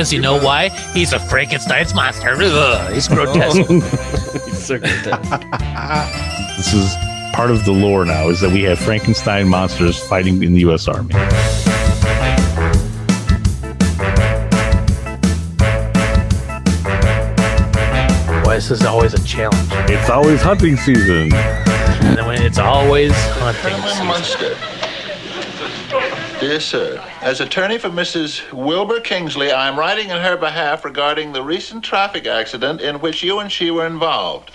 Because you know why? He's a Frankenstein's monster. Ugh, he's grotesque. He's so grotesque. This is part of the lore now is that we have Frankenstein monsters fighting in the U.S. Army. Boy, this is always a challenge. It's always hunting season. And then when it's always hunting Herman season. Munster. Dear sir, as attorney for Mrs. Wilbur Kingsley, I am writing in her behalf regarding the recent traffic accident in which you and she were involved.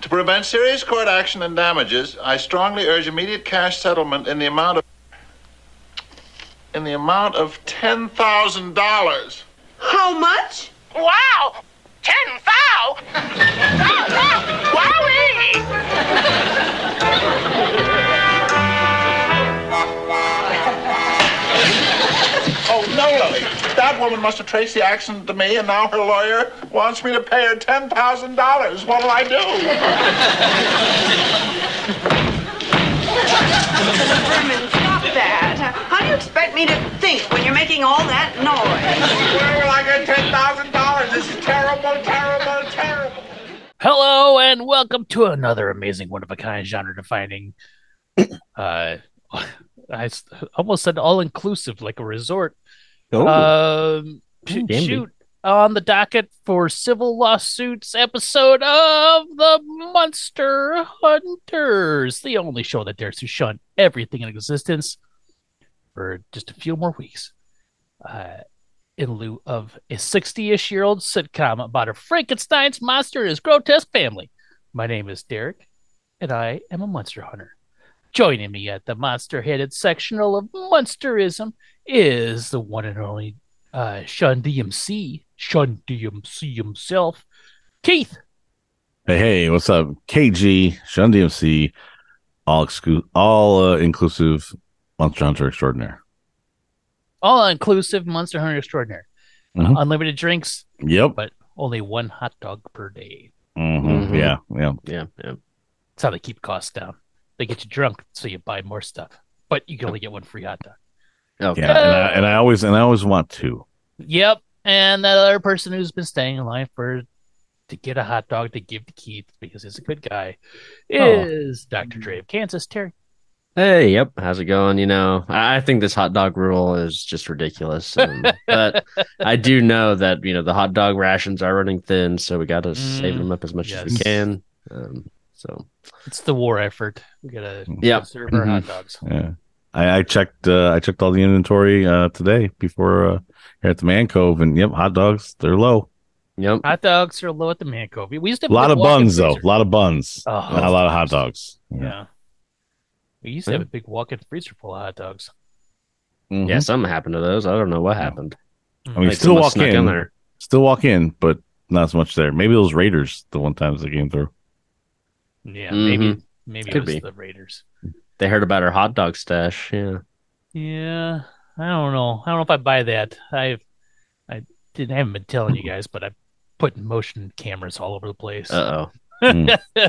To prevent serious court action and damages, I strongly urge immediate cash settlement in the amount of in the amount of ten thousand dollars. How much? Wow! Ten thou! Oh, Wowee! Oh no, Lily! That woman must have traced the accident to me, and now her lawyer wants me to pay her ten thousand dollars. What'll I do? Herman, stop that. How do you expect me to think when you're making all that noise? Where will I get ten thousand dollars? This is terrible, terrible, terrible. Hello and welcome to another amazing one of a kind genre defining uh I almost said all inclusive like a resort. Oh, Um sh- Can be. shoot on the docket for civil lawsuits episode of the Munster Hunters, the only show that dares to shun everything in existence for just a few more weeks. Uh in lieu of a 60-ish year old sitcom about a Frankenstein's monster and his grotesque family. My name is Derek, and I am a Munster hunter. Joining me at the monster-headed sectional of monsterism is the one and only uh, Shun DMC, Shun DMC himself, Keith. Hey, hey, what's up? KG, Shun DMC, all excu- all uh, inclusive Munster Hunter Extraordinaire. All inclusive Munster hunter extraordinaire. Uh, Mhm. unlimited drinks, Yep. but only one hot dog per day. hmm Mhm. Yeah, yeah. yeah, yeah. That's how they keep costs down. They get you drunk so you buy more stuff, but you can only get one free hot dog. Okay. Yeah, and I, and I always and I always want two. Yep. And that other person who's been staying in line for to get a hot dog to give to Keith because he's a good guy is Dr. Dre of Kansas. Terry. Hey, yep. How's it going? You know, I I think this hot dog rule is just ridiculous. Um, but I do know that you know the hot dog rations are running thin, so we got to save Mm, them up as much as we can. Um, so It's the war effort. We gotta Yep. serve our hot Mhm. dogs. Yeah, I, I checked. Uh, I checked all the inventory uh, today before uh, here at the Man Cove, and yep, hot dogs they're low. yep. Hot dogs are low at the Man Cove. We used to A lot of buns though. A lot of buns. Oh, Not a lot of hot dogs. yeah. We used to have a big walk-in freezer full of hot dogs. Mhm. Yeah, something happened to those. I don't know what happened. I mean, Like still walk snuck in. there. Still walk in, but not as much there. Maybe those Raiders the one times they came through. Yeah, maybe Mhm. maybe Could it was be. the Raiders. They heard about our hot dog stash. Yeah. Yeah, I don't know. I don't know if I buy that. I I didn't I haven't been telling you guys, but I put motion cameras all over the place. Uh oh.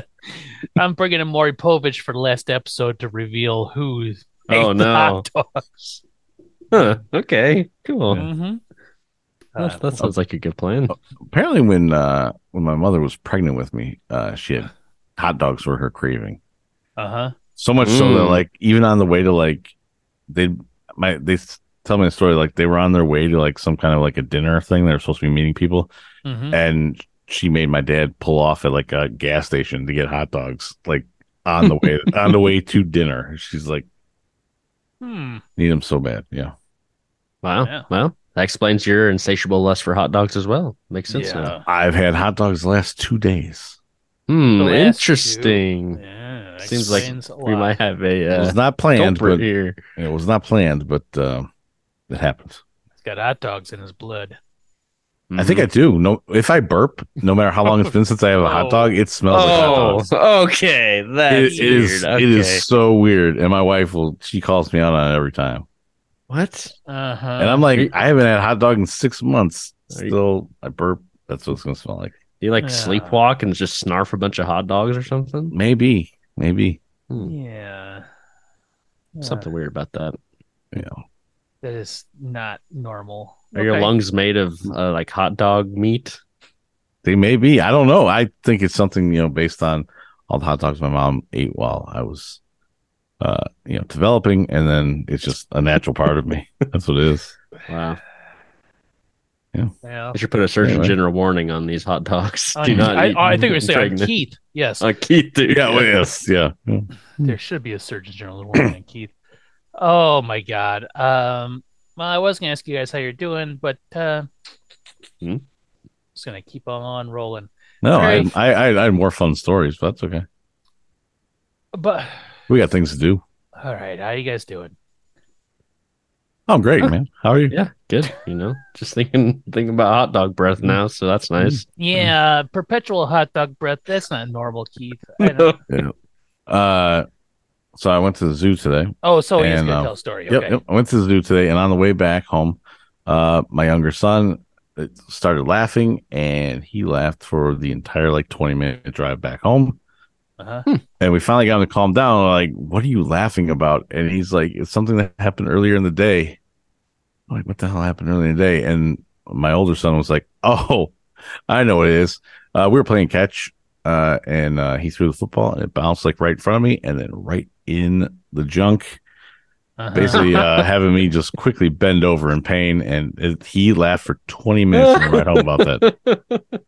I'm bringing in Maury Povich for the last episode to reveal who Oh, the no. hot dogs. Huh. Okay. Cool. hmm That, that sounds like a good plan. Apparently, when uh, when my mother was pregnant with me, uh, she had hot dogs were her craving. Uh huh. So much so that Mm. like even on the way to like they my they tell me a story like they were on their way to like some kind of like a dinner thing. They were supposed to be meeting people, hmm and she made my dad pull off at like a gas station to get hot dogs like on the way on the way to dinner. She's like Hmm. need them so bad. Yeah. Wow. Yeah. Well, that explains your insatiable lust for hot dogs as well. Makes sense now. Yeah. I've had hot dogs the last two days. Hmm. Interesting. Yeah. Seems like We might have a It uh, was not planned, but here. it was not planned, but uh, it happens. He's got hot dogs in his blood. I think I do. No, if I burp, no matter how long it's been since I have a hot dog, it smells like hot Oh, dogs. okay. That's is. weird. It Okay. is so weird, and my wife will. She calls me out on it every time, What? Uh huh. and I'm like, you- I haven't had a hot dog in six months. Are you- Still, I burp. That's what it's gonna smell like. Do you like Yeah. sleepwalk and just snarf a bunch of hot dogs or something? Maybe, maybe. Yeah. Something weird about that. Yeah. That is not normal. Are your lungs made of uh, like hot dog meat? They may be. I don't know. I think it's something you know based on all the hot dogs my mom ate while I was, uh, you know, developing, and then it's just a natural part of me. That's what it is. Wow. Yeah. I should put a Surgeon Anyway. General warning on these hot dogs. On- Do not. I, eat I think we say on pregnant- Keith. Yes, On Keith, dude. Yeah. Well, yes. Yeah. yeah. there should be a Surgeon General warning on Keith. Oh my God. Um. Well, I was gonna ask you guys how you're doing, but uh, Hmm? just gonna keep on rolling. No, I, Right. I, I, I had more fun stories, but that's okay. But We got things to do. all right, how you guys doing? Oh, great, man. How are you? Yeah, good. You know, just thinking thinking about hot dog breath now, so that's nice. Yeah, perpetual hot dog breath. That's not normal, Keith. I know. Uh, so I went to the zoo today. Oh, so he's And, gonna um, tell a story. Yep, Okay. yep. I went to the zoo today, and on the way back home, uh, my younger son uh, started laughing, and he laughed for the entire like twenty minute drive back home. Uh-huh. And we finally got him to calm down. Like, what are you laughing about? And he's like, it's something that happened earlier in the day. I'm like, what the hell happened earlier today? And my older son was like, oh, I know what it is. Uh, we were playing catch, uh, and uh, he threw the football, and it bounced like right in front of me, and then right in the junk Uh-huh. basically uh, having me just quickly bend over in pain. And it, he laughed for 20 minutes on the ride home about that.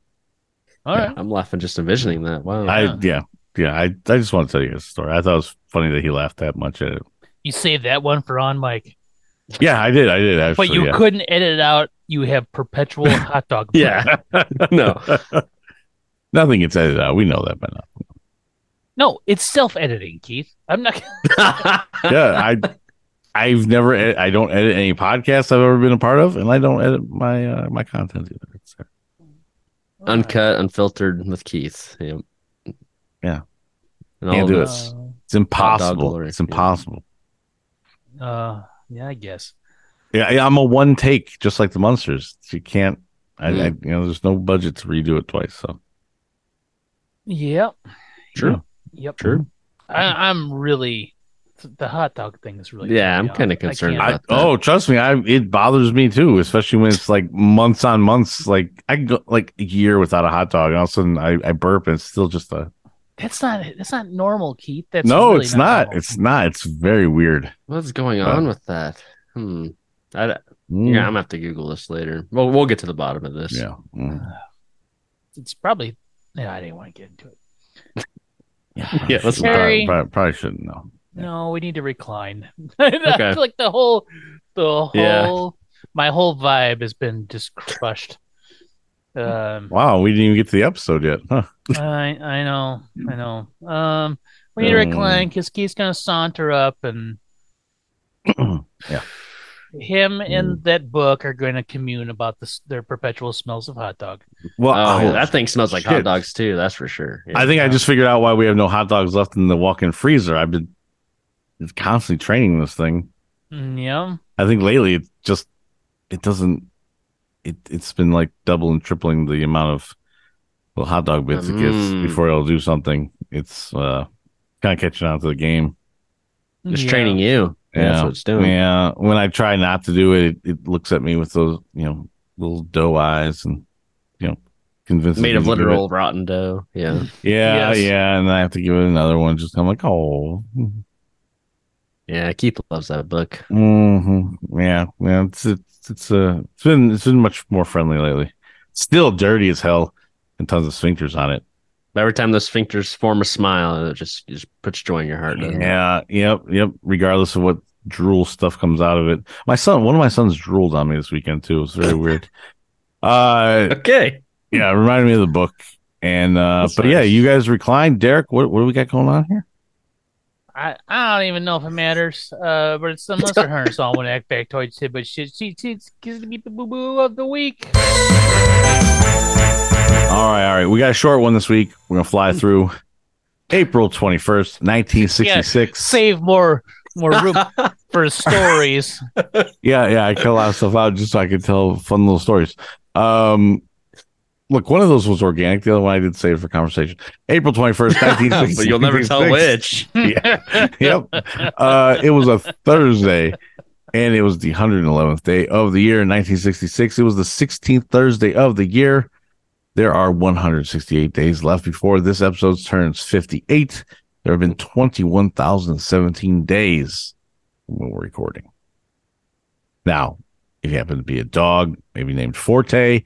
All right. I'm laughing just envisioning that. Wow. I, yeah, yeah. I, I just want to tell you a story. I thought it was funny that he laughed that much at it. You saved that one for on Mike, Yeah, I did. I did. Actually, but you yeah. couldn't edit it out. You have perpetual hot dog. yeah. no. Nothing gets edited out. We know that by now. No, it's self-editing, Keith. I'm not. Yeah, I, I've never. ed- I don't edit any podcasts I've ever been a part of, and I don't edit my uh, my content either. It's, Uncut, unfiltered with Keith. Yep. Yeah. And Can't do the- it. it's impossible. It's impossible. Uh, uh, yeah, I guess. Yeah, I- I'm a one take, just like the Munsters. You can't. I, Hmm. I, you know, there's no budget to redo it twice. So Yep. True. Yep. True. I, I'm really the hot dog thing is really. Yeah, I'm kinda concerned can't- I, that. oh, trust me, I it bothers me too, especially when it's like months on months. Like I can go like a year without a hot dog, and all of a sudden I, I burp, and it's still just a That's not. That's not normal, Keith. That's no. really it's not. normal. It's not. It's very weird. What's going Uh, on with that? Hmm. I, Mm, yeah, I'm gonna have to Google this later. Well, we'll get to the bottom of this. yeah. Mm. It's probably. Yeah, I didn't want to get into it. Yeah, let's Probably- probably, probably shouldn't know. No, we need to recline. I feel like the whole, the whole, Yeah. my whole vibe has been just crushed. Um, Wow, we didn't even get to the episode yet, huh? I I know, I know. Um, we need to Um, recline because Keith's gonna saunter up, and Yeah. him Mm. and that book are going to commune about this, their perpetual smells of hot dog. Well, Oh, oh, that thing smells like hot dogs too. That's for sure. Yeah. I think I just figured out why we have no hot dogs left in the walk-in freezer. I've been constantly training this thing. Mm, yeah, I think lately it just it doesn't it it's been like double and tripling the amount of little hot dog bits it gets Mm. before it'll do something. It's uh kind of catching on to the game. It's Yeah. training you. Yeah, that's what it's doing. Yeah. When I try not to do it, it, it looks at me with those, you know, little doe eyes and you know, convinces Made me of literal rotten dough. Yeah. Yeah, Yes. yeah, and then I have to give it another one. Just I'm like, oh, Yeah. Keith loves that book. hmm Yeah, yeah. It's it's it's uh it's been it's been much more friendly lately. Still dirty as hell, and tons of sphincters on it. Every time those sphincters form a smile, it just just puts joy in your heart. doesn't it? Yeah, yep, yep. Regardless of what drool stuff comes out of it, my son, one of my sons drooled on me this weekend too. It was very weird. Uh, Okay. yeah, it reminded me of the book. And uh, That's but yeah, you guys reclined, Derek. What what do we got going on here? I, I don't even know if it matters, uh, but it's the Munster Hunter Almanac Factoid Tidbit shit. She, she's gives me the boo boo of the week. All right, all right. We got a short one this week. We're gonna fly through April twenty first, nineteen sixty six. Save more more room for stories. Yeah, yeah. I cut a lot of stuff out just so I could tell fun little stories. Um, look, one of those was organic. The other one I did save for conversation. April 21st, 1966. but you'll never tell which. yeah. Yep. Uh, it was a Thursday, and it was the 111th day of the year in 1966. It was the 16th Thursday of the year. There are 168 days left before this episode turns 58. There have been 21,017 days when we're recording. Now, if you happen to be a dog, maybe named Forte,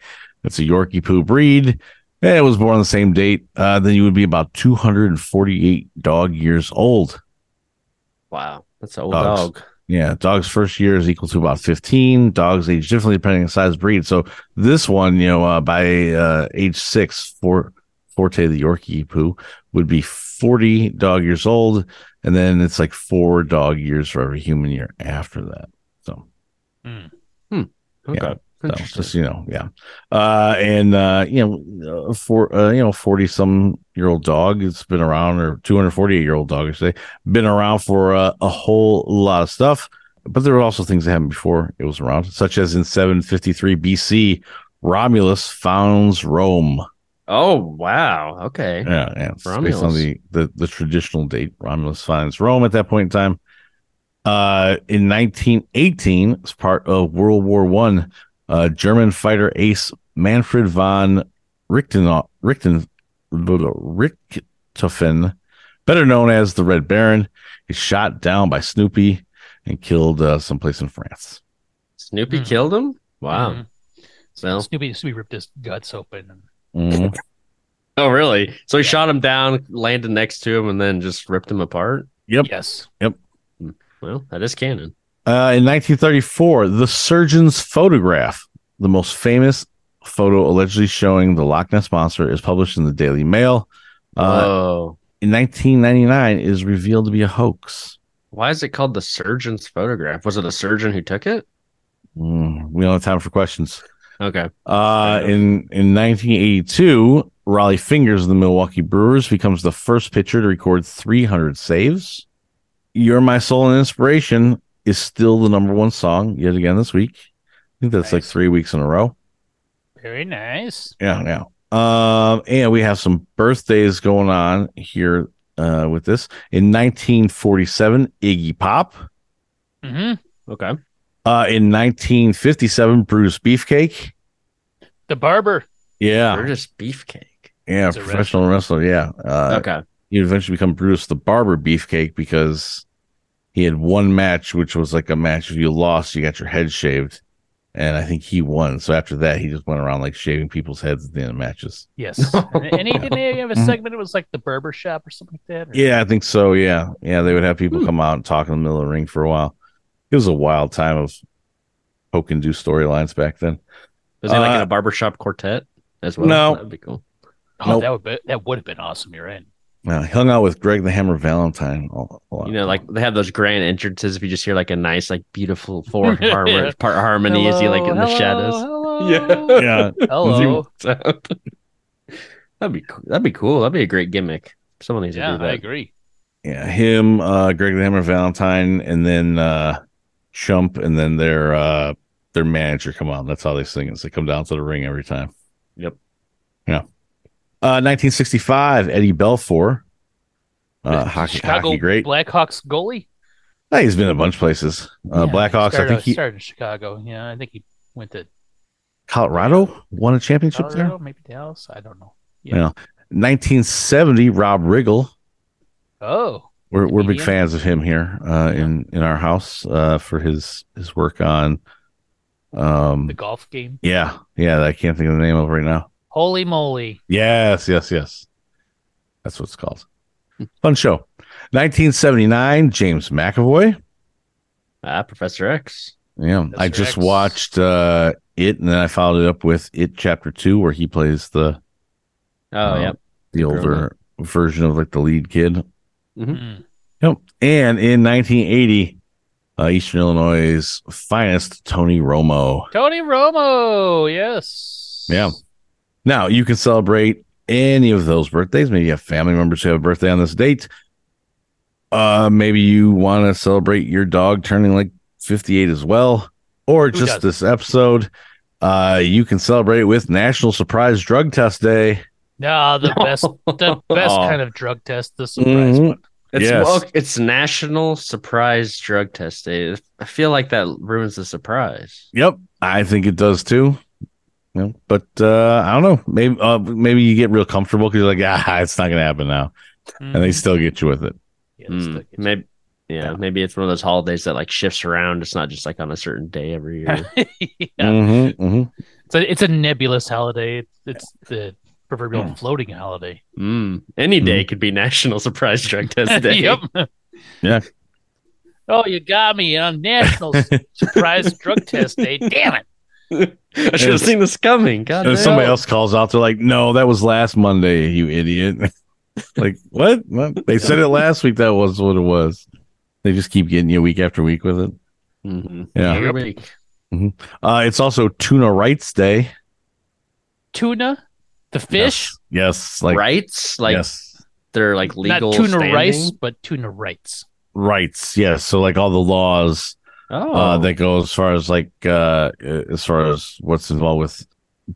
that's a Yorkie Poo breed, and it was born on the same date, uh, then you would be about 248 dog years old. Wow, that's an old Dogs. dog. Yeah, dog's first year is equal to about 15. Dogs age differently depending on size breed. So this one, you know, uh, by uh, age six, for Forte the Yorkie Poo would be 40 dog years old. And then it's like four dog years for every human year after that. So, Hmm. Okay. Yeah. So just, you know, yeah. Uh, and, uh, you know, uh, for, uh, you know, 40 some year old dog, it's been around, or 248 year old dog, I should say, been around for uh, a whole lot of stuff. But there were also things that happened before it was around, such as in 753 BC, Romulus founds Rome. Oh wow. Okay. Yeah, yeah. Based on the, the the traditional date. Romulus finds Rome at that point in time. Uh, in 1918, as part of World War One, uh, German fighter ace Manfred von Richten Richten Richthofen, better known as the Red Baron, is shot down by Snoopy and killed uh, someplace in France. Snoopy Hmm. killed him. Wow. Mhm. So. Snoopy, Snoopy ripped his guts open. And, Mhm. Oh really? So he shot him down, landed next to him, and then just ripped him apart. Yep. yes. Yep. Well, that is canon. Uh, in 1934, the surgeon's photograph, the most famous photo allegedly showing the Loch Ness monster, is published in the Daily Mail. Uh, oh. in 1999, is revealed to be a hoax. Why is it called the surgeon's photograph? Was it a surgeon who took it? Mm, we don't have time for questions. Okay. Uh, in in 1982, Rollie Fingers of the Milwaukee Brewers becomes the first pitcher to record 300 saves. "You're My Soul and Inspiration" is still the number one song yet again this week. I think that's like three weeks in a row. Very nice. Yeah, yeah. Um, and we have some birthdays going on here uh, with this. In 1947, Iggy Pop. Mm-hmm. Okay. Uh, in 1957, Brutus Beefcake. The barber. Yeah, Brutus Beefcake. yeah, He's professional wrestler. Yeah. Uh, okay. He would eventually become Brutus the Barber Beefcake because he had one match, which was like a match. If you lost, you got your head shaved. And I think he won. So after that, he just went around like shaving people's heads at the end of matches. Yes. and, and he didn't he have a segment. It was like the barber shop or something like that. or- Yeah, I think so. Yeah. Yeah. They would have people come out and talk in the middle of the ring for a while. It was a wild time of poke and do storylines back then. Was he like in Uh, a barbershop quartet as well? no. That'd be cool. Oh, Nope. that would be, that would have been awesome. You're right. Uh, he hung out with Greg the Hammer Valentine. a- a lot. You know, like they have those grand entrances. If you just hear like a nice, like beautiful four har- part harmony is he like in the shadows. hello, Yeah. yeah. Hello. that'd be cool. That'd be cool. That'd be a great gimmick. Someone needs Yeah, to do that. I agree. Yeah. Him, uh, Greg the Hammer Valentine, and then uh, Chump, and then their uh, their manager come on. That's how they sing it. They come down to the ring every time. Yep. Yeah. Uh, 1965, Eddie Belfour. Uh, hockey, Chicago hockey great. Blackhawks goalie. Uh, he's been a bunch of places. Uh, Yeah, Blackhawks, I think he started in Chicago. Yeah, I think he went to Colorado won a championship there. Maybe Dallas. I don't know. Yeah. 1970, Rob Riggle. Oh, We're we're big fans of him here uh, in in our house uh, for his his work on. Um. the golf game. Yeah, yeah. I can't think of the name of it right now. Holey Moley! Yes, yes, yes. That's what it's called. Fun show. 1979, James McAvoy. Ah, Professor X. Yeah, I just X. watched uh, it, and then I followed it up with it Chapter Two, where he plays the Oh, Uh, yep. the Grown older version of like the lead kid. Mm. Yep. And in 1980, uh, Eastern Illinois' finest, Tony Romo. Tony Romo. Yes. Yeah. Now you can celebrate any of those birthdays. Maybe you have family members who have a birthday on this date. Uh, maybe you want to celebrate your dog turning like 58 as well, or just doesn't? this episode. Uh, you can celebrate with National Surprise Drug Test Day. No, the best, the best Aw. kind of drug test. The surprise Mhm. one. It's Yes. well, it's National Surprise Drug Test Day. I feel like that ruins the surprise. Yep, I think it does too. You know, but uh, I don't know. Maybe uh, maybe you get real comfortable because you're like, ah, it's not gonna happen now, and they still get you with it. Yeah, Mm, the- maybe, yeah, maybe it's one of those holidays that like shifts around. It's not just like on a certain day every year. yeah. Mm-hmm, mm-hmm. It's a it's a nebulous holiday. It's, it's the proverbial Hmm. floating holiday. mm, any day could be National Surprise Drug Test Day. yep. Yeah. Oh, you got me on National Surprise Drug Test Day. Damn it! I should have seen this coming. God And damn. somebody else calls out, they're like, "No, that was last Monday, you idiot!" like what? What? They said it last week. That was what it was. They just keep getting you week after week with it. Mhm. Yeah. Every week. Uh, it's also Tuna Rights Day. Tuna, the fish, Yes, like rights, like yes, they're like legal. not tuna standing? rice, but tuna rights. rights. Yes, so like all the laws Oh, uh, that go as far as like uh, as far as what's involved with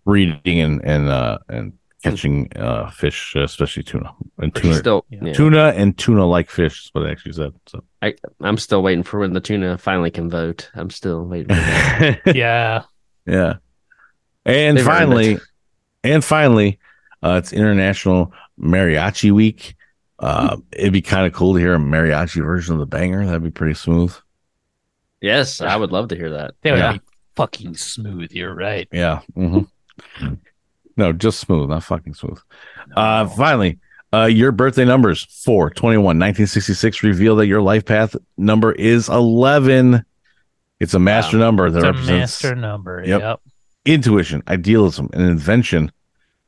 breeding and and uh, and catching uh, fish, especially tuna and tuna. still, Yeah. yeah. Tuna and tuna like fish is what I actually said. So I I'm still waiting for when the tuna finally can vote. I'm still waiting. For. Yeah, yeah. And They've finally, and finally, uh, it's International Mariachi Week. Uh, it'd be kind of cool to hear a mariachi version of the banger. That'd be pretty smooth. Yes, I would love to hear that. that would Yeah. be fucking smooth. You're right. Yeah. hmm No, just smooth, not fucking smooth. Uh, finally, uh, your birthday numbers 4 21 1966 reveal that your life path number is 11. It's a master number that It's a represents master number. Yep. Yep. intuition, idealism, and invention.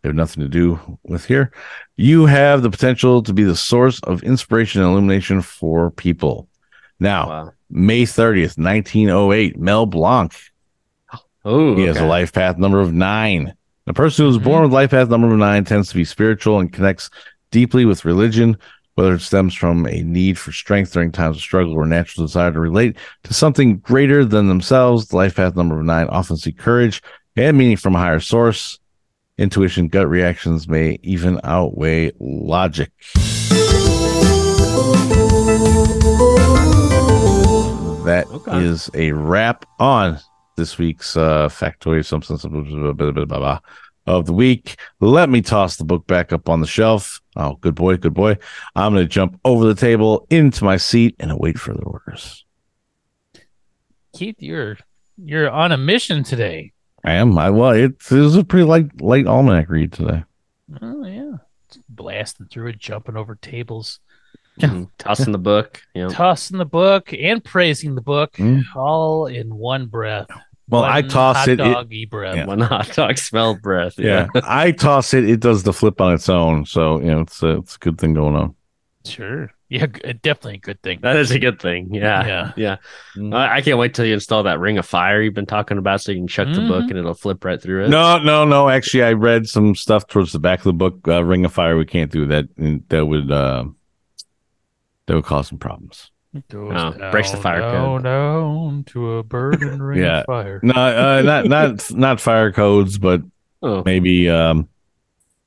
They have nothing to do with here. You have the potential to be the source of inspiration and illumination for people. Now, Wow. May 30th, 1908, Mel Blanc Oh, he has a life path number of nine. The person who is mm-hmm. born with life path number of nine tends to be spiritual and connects deeply with religion, whether it stems from a need for strength during times of struggle or natural desire to relate to something greater than themselves. The life path number of nine often see courage and meaning from a higher source. Intuition, gut reactions may even outweigh logic. That is Okay. a wrap on this week's uh, factoid something, something blah, blah, blah, of the week. Let me toss the book back up on the shelf. Oh, good boy, good boy. I'm going to jump over the table into my seat and await further orders. Keith, you're you're on a mission today. I am. I well, it, it was a pretty light light almanac read today. Oh yeah, blasting through it, jumping over tables. Tossing the book. You know, tossing the book and praising the book, Mm. all in one breath. Well, I toss hot it. it Doggy breath. Yeah. one hot dog smell breath. yeah, I toss it. It does the flip on its own. So you know, it's a it's a good thing going on. Sure. Yeah, definitely a good thing. That is a good thing. Yeah. Yeah. Yeah. Mm. I, I can't wait till you install that ring of fire you've been talking about so you can chuck the book Mhm. and it'll flip right through it. No, no, no. Actually, I read some stuff towards the back of the book. Uh, Ring of Fire. We can't do that. That would uh, that would cause some problems. It goes Oh, breaks the fire down, code. down to a burning ring Yeah. fire. No, uh, not not not fire codes, but Oh, maybe um,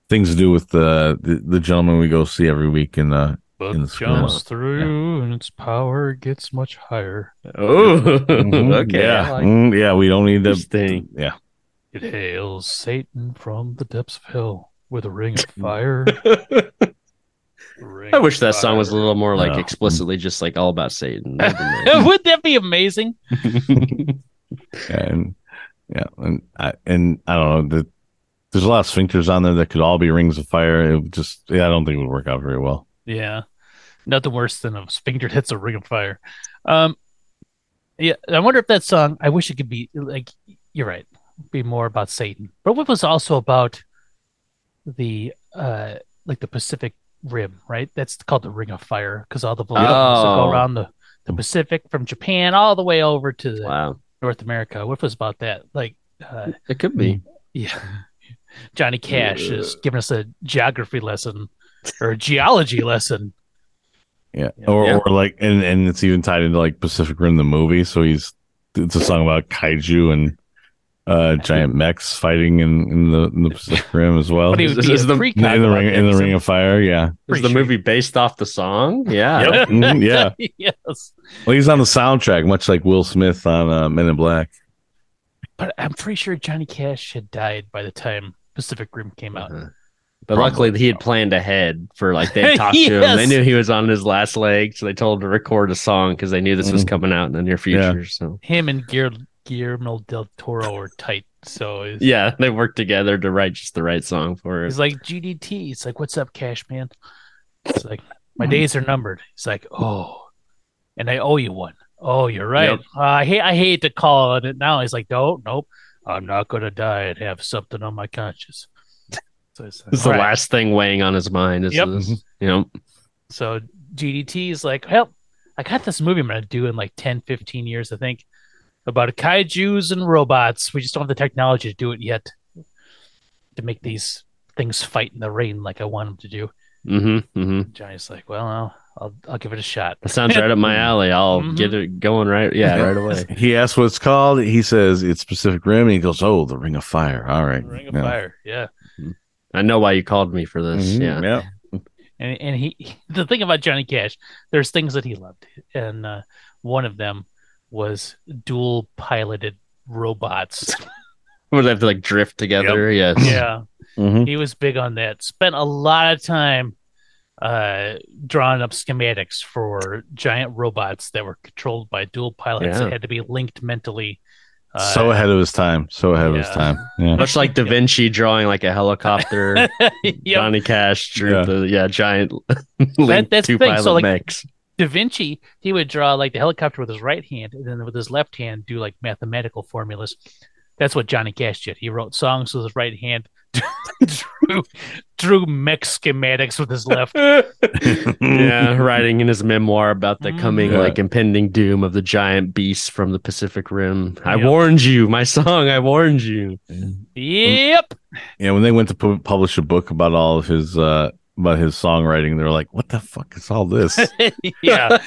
things to do with the, the the gentleman we go see every week in the Book in the school. jumps through and its power gets much higher. oh. Mhm. okay. yeah, I like Mm, yeah. We don't need to. thing. Yeah, It hails Satan from the depths of hell with a ring of fire. Ring I wish of that song was a little more like No. explicitly just like all about Satan. That'd that be amazing? and yeah, and I and I don't know. The, there's a lot of sphincters on there that could all be rings of fire. It would just, yeah, I don't think it would work out very well. Yeah. Nothing worse than a sphincter hits a ring of fire. Um yeah, I wonder if that song I wish it could be like you're right, be more about Satan. But what was also about the uh like the Pacific Rim, right? That's called the Ring of Fire because all the volcanoes Oh. go around the, the Pacific from Japan all the way over to the wow. North America. What was about that? Like uh It could be. yeah. Johnny Cash is giving us a geography lesson or a geology lesson. Yeah. Yeah. Or, Yeah. or like, and, and it's even tied into like Pacific Rim, the movie. So he's, it's a song about kaiju and uh, giant mechs fighting in, in the in the Pacific Rim as well. But he in, would Is- be is the- precog the ring in the Ring of Fire. Yeah, Is the sure. movie based off the song? Yeah. Yep. Mhm, yeah. yes. Well, he's on the soundtrack, much like Will Smith on uh, Men in Black. But I'm pretty sure Johnny Cash had died by the time Pacific Rim came out. Uh-huh. But luckily, he had planned ahead for like they talked to him. They knew he was on his last leg, so they told him to record a song because they knew this was Mm. coming out in the near future. So Him and Guillermo, Guillermo del Toro were tight. So it's, yeah, they worked together to write just the right song for it. he's like GDT. It's like, what's up, Cash man? It's like my days are numbered. It's like, oh, and I owe you one. Oh, you're right. Yep. Uh, I hate I hate to call it now. He's like, no, nope. I'm not gonna die and have something on my conscience. So it's, It's the right. last thing weighing on his mind. Is Yep. this, you know, So GDT is like, well, I got this movie I'm going to do in like 10, 15 years, I think, about kaijus and robots. We just don't have the technology to do it yet to make these things fight in the rain like I want them to do. mm-hmm, mm-hmm. Johnny's like, well, I'll, I'll, I'll give it a shot. That sounds right up my alley. I'll Mhm. get it going right. Yeah, right away. He asks what it's called. He says it's Pacific Rim. And he goes, "Oh, the Ring of Fire." All right, Ring of Yeah. Fire, yeah. I know why you called me for this. Mhm, Yeah. yeah. And and he the thing about Johnny Cash, there's things that he loved, and uh, one of them was dual piloted robots. Would they have to like drift together. Yes. yeah. Mhm. he was big on that. Spent a lot of time uh, drawing up schematics for giant robots that were controlled by dual pilots Yeah. that had to be linked mentally. Uh, so ahead of his time. So ahead of his time. Yeah. Much like Da Vinci drawing like a helicopter. yep. Johnny Cash drew Yeah. the yeah giant link that's the two thing. pilot So, like, mechs. Da Vinci, he would draw like the helicopter with his right hand, and then with his left hand do like mathematical formulas. That's what Johnny Cash did. He wrote songs with his right hand, drew, drew mech schematics with his left. yeah, writing in his memoir about the coming Yeah. like impending doom of the giant beasts from the Pacific Rim. I warned you, my song. I warned you. Yep. Yeah, when they went to pu- publish a book about all of his uh about his songwriting, they're like, "What the fuck is all this?" yeah.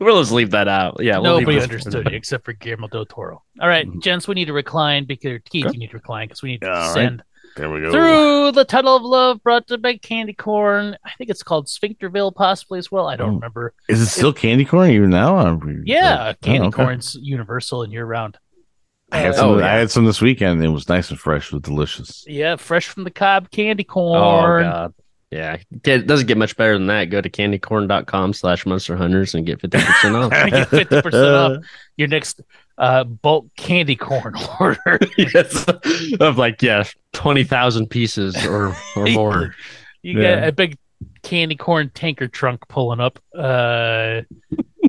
we'll just leave that out. Yeah, we'll Nobody understood you except for Guillermo del Toro. All right, Mhm. gents, we need to recline because Keith, Okay. you need to recline because we need to All right. descend there we go. through the tunnel of love brought to by Candy Corn. I think it's called Sphincterville, possibly as well. I don't Oh. remember. Is it still candy corn even now? Are we- Yeah, Oh, Candy okay. Corn's universal and year round. I had some. Oh, I had some this weekend. It was nice and fresh. It was delicious. Yeah, fresh from the cob candy Oh corn. god. Yeah. It doesn't get much better than that. Go to candycorn.com slash monster hunters and get 50% off. Get 50% off your next uh, bulk candy corn order. yes. Of like, yeah, 20,000 pieces or, or more. You Yeah. got a big candy corn tanker trunk pulling up, uh,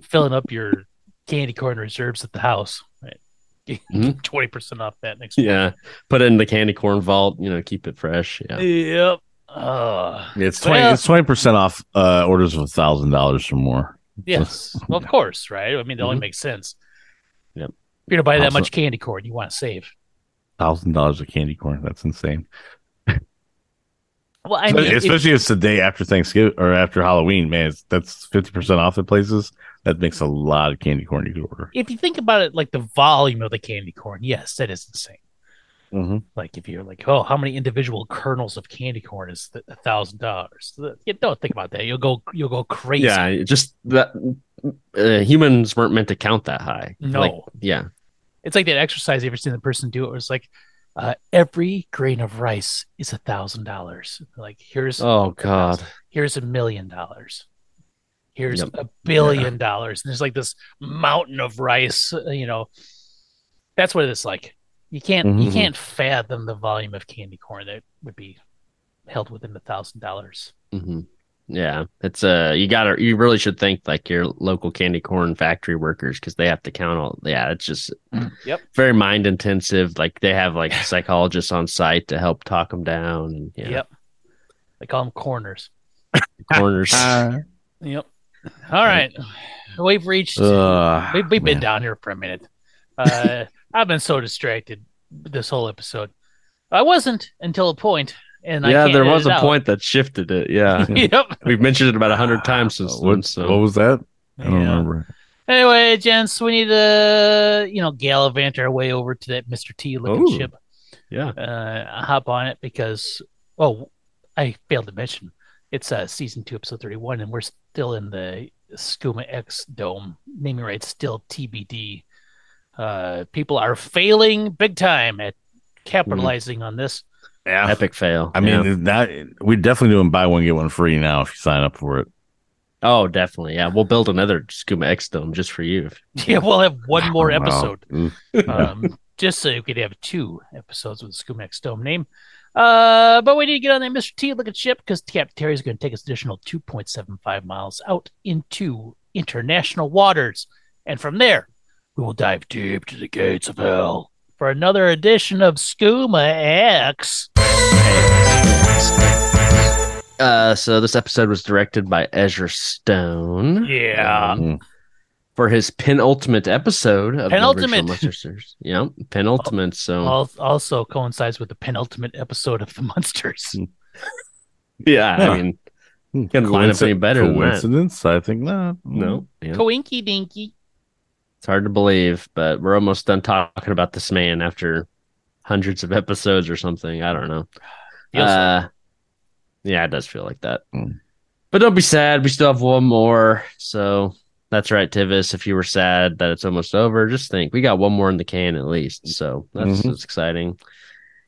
filling up your candy corn reserves at the house. Right, Mhm. twenty percent off that next. Yeah. Put it in the candy corn vault, you know, keep it fresh. Yeah. Yep. Uh, It's twenty. Well- it's twenty percent off uh, orders of a thousand dollars or more. yes. Well, of course, right? I mean, it only Mhm. makes sense. Yep. If you're gonna buy that much candy corn, you want to save. Thousand dollars of candy corn. That's insane. Well, I mean, if- especially if it's the day after Thanksgiving or after Halloween. Man, it's, that's fifty percent off at places. That makes a lot of candy corn you could order. if you think about it, like the volume of the candy corn, yes, that is insane. Mm-hmm. Like if you're like, oh, how many individual kernels of candy corn is a thousand dollars? You don't think about that. You'll go, you'll go crazy. Yeah. Just that uh, humans weren't meant to count that high. No. Like, yeah. It's like that exercise. You ever seen the person do it? Where it's like, uh, every grain of rice is a thousand dollars. Like here's Oh, God. here's a million dollars. Here's Yep. a billion dollars. And there's like this mountain of rice. uh, You know, that's what it's like. You can't you Mhm. can't fathom the volume of candy corn that would be held within a thousand dollars. hmm Yeah, it's uh, you gotta, you really should thank like your local candy corn factory workers because they have to count all. Yeah, it's just Yep. very mind intensive. Like they have like psychologists on site to help talk them down. And, yeah, Yep. They call them corners. corners. Yep. All right. We've reached Uh, We've, we've been man. down here for a minute. Uh, I've been so distracted this whole episode. I wasn't until a point, and I yeah, can't there was a out. point that shifted it. Yeah, yep. We've mentioned it about a hundred times since what. So what was that? I don't Yeah. remember. Anyway, gents, we need to, you know, gallivant our way over to that Mr. T looking Ooh. ship. Yeah. Uh, hop on it because, oh, I failed to mention it's uh, season two, episode 31, and we're still in the Skooma X dome. Naming rights still TBD. Uh, people are failing big time at capitalizing on this. Yeah. Epic fail. I mean, that we definitely doing buy one get one free now if you sign up for it. oh, definitely. Yeah, we'll build another Skooma X dome just for you. Yeah, we'll have one more episode. Ooh. um, just so you could have two episodes with the Skumax Dome name. Uh, but we need to get on that Mr. T looking ship because Captain Terry is going to take us additional 2.75 miles out into international waters. And from there, we will dive deep to the gates of hell for another edition of Skooma X. Uh, so this episode was directed by Ezra Stone. Yeah. Um, for his penultimate episode of Penultimate. the original Munster Series. Yeah, penultimate. So Also coincides with the penultimate episode of the Munsters. yeah, Huh. I mean, can't line up any better than that. Coincidence? I think not. No, yeah. Coinky dinky. It's hard to believe, but we're almost done talking about this man after hundreds of episodes or something. I don't know. Feels like Uh, yeah, it does feel like that. Mm. But don't be sad. We still have one more. So that's right, Tivis. If you were sad that it's almost over, just think we got one more in the can at least. So that's, Mhm. that's exciting.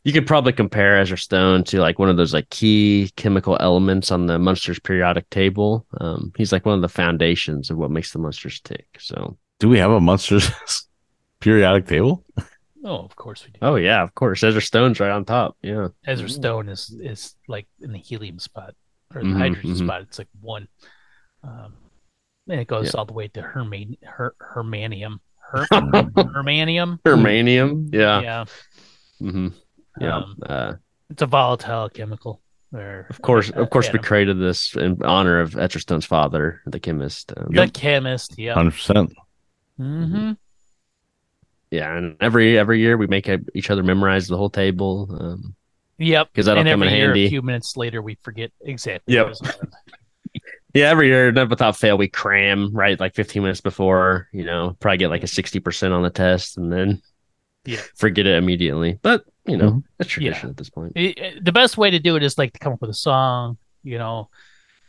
You could probably compare Ezra Stone to like one of those like key chemical elements on the Munsters periodic table. Um, he's like one of the foundations of what makes the Munsters tick. So, Do we have a Munsters periodic table? Oh, of course we do. oh yeah, of course, Ezra Stone's right on top. Yeah. Ezra Stone is is like in the helium spot or the Mhm, hydrogen mhm. spot. It's like one, um, and it goes all the way to Herman Her, Hermanium. Her, Hermanium. Germanium. Yeah. yeah. hmm Yeah. Um, uh, It's a volatile chemical. Or of course, uh, of course, we created this in honor of Ezra Stone's father, the chemist. Um, the chemist. Yeah. Hundred percent. Hmm Yeah, and every every year we make each other memorize the whole table. Um, Yep. 'Cause that'll and come in handy. A few minutes later, we forget exactly. Yep. what was happened. yeah, every year, never without fail, we cram right like 15 minutes before. You know, probably get like a 60 percent on the test, and then Yeah. forget it immediately. But you know, Mhm. that's tradition at this point. it- it- the best way to do it is like to come up with a song, you know,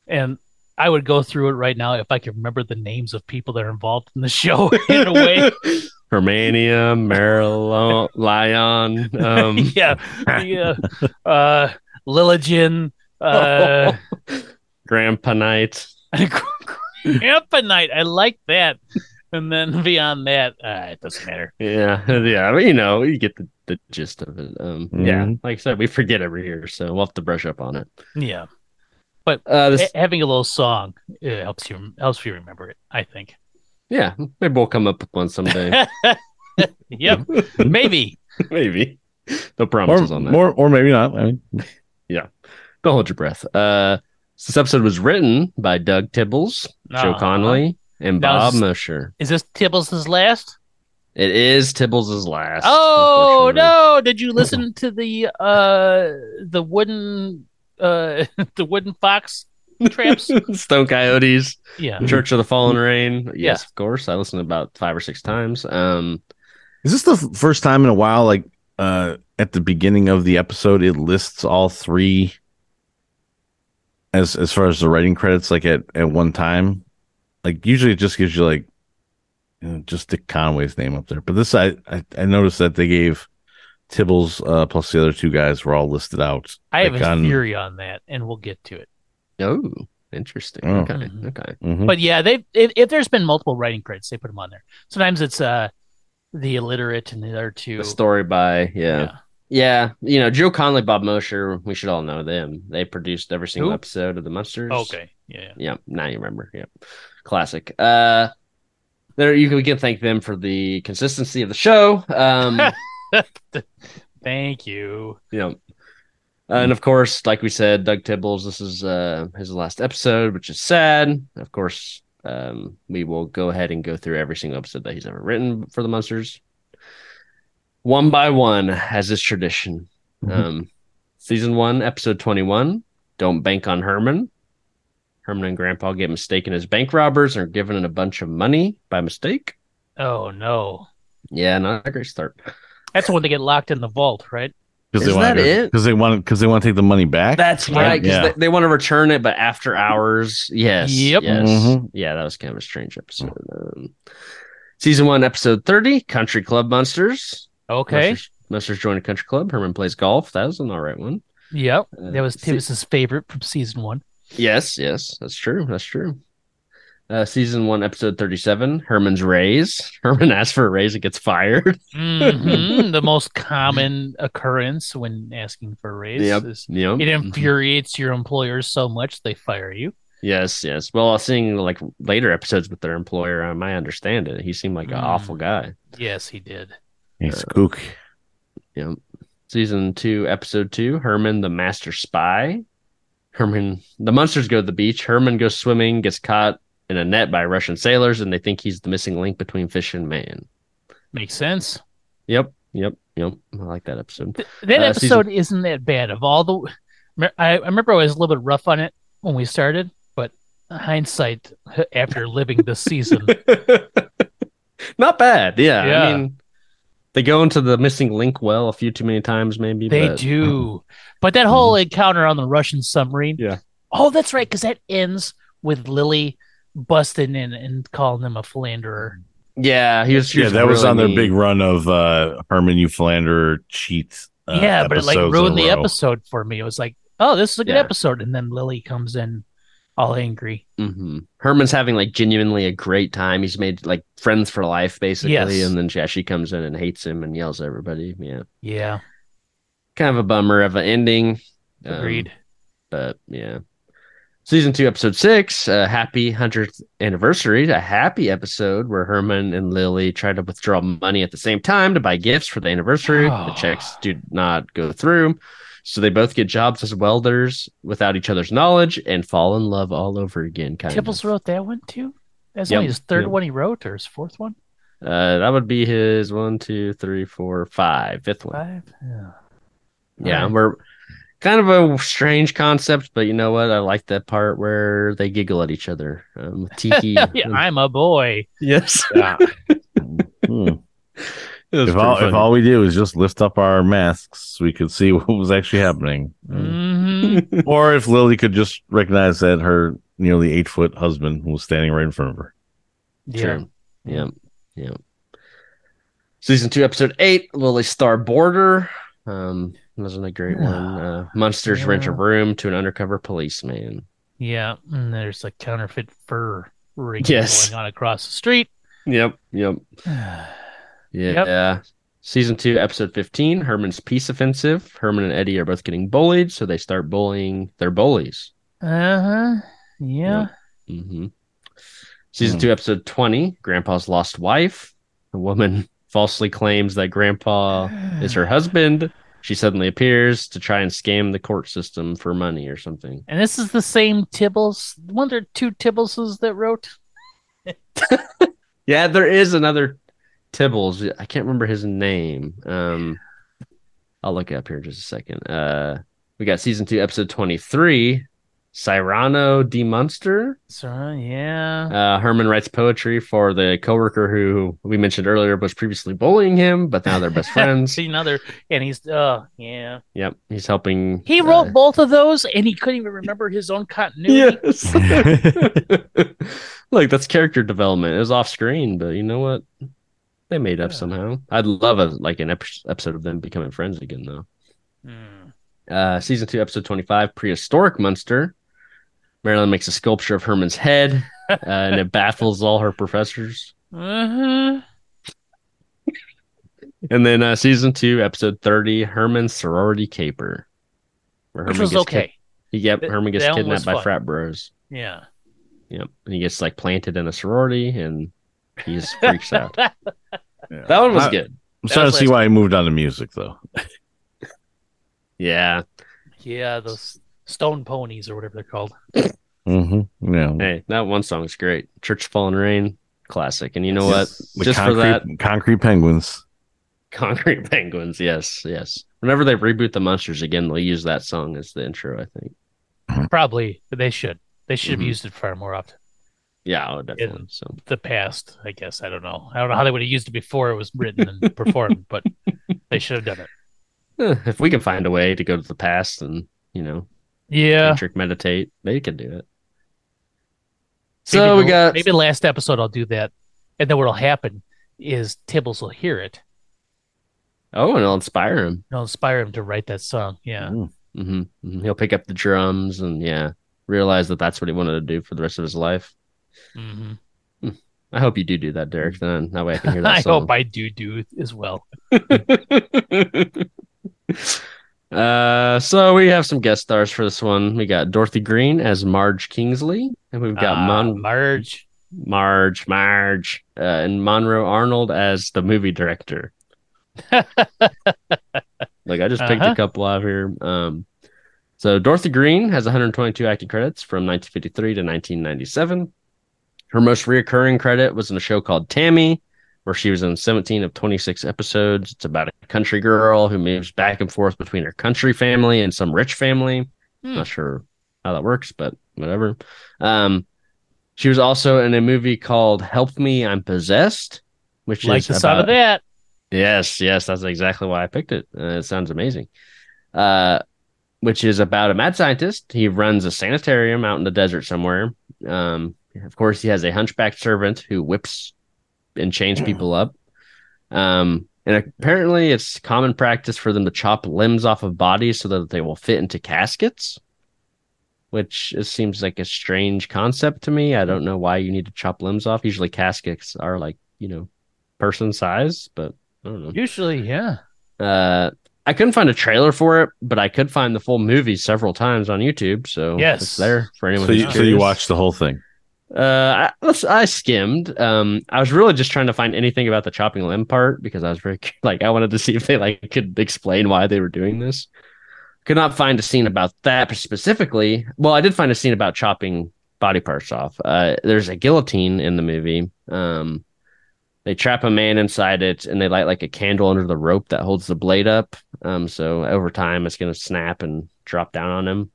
and I would go through it right now if I could remember the names of people that are involved in the show in a way. Hermanium, Marilyn, Lion. Um, yeah, yeah. Uh, Lilligin, uh, Grandpa Knight. Ampanite. I like that. And then beyond that, uh, it doesn't matter. Yeah, yeah. I mean, you know, you get the, the gist of it. Um, yeah, Mhm. like I said, we forget every year, so we'll have to brush up on it. Yeah, But uh, this, having a little song uh, helps you helps you remember it. I think. yeah, maybe we'll come up with one someday. Yep, maybe. maybe. No Or, promises on that. or or maybe not. I mean, Don't hold your breath. Uh, this episode was written by Doug Tibbles, Joe Uh-huh. Connelly, and Now, Bob is- Mosher. Is this Tibbles' last? It is Tibbles' last. Oh no! Did you listen to the uh the wooden uh the wooden fox traps? Stone Coyotes, yeah. Church of the Fallen Rain. Yes, Yeah. of course. I listened about five or six times. Um, is this the f- first time in a while? Like uh, at the beginning of the episode, it lists all three as as far as the writing credits. Like at at one time, like usually it just gives you like you know, just Dick Conway's name up there. But this, I I, I noticed that they gave Tibbles uh, plus the other two guys were all listed out. I have Like a on- theory on that, and we'll get to it. oh, interesting. Oh. Okay, Mhm. okay. Mhm. But yeah, they if, if there's been multiple writing credits, they put them on there. Sometimes it's uh the illiterate and the other two. The story by yeah. yeah, You know, Joe Connelly, Bob Mosher. We should all know them. They produced every single Who? episode of the Munsters. Okay. Yeah. Yeah, now you remember. Yep. Classic. Uh there you can, we can thank them for the consistency of the show. Um Thank you. Yeah. And of course, like we said, Doug Tibbles, this is uh his last episode, which is sad. Of course, um we will go ahead and go through every single episode that he's ever written for the Munsters. One by one, as is tradition. Mhm. Um season one, episode twenty one, Don't Bank on Herman. Herman and Grandpa get mistaken as bank robbers and are given a bunch of money by mistake. Oh no, Yeah, not a great start. That's when they get locked in the vault, right? Because they Is want that it? Because they want because they want to take the money back. That's Yeah. right. 'cause Yeah. they, they want to return it, but after hours. Yes. Yep. Yes. Mhm. Yeah, that was kind of a strange episode. Um, season one, episode 30 Country Club Munsters. Okay. Munsters, Munsters join a country club. Herman plays golf. That was an all right one. Yep. Uh, That was see- Tibbs's favorite from season one. Yes, yes, that's true. That's true. Uh, season one, episode 37 Herman's raise. Herman asks for a raise and gets fired. hmm the most common occurrence when asking for a raise Yep. is Yep. it infuriates your employers so much they fire you. Yes, yes. Well, seeing like later episodes with their employer, um, I understand it. He seemed like an Mm. awful guy. Yes, he did. He's kook. Yep. Season two, episode two, Herman the Master Spy. Herman, the Munsters go to the beach. Herman goes swimming, gets caught in a net by Russian sailors, and they think he's the missing link between fish and man. Makes sense. Yep, yep, yep. I like that episode. Th- that Uh, episode isn't that bad. Of all the, I, I remember I was a little bit rough on it when we started, but hindsight, after living this season, Not bad. Yeah. Yeah. I mean, they go into the missing link well a few too many times, maybe. they but- do. But that whole encounter on the Russian submarine, Yeah. Oh, that's right, because that ends with Lily busting in and calling him a philanderer. Yeah, he was. she Yeah, that was really on their mean. big run of uh Herman, you philanderer cheat. Uh, yeah, but it like ruined the row. episode for me. It was like, oh, this is a good Yeah. episode, and then Lily comes in all angry. Mm-hmm. Herman's having like genuinely a great time. He's made like friends for life, basically. Yes. And then yeah, she comes in and hates him and yells at everybody. Yeah, Yeah, kind of a bummer of an ending. Um, agreed. but yeah, season two, episode six, a happy hundredth anniversary. A happy episode where Herman and Lily try to withdraw money at the same time to buy gifts for the anniversary. Oh. The checks do not go through. So they both get jobs as welders without each other's knowledge and fall in love all over again. Kind Tibbles of. wrote that one too. That's Yep, only his third yep. one he wrote, or his fourth one. Uh, that would be his one, two, three, four, five, fifth one. Five. Yeah. Yeah, Alright. we're kind of a strange concept, but you know what? I like that part where they giggle at each other. Um, Tiki. yeah, I'm a boy. yes. Yeah. Hmm. If pretty all if all we did was just lift up our masks, we could see what was actually happening. hmm or if Lily could just recognize that her nearly eight foot husband was standing right in front of her. Yeah. True. Yep. Yep. Season two, episode eight, Lily Star Boarder. Um, wasn't a great one. Uh, Munsters rent a room to an undercover policeman. Yeah. And there's a counterfeit fur ring Yes. going on across the street. Yep. Yep. Yeah. Season two, episode 15, Herman's Peace Offensive. Herman and Eddie are both getting bullied, so they start bullying their bullies. Uh huh. Yeah. Mm hmm. Season two, episode 20, Grandpa's Lost Wife. A woman falsely claims that Grandpa is her husband. She suddenly appears to try and scam the court system for money or something. And this is the same Tibbles. One there two Tibbleses that wrote. Yeah, there is another Tibbles. I can't remember his name. Um, I'll look it up here in just a second. Uh, we got season two, episode 23, Cyrano de Munster. So yeah. Uh, Herman writes poetry for the coworker who we mentioned earlier was previously bullying him, but now they're best friends. See another, and he's uh yeah. yep, he's helping. He uh, wrote both of those, and he couldn't even remember his own continuity. Yes. Look, that's character development. It was off screen, but you know what? They made up Yeah. somehow. I'd love a like an ep- episode of them becoming friends again, though. Hmm. Uh, season two, episode twenty-five, prehistoric Munster. Marilyn makes a sculpture of Herman's head, uh, and it baffles all her professors. Uh-huh. And then uh, season two, episode thirty, Herman's sorority caper. Where Which Herman was gets okay. kid- yep, Th- Herman gets kidnapped by frat bros. Yeah. Yep, and he gets like planted in a sorority, and he just freaks out. Yeah. That one was I- good. I'm starting to see why he moved on to music, though. Yeah. yeah, those stone ponies or whatever they're called. Mm-hmm. Yeah. Hey, that one song is great. Church Fallen Rain, classic. And you know what? The Just for that, concrete penguins. Concrete Penguins. Yes, yes. Whenever they reboot the Munsters again, they'll use that song as the intro. I think. Probably they should. They should have Mhm. used it far more often. Yeah, oh, definitely. So The past, I guess. I don't know. I don't know how they would have used it before it was written and performed, but they should have done it. if we can find a way to go to the past and you know Yeah. tantric meditate, they can do it. Maybe So we the- got maybe last episode I'll do that, and then what'll happen is Tibbles will hear it. oh, and it'll inspire him. It'll inspire him to write that song. Yeah. hmm He'll pick up the drums and yeah, realize that that's what he wanted to do for the rest of his life. hmm I hope you do do that, Derek. Then that way I can hear that I song. hope I do do as well. uh, so we have some guest stars for this one. We got Dorothy Green as Marge Kingsley, and we've got Ah, Mon- Marge. Marge, Marge, uh, and Monroe Arnold as the movie director. like I just picked Uh-huh. a couple out here. Um, so Dorothy Green has 122 acting credits from 1953 to 1997. Her most reoccurring credit was in a show called Tammy, where she was in 17 of 26 episodes. It's about a country girl who moves back and forth between her country family and some rich family. Hmm. Not sure how that works, but whatever. Um, she was also in a movie called Help Me, I'm Possessed, which is Like is the sound of that. Yes, yes, that's exactly why I picked it. Uh, it sounds amazing. Uh, which is about a mad scientist. He runs a sanitarium out in the desert somewhere. Um, of course, he has a hunchback servant who whips and change people up. Um, and apparently, it's common practice for them to chop limbs off of bodies so that they will fit into caskets. Which it seems like a strange concept to me. I don't know why you need to chop limbs off. Usually, caskets are like you know person size, but I don't know. Usually, yeah. Uh, I couldn't find a trailer for it, but I could find the full movie several times on YouTube. So Yes. it's there for anyone. So who's you, so you watched the whole thing. Uh, I, I skimmed. Um, I was really just trying to find anything about the chopping limb part because I was very like I wanted to see if they like could explain why they were doing this. Could not find a scene about that specifically. Well, I did find a scene about chopping body parts off. Uh, there's a guillotine in the movie. Um, they trap a man inside it and they light like a candle under the rope that holds the blade up. Um, so over time it's going to snap and drop down on him.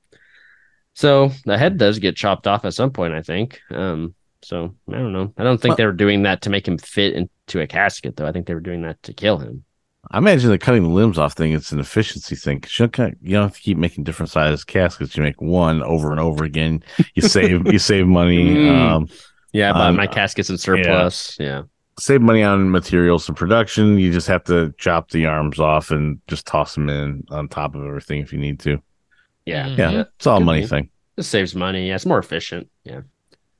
So the head does get chopped off at some point, I think. Um, so I don't know. I don't think Well- they were doing that to make him fit into a casket, though. I think they were doing that to kill him. I imagine the cutting the limbs off thing. It's an efficiency thing. You don't, you don't have to keep making different size caskets. You make one over and over again. You save you save money. Mm. Um, Yeah, but Um, my casket's in surplus. Yeah. save money on materials and production. You just have to chop the arms off and just toss them in on top of everything if you need to. Yeah. Mhm. Yeah, it's all a money be. thing. It saves money. Yeah, it's more efficient. Yeah.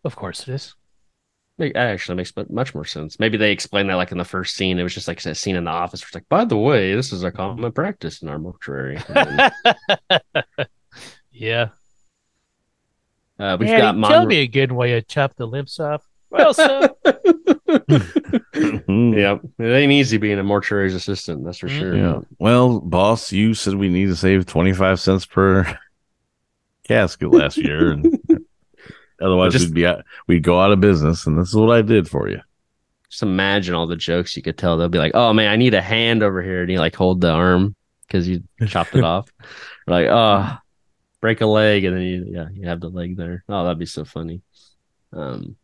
Of course it is. Make- That actually makes much more sense. Maybe they explained that like in the first scene. It was just like a scene in the office. Where it's like, by the way, this is a common practice in our mortuary. Yeah. uh, we've Daddy, got tell Monroe. me a good way to chop the limbs off. Well, son, Mhm. Yep, it ain't easy being a mortuary's assistant. That's for sure. Yeah. Well, boss, you said we need to save 25 cents per casket last year. And otherwise, Just- we'd be out, we'd go out of business. And this is what I did for you. Just imagine all the jokes you could tell. They'll be like, "Oh man, I need a hand over here," and you like hold the arm because you chopped it off. Or like, oh, break a leg, and then you yeah, you have the leg there. Oh, that'd be so funny. Um.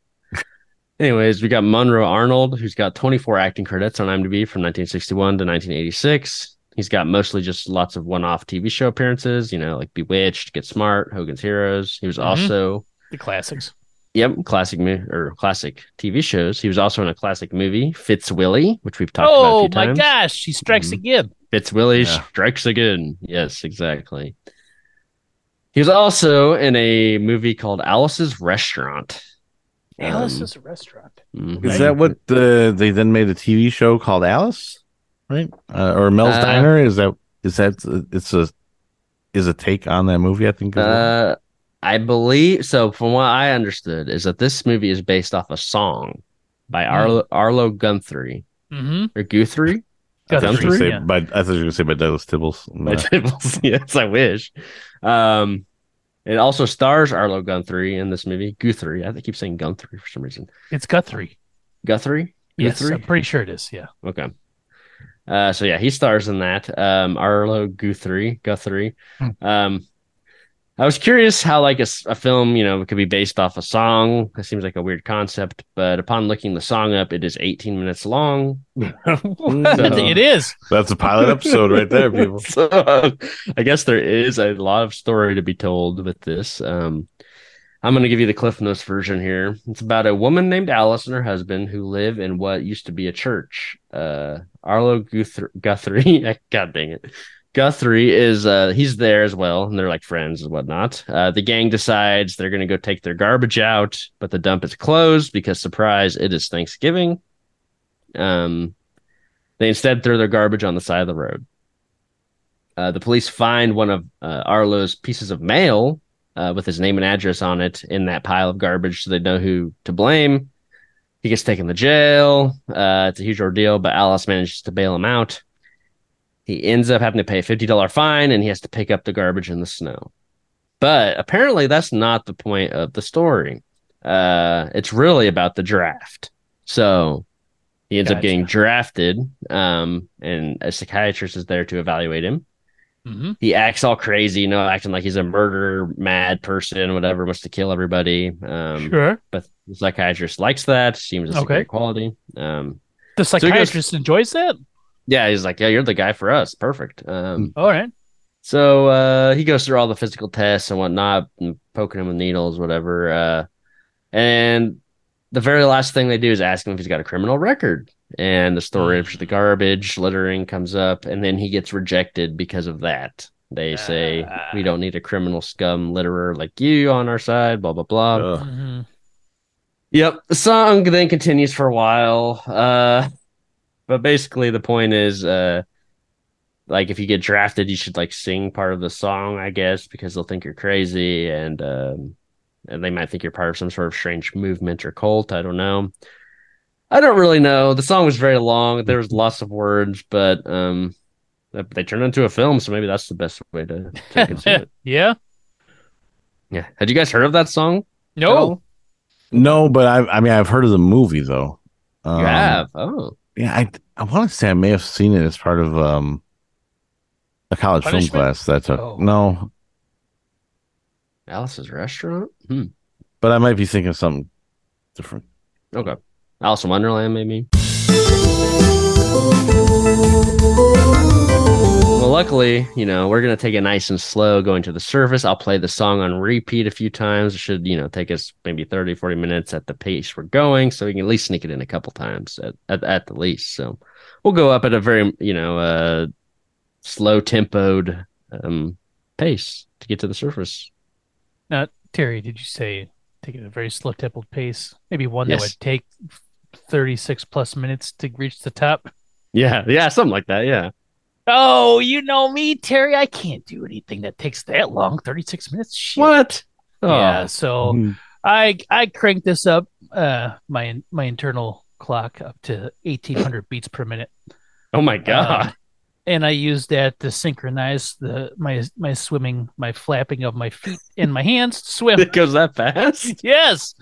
Anyways, we got Monroe Arnold, who's got 24 acting credits on IMDb from 1961 to 1986. He's got mostly just lots of one-off TV show appearances, you know, like Bewitched, Get Smart, Hogan's Heroes. He was Mhm. also the classics. Yep, classic mo- or classic TV shows. He was also in a classic movie, Fitzwilly, which we've talked about Oh my times. gosh, she strikes Mhm. again. Fitzwilly Yeah. strikes again. Yes, exactly. He was also in a movie called Alice's Restaurant. Alice Um, is a restaurant. mhm. Is that what uh, they then made a TV show called Alice? Right? Uh, or Mel's Uh, Diner? Is that, is that, it's a, is a take on that movie, I think. Uh, I believe so. From what I understood, is that this movie is based off a song by Hmm. Arlo, Arlo Guthrie Mm-hmm. or Guthrie. I thought you were Guthrie, gonna say yeah. by, I thought you were going to say by Douglas Tibbles. by Tibbles. yes, I wish. Um, it also stars Arlo Guthrie in this movie. Guthrie. I keep saying Guthrie for some reason. It's Guthrie. Guthrie. Yes, Guthrie? I'm pretty sure it is. Yeah. Okay. Uh, so yeah, he stars in that. Um, Arlo Guthrie. Guthrie. Hmm. Um, I was curious how like a film, you know, could be based off a song. It seems like a weird concept, but upon looking the song up, it is 18 minutes long. it is. That's a pilot episode right there, people. so uh, I guess there is a lot of story to be told with this. Um, I'm going to give you the Cliff Notes version here. It's about a woman named Alice and her husband who live in what used to be a church. Uh, Arlo Guthrie, Guthrie, God dang it. Guthrie is uh he's there as well, and they're like friends and whatnot. Uh, the gang decides they're gonna go take their garbage out, but the dump is closed because surprise, it is Thanksgiving. Um, they instead throw their garbage on the side of the road. Uh, the police find one of uh, Arlo's pieces of mail uh, with his name and address on it in that pile of garbage, so they know who to blame. He gets taken to jail. Uh, it's a huge ordeal, but Alice manages to bail him out. He ends up having to pay a $50 fine and he has to pick up the garbage in the snow. But apparently, that's not the point of the story. Uh, it's really about the draft. So he ends up getting drafted, um, and a psychiatrist is there to evaluate him. hmm He acts all crazy, you know, acting like he's a murder mad person, whatever, wants to kill everybody. Um, Sure. But the psychiatrist likes that, seems it's a Okay. great quality. Um, The he goes- psychiatrist enjoys that. Yeah, he's like, yeah, you're the guy for us. Perfect. Um, All right. so uh, he goes through all the physical tests and whatnot, and poking him with needles, whatever. Uh, and the very last thing they do is ask him if he's got a criminal record. And the story of the garbage littering comes up, and then he gets rejected because of that. They say we don't need a criminal scum litterer like you on our side. Blah blah blah. Ugh. hmm Yep. The song then continues for a while. Uh but basically the point is uh like if you get drafted you should like sing part of the song, I guess, because they'll think you're crazy and um and they might think you're part of some sort of strange movement or cult. I don't know. I don't really know. The song was very long. There was lots of words, but um they- they turned it into a film, so maybe that's the best way to, to consume it. yeah. Yeah. Had you guys heard of that song? No. No, but I, I mean, I've heard of the movie though. Um, You have. Oh. Yeah, I, I want to say I may have seen it as part of um a college film class. That's a Oh. no, Alice's restaurant? Hmm. but I might be thinking of something different. Okay. Alice in Wonderland, maybe. Luckily, you know, we're gonna take it nice and slow going to the surface. I'll play the song on repeat a few times. It should, you know, take us maybe 30, 40 minutes at the pace we're going, so we can at least sneak it in a couple times at, at, at the least. So we'll go up at a very, you know, uh slow tempoed um pace to get to the surface. Now, Terry, did you say take it at a very slow templed pace? Maybe one Yes. that would take 36 plus minutes to reach the top? Yeah, yeah, something like that. Yeah. Oh, you know me, Terry. I can't do anything that takes that long. 36 minutes? Shit. What? Yeah, Oh. so Mhm. I I cranked this up, uh, my my internal clock up to 1800 beats per minute. Oh my god. Uh, and I used that to synchronize the my my swimming, my flapping of my feet and my hands to swim. it goes that fast? yes.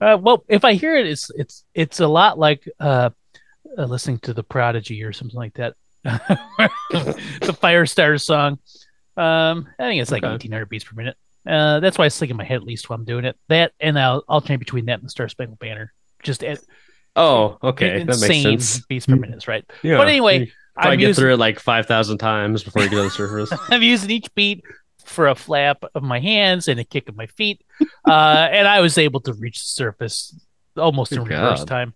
Uh, well, if I hear it, it's it's it's a lot like uh, uh, listening to the Prodigy or something like that. the Firestarter song. Um, I think it's like Okay. 1800 beats per minute. Uh, that's why I stick in my head at least while I'm doing it. That and I'll alternate between that and the Star Spangled Banner. Just at Oh, okay. That insane makes sense. beats per minute, right? Yeah. But anyway, I'm get using, through it like 5,000 times before you get to the surface. I'm using each beat for a flap of my hands and a kick of my feet, uh, and I was able to reach the surface almost in Good reverse God. time.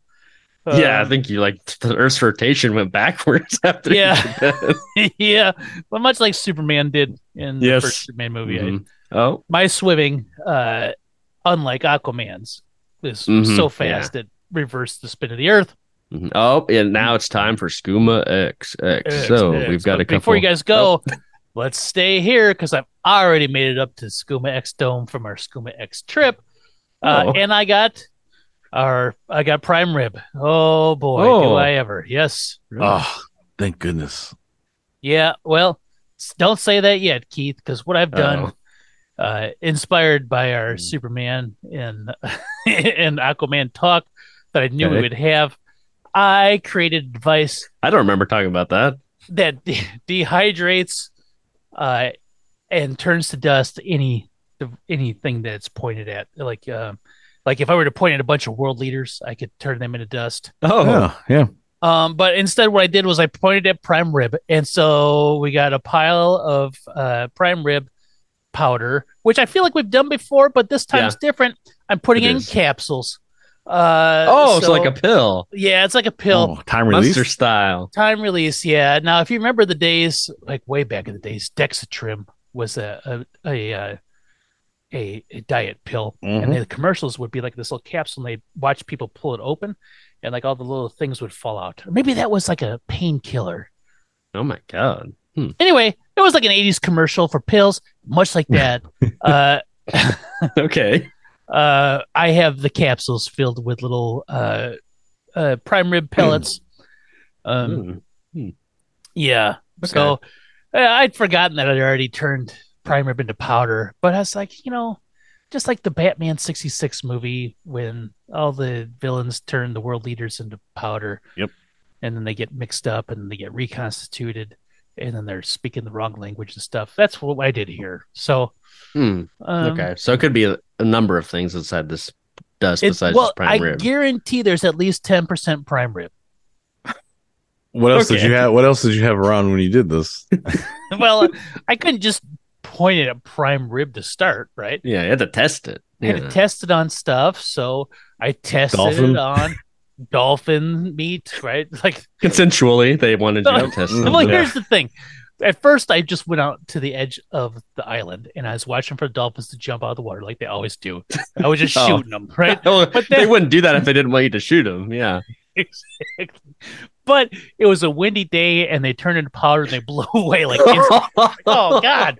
Yeah, I Um, think you like the Earth's rotation went backwards after. Yeah. yeah, but much like Superman did in the first Superman movie, Mhm. Oh, my swimming, uh, unlike Aquaman's, is Mhm, so fast it reversed the spin of the Earth. mhm. oh, and now it's time for Skooma X X. So X, we've got a couple. Before you guys go, Oh. let's stay here because I've already made it up to Skooma X Dome from our Skooma X trip, uh, Oh. and I got our I got prime rib. Oh boy, do Oh. I ever? Yes, Oh, thank goodness. yeah. Well, don't say that yet, Keith, because what I've done, uh, inspired by our Hmm. Superman and and Aquaman talk that I knew we would have, I created a device I don't remember talking about that. that de- dehydrates uh, and turns to dust any the, anything that's pointed at. Like, um, like if I were to point at a bunch of world leaders, I could turn them into dust. Oh, Yeah, yeah. Um, but instead, what I did was I pointed at prime rib, and so we got a pile of uh, prime rib powder, which I feel like we've done before, but this time Yeah. it's different. I'm putting It in is. capsules. Uh, oh, it's so- like a pill, yeah, it's like a pill. Oh, time release. monster style. Time release, yeah. Now, if you remember the days, like way back in the days, Dexatrim was a a a, uh, a, a diet pill, Mhm. and the commercials would be like this little capsule, and they'd watch people pull it open, and like all the little things would fall out. Or maybe that was like a painkiller. Oh my god. Hmm. Anyway, it was like an '80s commercial for pills, much like that. uh, Okay. uh, I have the capsules filled with little uh, uh, prime rib pellets. um, Hmm. Yeah. So uh, I'd forgotten that I'd already turned prime rib into powder, but I was like, you know, just like the Batman 66 movie when all the villains turn the world leaders into powder. Yep. And then they get mixed up and they get reconstituted and then they're speaking the wrong language and stuff. That's what I did here. So, Hmm. um, Okay. So it could be a, a number of things inside this dust it- besides well, just prime I rib. guarantee there's at least 10% prime rib. What else did you have? What else did you have around when you did this? well, I couldn't just point it at prime rib to start, right? yeah, you had to test it. I had to test it on stuff, so I tested Dolphin? it on dolphin meat, right? Like, Consensually, they wanted you to test it. well, Yeah. here's the thing. At first, I just went out to the edge of the island and I was watching for dolphins to jump out of the water like they always do. I was just Oh. shooting them, right? Well, But they wouldn't do that if they didn't want you to shoot them. Yeah. Exactly. But it was a windy day and they turned into powder and they blew away like instant. Oh, God.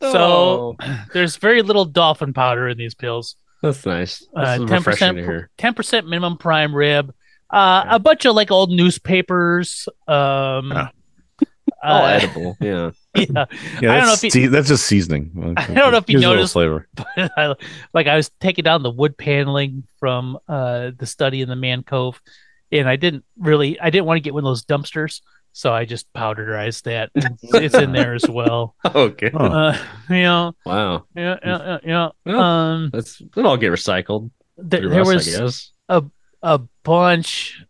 So there's very little dolphin powder in these pills. that's nice. Uh, Ten percent, ten percent minimum prime rib. Uh, A bunch of like old newspapers. Um, Ah. All uh, edible. Yeah. yeah. Yeah, I don't know that's, if you- sea- that's just seasoning. I don't know if you it noticed- flavor. I, like I was taking down the wood paneling from uh, the study in the man cove, and I didn't really, I didn't want to get one of those dumpsters, so I just powderized that. it's in there as well. Okay. Uh, you know, Wow. yeah, yeah, yeah, yeah. Well, Um, That's it'll all get recycled. th- there us, was guess. a bunch,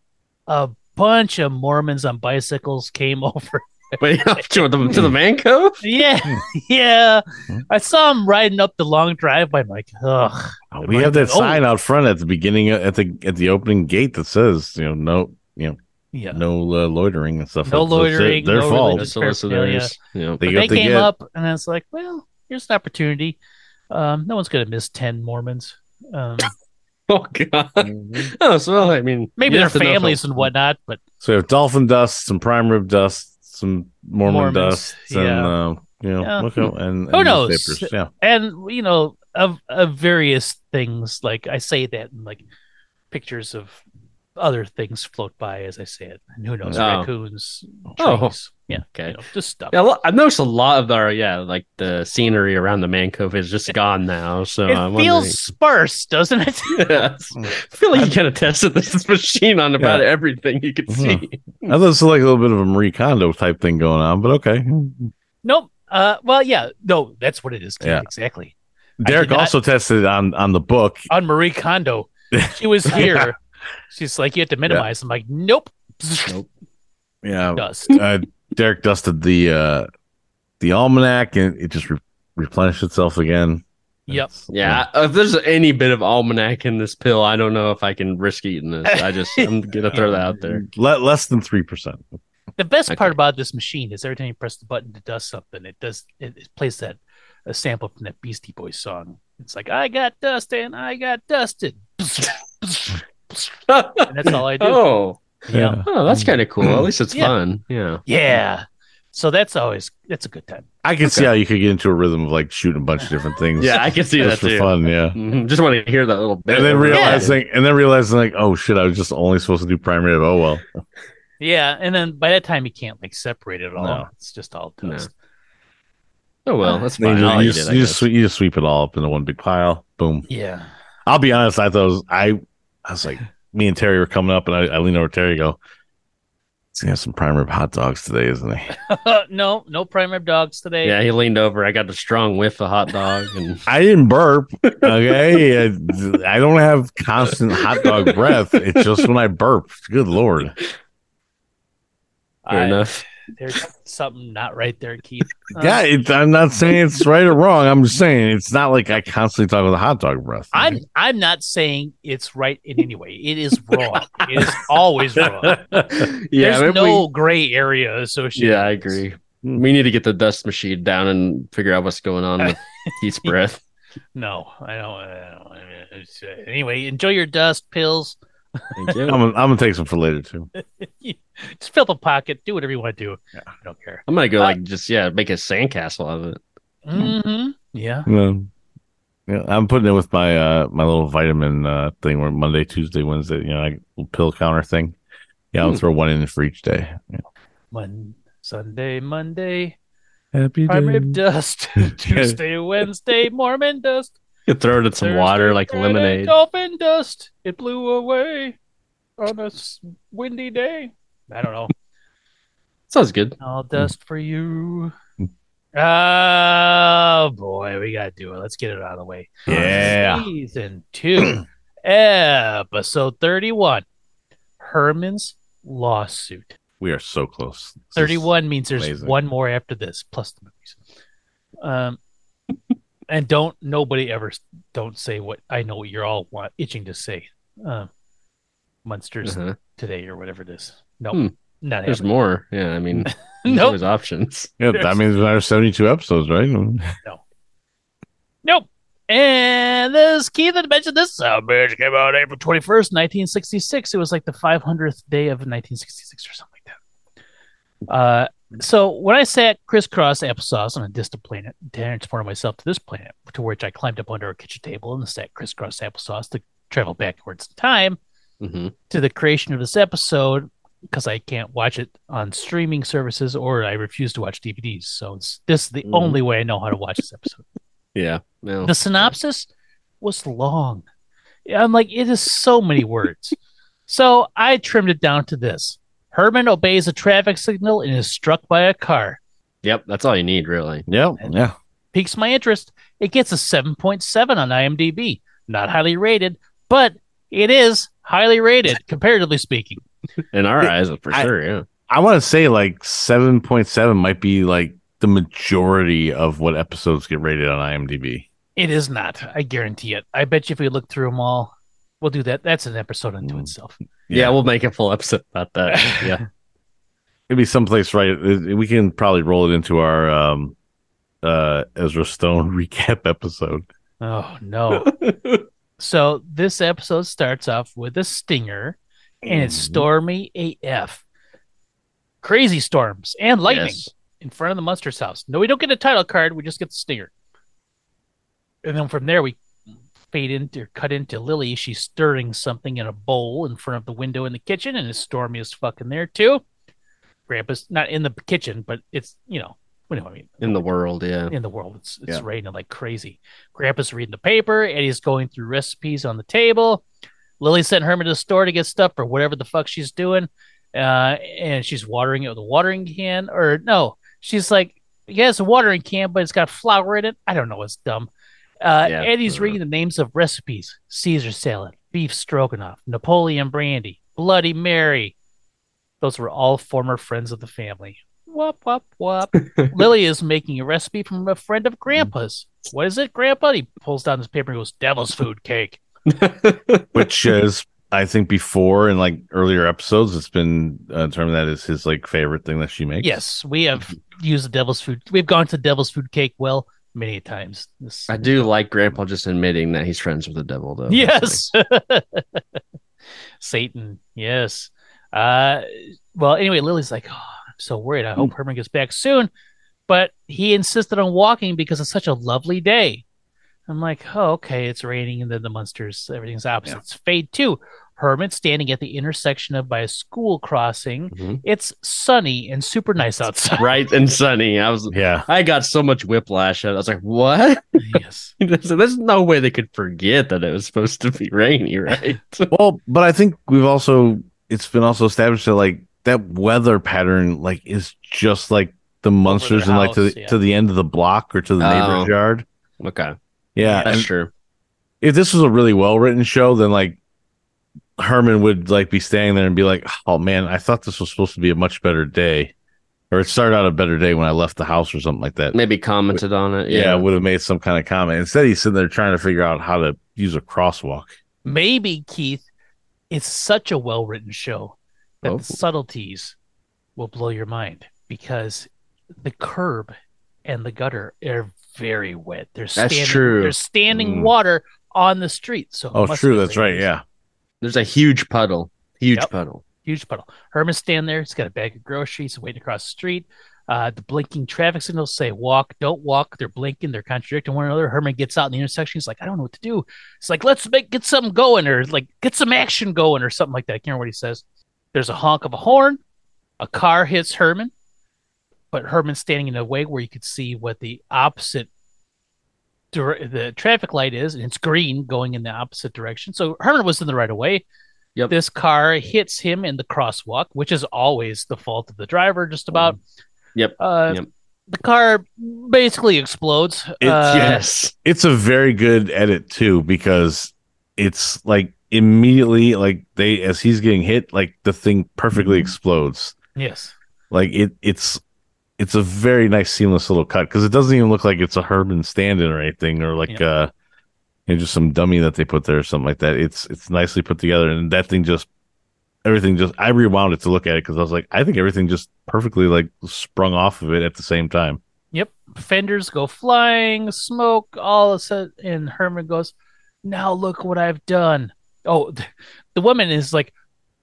a bunch of Mormons on bicycles came over. Wait, to the to the man cove? yeah, yeah. I saw him riding up the long driveway. I'm like, ugh. We have that Oh. sign out front at the beginning at the at the opening gate that says, you know, no, you know, Yeah. no uh, loitering and stuff. No That's- that's loitering, Their no fault. Solicitors. Yeah. They But got they came get. up, and it's like, well, here's an opportunity. Um, no one's gonna miss ten Mormons. Um, Oh god. Oh, so well, I mean, maybe their have to know if families and whatnot, but So we have dolphin dust, some prime rib dust, some Mormon Mormons, dust, and yeah. uh, you know, Yeah. look out, and, Who knows? Yeah, and you know of of various things. Like I say that, and like pictures of other things float by as I say it. And who knows? Oh. Raccoons, Oh. trees. yeah, Okay. you know, just stuff. Yeah, I've noticed a lot of our yeah, like the scenery around the man cove is just gone now. So it I'm feels sparse, doesn't it? Yes. I feel like you kind of tested this machine on about Yeah. everything you could see. I thought it was like a little bit of a Marie Kondo type thing going on, but okay. nope. Uh, well, yeah, no, that's what it is. Yeah. exactly. Derek not- also tested on on the book. On Marie Kondo, she was here. She's like, you have to minimize. I'm like, nope. Nope. Yeah, Dust. uh, Derek dusted the uh the almanac, and it just re- replenished itself again. Yep. It's- Yeah, if there's any bit of almanac in this pill, I don't know if I can risk eating this. I just I'm gonna throw that out there. Le- less than three percent. The best Okay. part about this machine is every time you press the button to dust something, it does it, it plays that a sample from that Beastie Boys song. It's like I got dust and I got dusted. And that's all I do. Oh, yeah. oh, that's kind of cool. At least it's Yeah. fun. Yeah. Yeah. So that's always that's a good time. I can see how you could get into a rhythm of like shooting a bunch of different things. Yeah, I can see just that for too. fun. Yeah. Mhm. Just want to hear that little bit. And then over and over. realizing, and then realizing, like, oh shit, I was just only supposed to do prime rib. Oh well. Yeah, and then by that time you can't like separate it all. No. It's just all No. Oh well, that's fine. you just, eat you it, just, I you, just sweep, you just sweep it all up into one big pile. Boom. Yeah. I'll be honest. I thought it was, I, I was like, me and Terry were coming up, and I, I leaned over Terry. and Go, He's gonna have some prime rib hot dogs today, isn't he? no, no prime rib dogs today. Yeah, he leaned over. I got a strong whiff of hot dog, and I didn't burp. Okay, I, I don't have constant hot dog breath. It's just when I burp. Good lord. fair I- enough. There's something not right there, Keith. Uh, Yeah, it, I'm not saying it's right or wrong. I'm just saying it's not like I constantly talk with a hot dog breath. I'm I'm not saying it's right in any way. It is wrong. it is always wrong. yeah, There's maybe no we- gray area associated. yeah, I agree. We need to get the dust machine down and figure out what's going on with Keith's breath. No, I don't. I don't it's, uh, anyway, enjoy your dust pills. Thank you. I'm, gonna- I'm gonna take some for later too. Just fill the pocket. Do whatever you want to do. Yeah. I don't care. I'm gonna go Uh, like just yeah, make a sandcastle out of it. hmm Yeah. Yeah. Yeah, I'm putting it with my uh my little vitamin uh thing where Monday, Tuesday, Wednesday, you know, like little pill counter thing. Yeah, I'll Hmm. throw one in for each day. Yeah. Mon- Sunday, Monday, Happy prime day. rib dust. Tuesday, Wednesday, Mormon dust. You could throw it in some water like lemonade. Dolphin dust. It blew away on a windy day. I don't know. Sounds good. All dust for you. Oh boy, we gotta do it. Let's get it out of the way. Yeah. Season two, episode thirty-one. Herman's lawsuit. We are so close. This Thirty-one means there's amazing. one more after this, plus the movies. Um, and don't nobody ever don't say what I know what you're all want, itching to say. Um, monsters Uh-huh. today or whatever it is. No, Hmm. not There's happening. more. Yeah, I mean, there's Nope. always options. Yeah, that means there's 72 episodes, right? No, nope. And this Keith had mentioned this uh, bitch came out April 21st, 1966. It was like the 500th day of 1966 or something like that. Uh, so when I sat crisscross applesauce on a distant planet, transported myself to this planet, to which I climbed up under a kitchen table and sat crisscross applesauce to travel backwards in time hmm to the creation of this episode because I can't watch it on streaming services or I refuse to watch DVDs. So it's, this is the Mhm. only way I know how to watch this episode. Yeah. No. The synopsis was long. I'm like, it is so many words. So I trimmed it down to this Herman obeys a traffic signal and is struck by a car. Yep. That's all you need, really. Yeah, yeah. Piques my interest. It gets a 7.7 on IMDb. Not highly rated, but it is highly rated, comparatively speaking. In our eyes, for I- sure. Yeah. I want to say like 7.7 might be like the majority of what episodes get rated on IMDb. It is not. I guarantee it. I bet you if we look through them all, we'll do that. That's an episode unto Mm. itself. yeah. we'll make a full episode about that. Yeah. It'd be someplace right. We can probably roll it into our um uh Ezra Stone recap episode. Oh, no. So this episode starts off with a stinger, and it's Mhm. stormy AF. Crazy storms and lightning Yes. in front of the Munster's house. No, we don't get a title card. We just get the stinger. And then from there, we fade into or cut into Lily. She's stirring something in a bowl in front of the window in the kitchen, and it's stormy as fuck in there too. Grandpa's not in the kitchen, but it's you know, what do I mean? In the world. Yeah. in the world. It's it's Yeah. raining like crazy. Grandpa's reading the paper. Eddie's going through recipes on the table. Lily sent Herman to the store to get stuff for whatever the fuck she's doing. Uh, and she's watering it with a watering can. Or no, she's like, yeah, it's a watering can, but it's got flour in it. I don't know. It's dumb. Uh, Yeah. Eddie's reading the names of recipes Caesar salad, beef stroganoff, Napoleon brandy, Bloody Mary. Those were all former friends of the family. Whoop, whoop, whoop. Lily is making a recipe from a friend of Grandpa's. What is it, Grandpa? He pulls down his paper and goes, Devil's food cake. which is I think before in like earlier episodes, it's been uh, determined that is his like favorite thing that she makes. Yes, we have used the devil's food. We've gone to devil's food cake well many times. This, I do like Grandpa just admitting that he's friends with the devil, though. Yes. Satan. Yes. Uh, well, anyway, Lily's like, oh, I'm so worried. I hope Herman gets back soon. But he insisted on walking because it's such a lovely day. I'm like, oh, okay, it's raining, and then the Munsters, everything's opposites. Fade to. Herman standing at the intersection of by a school crossing. Mhm. It's sunny and super nice outside. Right and sunny. I was. Yeah. I got so much whiplash. I was like, "What? yes. so there's no way they could forget that it was supposed to be rainy, right?" Well, but I think we've also it's been also established that like that weather pattern like is just like the Munsters and like to the, yeah. to the end of the block or to the Oh. neighbor's yard. Okay, Yeah, that's and true. if this was a really well written show, then like Herman would like be staying there and be like, "Oh man, I thought this was supposed to be a much better day." Or it started out a better day when I left the house or something like that. Maybe commented on it. yeah, Yeah, would have made some kind of comment. Instead, he's sitting there trying to figure out how to use a crosswalk. Maybe Keith, it's such a well written show that Oh. the subtleties will blow your mind because the curb and the gutter are very wet. There's That's standing, true. There's standing Mm. water on the street. So Oh, true. That's right. Yeah. There's a huge puddle. Huge Yep. puddle. huge puddle. Herman's standing there. He's got a bag of groceries waiting across the street. Uh, the blinking traffic signals say walk, don't walk. They're blinking. They're contradicting one another. Herman gets out in the intersection. He's like, I don't know what to do. It's like, let's make get something going or like get some action going or something like that. I can't remember what he says. There's a honk of a horn. A car hits Herman, but Herman's standing in a way where you could see what the opposite dir- the traffic light is, and it's green going in the opposite direction. So Herman was in the right of way. Yep. This car hits him in the crosswalk, which is always the fault of the driver, just about. Yep. Uh, Yep. The car basically explodes. It's- Uh, yes. It's a very good edit too because it's like immediately like they as he's getting hit, like the thing perfectly explodes. Yes. Like it, it's it's a very nice seamless little cut because it doesn't even look like it's a Herman stand-in or anything or like Yeah. uh you know, just some dummy that they put there or something like that. It's it's nicely put together and that thing just everything just I rewound it to look at it because I was like I think everything just perfectly like sprung off of it at the same time. Yep. Fenders go flying, smoke, all of a sudden, and Herman goes, Now look what I've done. Oh, the woman is like,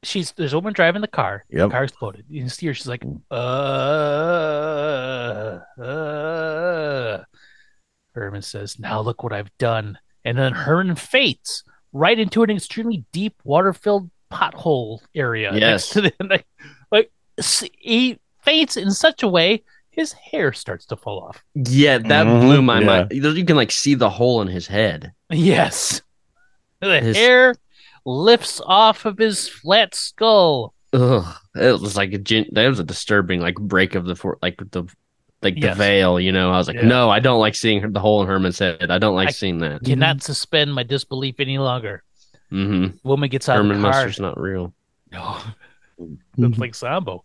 she's there's a woman driving the car. Yep. The car exploded. You can see her. She's like, uh, uh. Herman says, Now look what I've done. And then Herman faints right into an extremely deep water filled pothole area. next Yes. to the, like, like, he faints in such a way his hair starts to fall off. Yeah, that Mhm, blew my yeah. mind. You can like see the hole in his head. Yes. The His- hair lifts off of his flat skull. Ugh, it was like a that was a disturbing like break of the for like the like the veil. You know, I was like, Yeah. no, I don't like seeing her- the hole in Herman's head. I don't like I seeing that. Cannot suspend my disbelief any longer. Mm-hmm. Woman gets out Herman of the car. Munster's not real. No, that's like Sambo.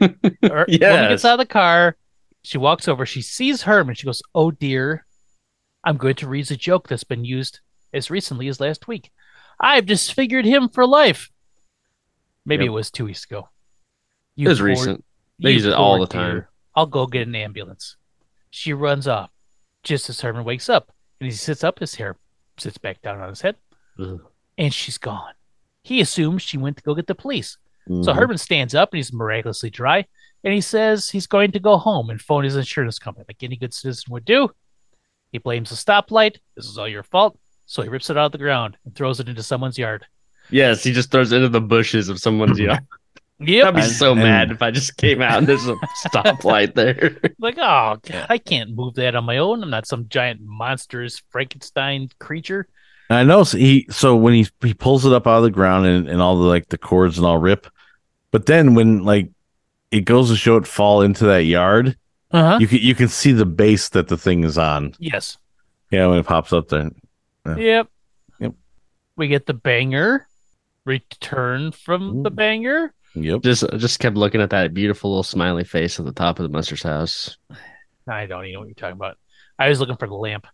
Her- Woman gets out of the car. She walks over. She sees Herman. She goes, "Oh dear, I'm going to read a joke that's been used as recently as last week. I've disfigured him for life. Maybe Yep. it was two weeks ago. It was poor- recent. They use it all the time. dear. I'll go get an ambulance. She runs off just as Herman wakes up. And he sits up, his hair sits back down on his head, Ugh. and she's gone. He assumes she went to go get the police. So Mhm. Herman stands up and he's miraculously dry, and he says he's going to go home and phone his insurance company, like any good citizen would do. He blames the stoplight. This is all your fault. So he rips it out of the ground and throws it into someone's yard. Yes, he just throws it into the bushes of someone's yard. Yep. I'd be so and- mad if I just came out and there's a stoplight there. Like, oh, God, I can't move that on my own. I'm not some giant monstrous Frankenstein creature. I know so he so when he he pulls it up out of the ground and, and all the like the cords and all rip, but then when like it goes to show it fall into that yard, Uh huh. you can you can see the base that the thing is on. Yes. Yeah, when it pops up there. Yeah. Yep. Yep. We get the banger return from the banger. Yep. just just kept looking at that beautiful little smiley face at the top of the Munster's house. I don't even know what you're talking about. I was looking for the lamp.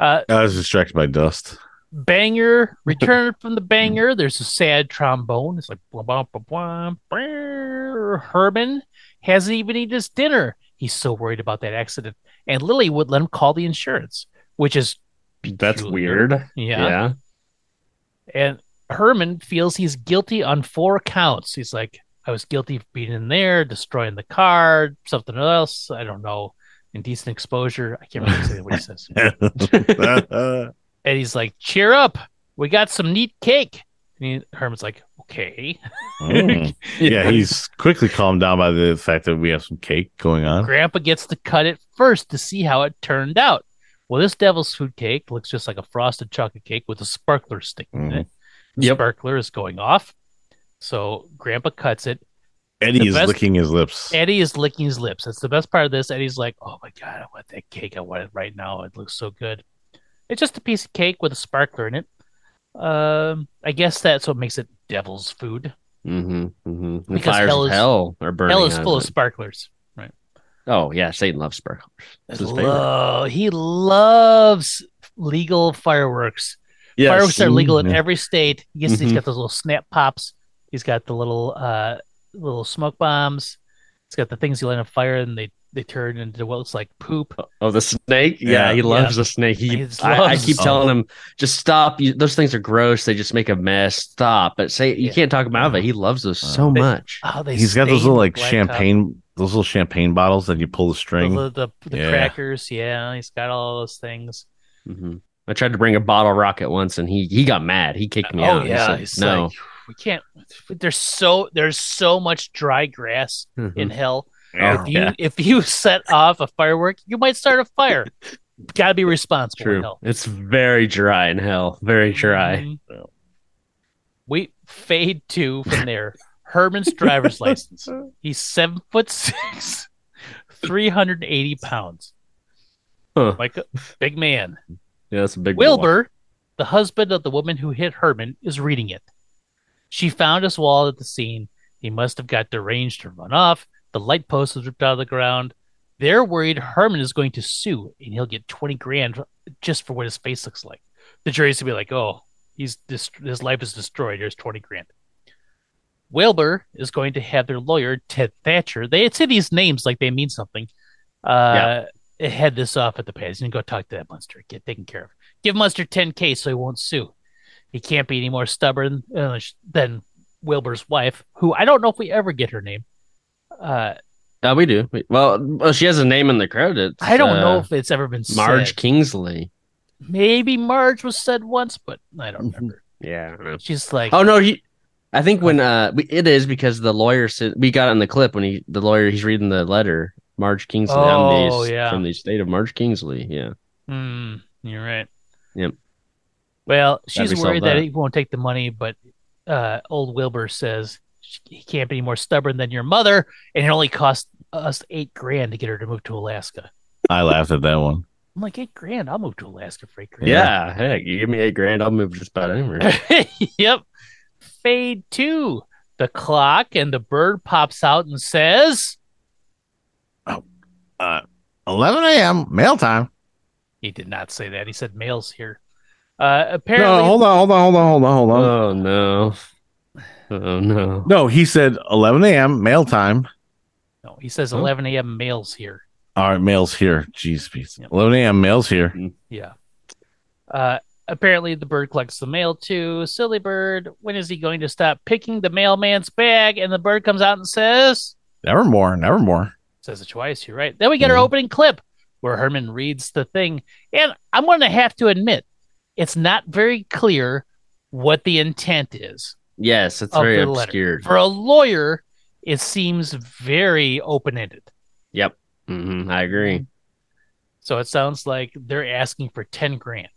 Uh, I was distracted by dust. banger return from the banger. There's a sad trombone. It's like blah, blah, blah, blah, blah. Herman hasn't even eaten his dinner. He's so worried about that accident, and Lily would let him call the insurance, which is That's weird. Yeah. yeah. And Herman feels he's guilty on four counts. He's like, I was guilty of being in there, destroying the car, something else. I don't know. Indecent exposure. I can't remember what he says. And he's like, cheer up. We got some neat cake. And he, Herman's like, okay. Mm. yeah, he's quickly calmed down by the fact that we have some cake going on. Grandpa gets to cut it first to see how it turned out. Well, this devil's food cake looks just like a frosted chocolate cake with a sparkler sticking in it. The Yep. sparkler is going off. So Grandpa cuts it. Eddie The is best- licking his lips. Eddie is licking his lips. That's the best part of this. Eddie's like, "Oh my god, I want that cake. I want it right now. It looks so good." It's just a piece of cake with a sparkler in it. Um, I guess that's what makes it devil's food. Mm-hmm. Mm-hmm. Because hell is- hell. Hell is full of sparklers. Oh yeah, Satan loves sparklers. It's. Lo- he loves legal fireworks. Yes. Fireworks are legal in Mhm. every state. Yes, he's Mhm. got those little snap pops. He's got the little uh little smoke bombs. He's got the things you light on fire and they they turn into what looks like poop. Oh, the snake? Yeah, Yeah. he loves the snake. He, He just I, I keep the telling him, just stop. You, those things are gross. They just make a mess. Stop. But say you Yeah. can't talk him out of it. He loves those so They- much. Oh, they He's got those little like blacktop. champagne, those little champagne bottles that you pull the the, string. the, the, the Yeah. crackers. Yeah, he's got all those things. hmm I tried to bring a bottle rocket once, and he he got mad. He kicked me oh out. He yeah, said, he's no. like, we can't. There's so there's so much dry grass Mhm. in hell. Oh, if you if you set off a firework, you might start a fire. Got to be responsible. in True. hell. It's very dry in hell. Very dry. Mhm. We fade to from there. Herman's driver's license. He's seven foot six, three hundred and eighty pounds. Huh. Like a big man. Yeah, that's a big boy. Wilbur, the husband of the woman who hit Herman, is reading it. She found his wallet at the scene. He must have got deranged to run off. The light post was ripped out of the ground. They're worried Herman is going to sue and he'll get 20 grand just for what his face looks like. The jury's to be like, oh, he's dist- his life is destroyed. Here's 20 grand. Wilbur is going to have their lawyer, Ted Thatcher. They say these names like they mean something. Uh, Head this off at the pads and go talk to that Munster. Get taken care of. Give Munster 10K so he won't sue. He can't be any more stubborn uh, than Wilbur's wife, who I don't know if we ever get her name. Uh, Uh, we do. We- Well, well, she has a name in the credits. I don't Uh, know if it's ever been Marge said. Kingsley. Maybe Marge was said once, but I don't remember. Yeah. I don't. She's like, Oh no, he. I think when uh, we, it is because the lawyer said we got it in the clip when he the lawyer he's reading the letter. Marge Kingsley. I'm Oh, the, yeah. From the state of Marge Kingsley. Yeah. hmm, you're right. Yep. Well, she's we solved worried that that. he won't take the money, but uh, old Wilbur says he can't be any more stubborn than your mother, and it only cost us eight grand to get her to move to Alaska. I laughed at that one. I'm like, eight grand? I'll move to Alaska for eight grand. Yeah. Heck, you give me eight grand, I'll move just about anywhere. yep. Fade to The clock and the bird pops out and says, Uh, 11 a.m. mail time. he did not say that. He said mail's here. Uh, apparently, No, hold on, hold on, hold on, hold on, hold on. oh no. Oh no. no, he said 11 a.m. mail time. no, he says 11 a.m. mail's here. All right, mail's here. Jeez, Pete. Yep. 11 a.m. mail's here. Yeah. Uh, apparently, the bird collects the mail too. Silly bird. When is he going to stop picking the mailman's bag? And the bird comes out and says, Nevermore, nevermore. says it twice. You're right. Then we get our Mhm. opening clip where Herman reads the thing. And I'm going to have to admit, it's not very clear what the intent is. Yes, it's very the letter. obscured. For a lawyer, it seems very open ended. Yep. hmm I agree. So it sounds like they're asking for 10 grand.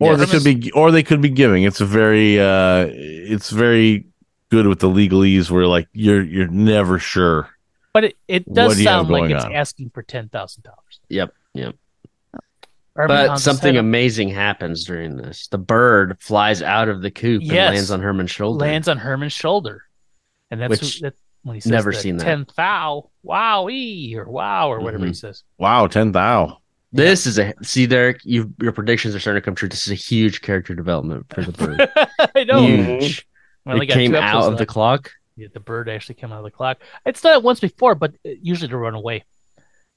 Or Yeah, they Herman's- could be, or they could be giving. It's a very, uh, it's very good with the legalese where like you're you're never sure. But it, it does do you have sound like it's on? asking for $10,000. Yep. Yep. Herman But pounds something amazing happens during this. The bird flies out of the coop Yes. and lands on Herman's shoulder. lands on Herman's shoulder. And that's Which- who, that, when he says never the seen that. 10 thou, wowee, or wow, or whatever he Mhm. says. Wow, ten thou. This is a see Derek. You your predictions are starting to come true. This is a huge character development for the bird. I know. Huge. We only it got came out episodes of the clock. Yeah, the bird actually came out of the clock. It's done it once before, but usually to run away.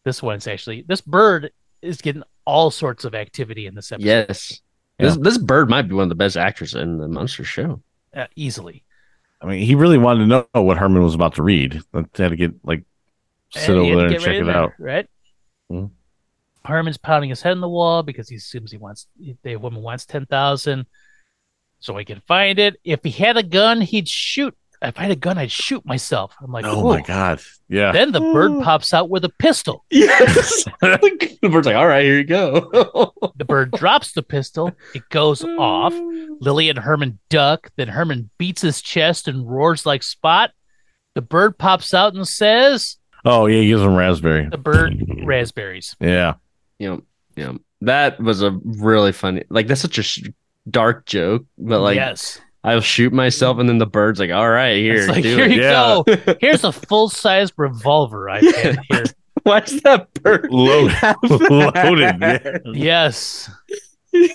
This one's actually this bird is getting all sorts of activity in this episode. Yes. This this bird might be one of the best actors in the Munster show. uh, easily. I mean, he really wanted to know what Herman was about to read. They had to get like sit And over there and check it there, out. Right. Mhm. Herman's pounding his head in the wall because he assumes he wants the woman wants ten thousand, so he can find it. If he had a gun, he'd shoot. If I had a gun, I'd shoot myself. I'm like, Oh my god! Yeah, Then the bird pops out with a pistol. Yes. the bird's like, all right, here you go. The bird drops the pistol. It goes off. Lily and Herman duck. Then Herman beats his chest and roars like Spot. The bird pops out and says, Oh yeah, he gives him raspberry. "The bird raspberries." Yeah. You know, you know, that was a really funny. Like that's such a sh- dark joke, but like yes, I'll shoot myself, and then the bird's like, "All right, here, like here it." you Yeah. go. Here's a full size revolver I had here. Why is that bird Loaded. have Loaded, that? Yes, Is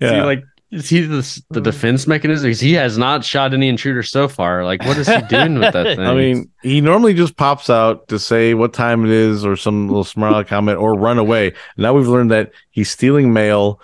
Yeah. he like is he the, the defense mechanism? 'Cause he has not shot any intruders so far. Like, what is he doing with that thing? I mean, he normally just pops out to say what time it is or some little smart comment or run away. Now we've learned that he's stealing mail.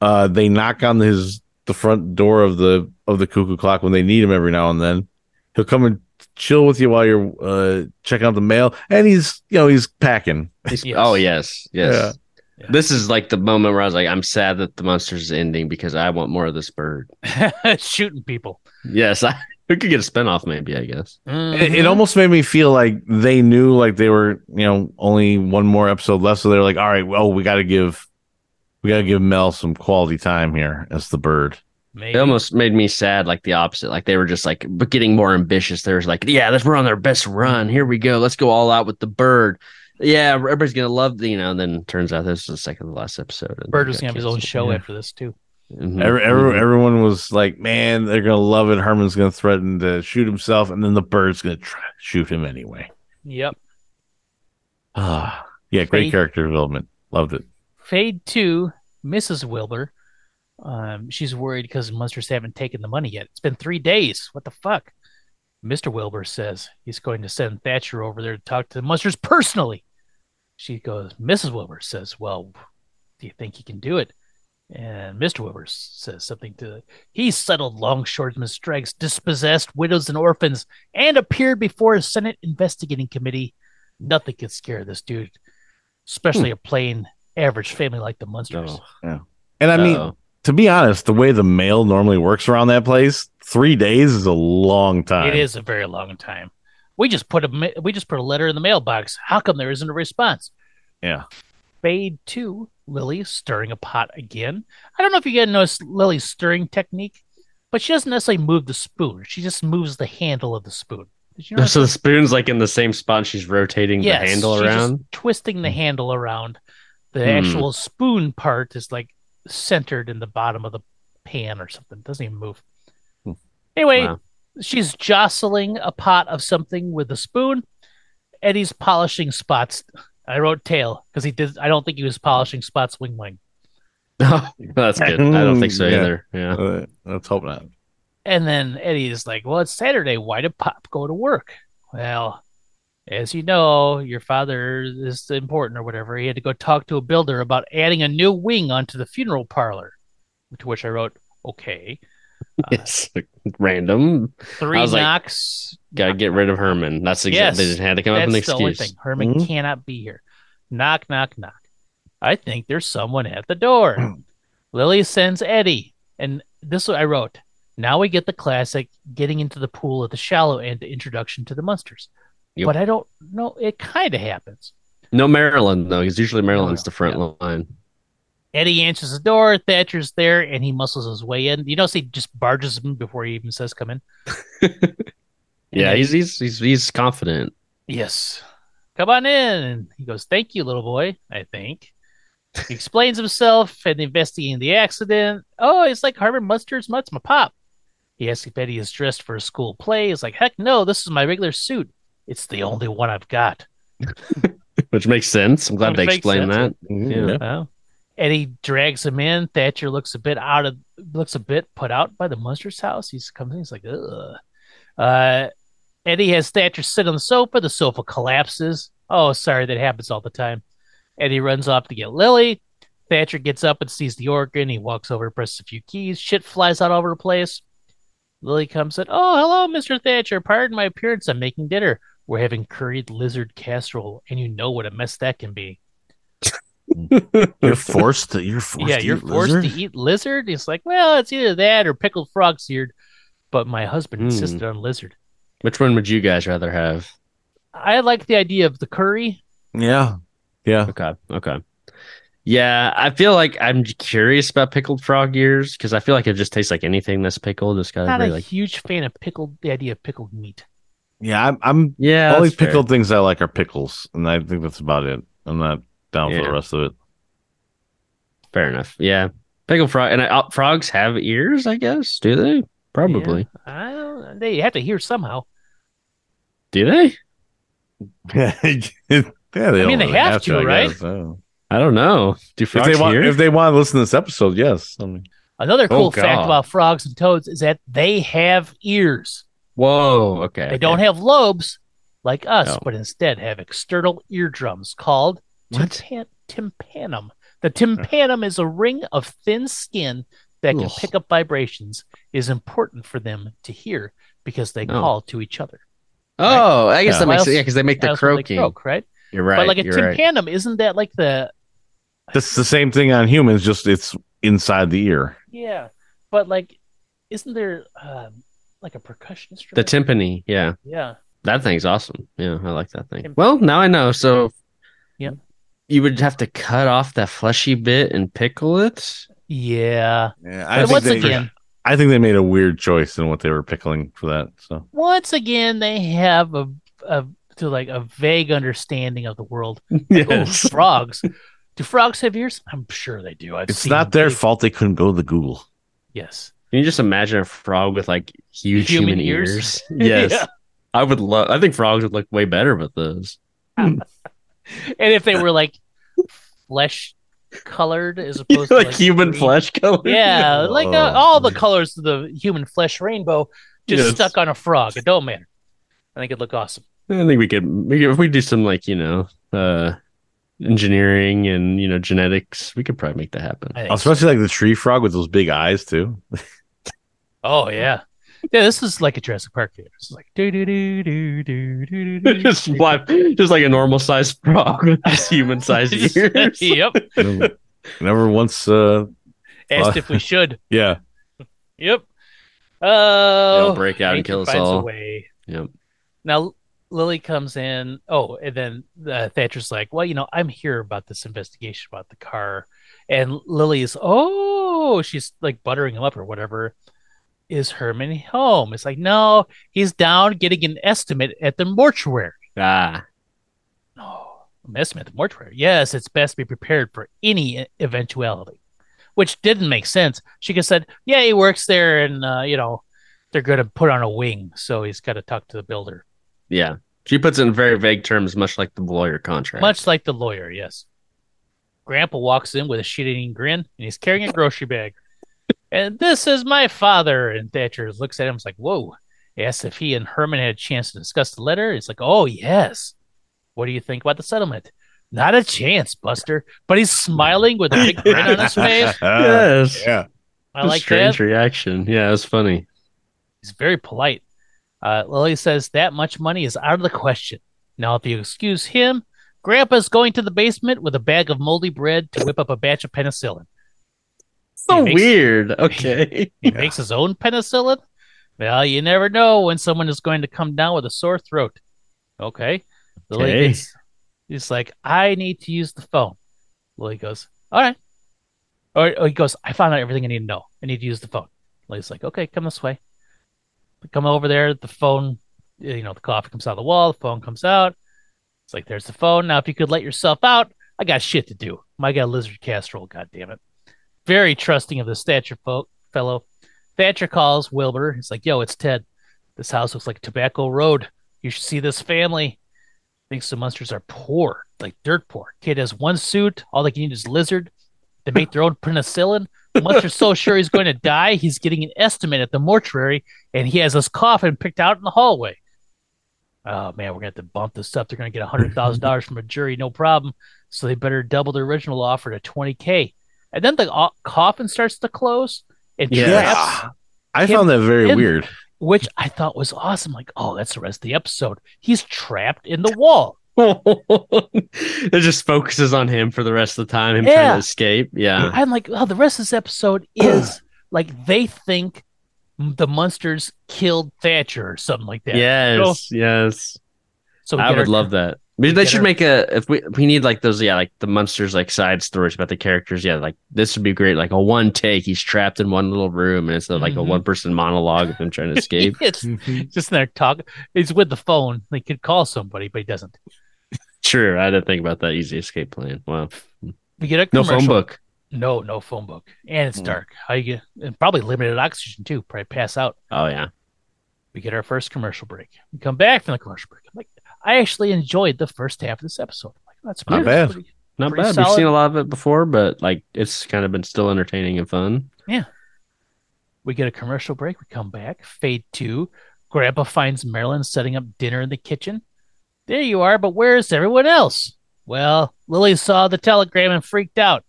Uh, they knock on his the front door of the of the cuckoo clock when they need him every now and then. He'll come and chill with you while you're uh, checking out the mail, and he's you know he's packing. He's- Yes. oh yes, yes. Yeah. Yeah. This is like the moment where I was like, I'm sad that the Munsters is ending because I want more of this bird. shooting people. Yes, I, we could get a spinoff, maybe. I guess. It, Mhm. it almost made me feel like they knew like they were you know only one more episode left, so they're like, all right, well we got to give we got to give Mel some quality time here as the bird. Maybe. It almost made me sad, like the opposite. Like they were just like, but getting more ambitious. There's like, yeah, let's we're on their best run. Here we go. Let's go all out with the bird. Yeah, everybody's gonna love the, you know. And then turns out this is the second to last episode. and Bird it was gonna have his own show Yeah. after this too. Mhm. Every, every, Mhm. everyone was like, "Man, they're gonna love it." Herman's gonna threaten to shoot himself, and then the bird's gonna try shoot him anyway. Yep. Ah, yeah, great Faith- character development. Loved it. Fade to Mrs. Wilbur. Um, she's worried because the Munsters haven't taken the money yet. It's been three days. What the fuck? Mr. Wilbur says he's going to send Thatcher over there to talk to the Munsters personally. She goes, Mrs. Wilbur says, Well, do you think he can do it? And Mr. Wilbur says something to He settled longshoremen, strikes, dispossessed widows and orphans, and appeared before a Senate investigating committee. Nothing could scare this dude, especially hmm. a plain average family like the Munsters. Oh. And I mean, Uh-oh. to be honest, the way the mail normally works around that place, three days is a long time. It is a very long time. We just put a we just put a letter in the mailbox. How come there isn't a response? Yeah. Fade to Lily stirring a pot again. I don't know if you guys noticed Lily's stirring technique, but she doesn't necessarily move the spoon. She just moves the handle of the spoon. You notice So the spoon's like in the same spot. She's rotating Yes, the handle she's just around. twisting the handle around. The Hmm. actual spoon part is like centered in the bottom of the pan or something. doesn't even move. Hmm. Anyway, Wow. She's jostling a pot of something with a spoon. Eddie's polishing spots. I wrote tail because he did. I don't think he was polishing spots wing wing. That's good. I don't think so Yeah. either. Yeah. Uh, let's hope not. And then Eddie is like, "Well, it's Saturday. Why did Pop go to work?" Well, as you know, your father is important or whatever. He had to go talk to a builder about adding a new wing onto the funeral parlor. To which I wrote, "Okay." It's like random. Three like, knocks. Got to get rid of Herman. That's exactly. Yes, they just had to come up with an That's the only excuse. thing. Herman Mhm. cannot be here. Knock, knock, knock. I think there's someone at the door. Lily sends Eddie, and this I wrote. Now we get the classic getting into the pool at the shallow end the introduction to the Munsters. Yep. But I don't know. It kind of happens. No Marilyn though, because usually Marilyn's the front Yeah. line. Eddie answers the door. Thatcher's there, and he muscles his way in. You notice he just barges him before he even says, "Come in." Yeah, he's he's he's he's confident. Yes. Come on in. And he goes, Thank you, little boy, I think. He explains himself and investigating the accident. Oh, it's like Herman Munster's Mutts, my pop. He asks if Eddie is dressed for a school play. He's like, Heck no, this is my regular suit. It's the only one I've got. Which makes sense. I'm glad Which they makes explained sense. that. Yeah. yeah. Well, Eddie drags him in. Thatcher looks a bit out of looks a bit put out by the Munsters house. He's comes in, he's like, ugh. Uh Eddie has Thatcher sit on the sofa. The sofa collapses. Oh, sorry, that happens all the time. Eddie runs off to get Lily. Thatcher gets up and sees the organ. He walks over, presses a few keys. Shit flies out all over the place. Lily comes in. Oh, hello, Mr. Thatcher. Pardon my appearance. I'm making dinner. We're having curried lizard casserole, and you know what a mess that can be. You're forced to. You're forced. yeah, to you're eat forced lizard? to eat lizard. It's like, well, it's either that or pickled frog seared. But my husband Hmm. insisted on lizard. Which one would you guys rather have? I like the idea of the curry. Yeah, yeah. Okay. Okay. Yeah, I feel like I'm curious about pickled frog ears because I feel like it just tastes like anything that's pickled. It's got a Not a like huge fan of pickled. The idea of pickled meat. Yeah, I'm. I'm Yeah, only that's fair. pickled things I like are pickles, and I think that's about it. I'm not down for the rest of it. Fair enough. Yeah, pickle frog and uh, frogs have ears. I guess do they? Probably. Yeah, I don't. They have to hear somehow. Do they? yeah, they I mean, they really have to, I right? guess, so. I don't know. Do If frogs they want, hear? if they want to listen to this episode, yes. I mean, Another cool Oh, fact about frogs and toads is that they have ears. Whoa. Okay. They don't have lobes like us, No. but instead have external eardrums called What? tympan- tympanum. The tympanum is a ring of thin skin that can Ugh. pick up vibrations. Is important for them to hear because they Oh. call to each other. Oh, I guess Yeah. that makes else- sense. Yeah, because they make the That's when they croaking. croak, right? You're right. but like a you're right. tympanum, isn't that like the that's the same thing on humans, just it's inside the ear. yeah? But like, isn't there um, like a percussion The instrument? timpani. Yeah, yeah, that thing's awesome. Yeah, I like that thing. Well, now I know. So, Yeah. You would have to cut off that fleshy bit and pickle it. yeah. Yeah, But once again, I think they made a weird choice in what they were pickling for that. So once again, they have a, a to like a vague understanding of the world. Oh, Yes. frogs. Do frogs have ears? I'm sure they do. I've it's seen not their big- fault they couldn't go to the Google. Yes. Can you just imagine a frog with like huge Human human, ears? ears? Yes. Yeah. I would love. I think frogs would look way better with those. And if they were like flesh colored as opposed to like, like human green- flesh color. Yeah, like uh, Oh. all the colors of the human flesh rainbow just Yes. stuck on a frog. It don't matter. I think it'd look awesome. I think we could, we if we do some like you know uh engineering and you know genetics, we could probably make that happen. I think so. Especially like the tree frog with those big eyes too. Oh yeah, yeah. This is like a Jurassic Park video. It's like do do do do do do do. just fly, just like a normal sized frog with just human sized ears. yep. never, never once. Uh, Asked if we should. yeah, Yep. Oh, They'll break out and kill us finds a all. way. Yep. Now Lily comes in. Oh, and then uh, Thatcher's like, "Well, you know, I'm here about this investigation about the car." And Lily's, "Oh, she's like buttering him up or whatever." Is Herman home? It's like, no, he's down getting an estimate at the mortuary. Ah, Oh, an estimate at the mortuary. Yes, it's best to be prepared for any eventuality. Which didn't make sense. She could said, "Yeah, he works there, and uh, you know, they're going to put on a wing, so he's got to talk to the builder." yeah. She puts it in very vague terms, much like the lawyer contract. Much like the lawyer, yes. Grandpa walks in with a shit eating grin and he's carrying a grocery bag. And this is my father. And Thatcher looks at him and is like, Whoa. He asks if he and Herman had a chance to discuss the letter. He's like, Oh, yes. What do you think about the settlement? Not a chance, Buster. But he's smiling with a big grin on his face. yes. yeah. I like strange that. reaction. Yeah, it was funny. He's very polite. Uh, Lily says that much money is out of the question. Now, if you excuse him, Grandpa's going to the basement with a bag of moldy bread to whip up a batch of penicillin. So makes- weird. Okay. He makes his own penicillin. Well, you never know when someone is going to come down with a sore throat. Okay. Lily Okay. gets, he's like, I need to use the phone. Lily goes, All right. Or, or he goes, I found out everything I need to know. I need to use the phone. Lily's like, Okay, come this way. Come over there. The phone, you know, the coffee comes out of the wall. The phone comes out. It's like, There's the phone. Now, if you could let yourself out, I got shit to do. I got lizard casserole, God damn it. Very trusting of the stature fo- fellow. Thatcher calls Wilbur. He's like, "Yo, it's Ted. This house looks like Tobacco Road. You should see this family. Thinks the Munsters are poor, like dirt poor. Kid has one suit. All they can eat is lizard. They make their own penicillin. Munster's so sure he's going to die, he's getting an estimate at the mortuary, and he has his coffin picked out in the hallway. Oh man, we're gonna have to bump this up. They're gonna get hundred thousand dollars from a jury, no problem. So they better double the original offer to twenty k. And then the uh, coffin starts to close and Yeah. traps I found that very him- weird. which I thought was awesome. Like, oh, that's the rest of the episode. He's trapped in the wall. it just focuses on him for the rest of the time, him trying Yeah. to escape. Yeah. I'm like, oh, the rest of this episode is like they think the Munsters killed Thatcher or something like that. Yes, yes. So I would our- love that. Maybe they should make a if we we need like those yeah like the Munsters like side stories about the characters yeah like this would be great like a one take he's trapped in one little room and it's uh, like a Mhm. one person monologue of him trying to escape. it's just in there talking. He's with the phone. they could call somebody, but he doesn't. True, I didn't think about that easy escape plan. Wow, We get a no phone book. No, no phone book, and it's Hmm. dark. How you get? And probably limited oxygen too. Probably pass out. Oh yeah, We get our first commercial break. We come back from the commercial break. I'm like, I actually enjoyed the first half of this episode. I'm like, that's Not pretty- bad. pretty- not Pretty bad. solid. We've seen a lot of it before, but like it's kind of been still entertaining and fun. Yeah. We get a commercial break. We come back. Fade two. Grandpa finds Marilyn setting up dinner in the kitchen. There you are, but where's everyone else? Well, Lily saw the telegram and freaked out.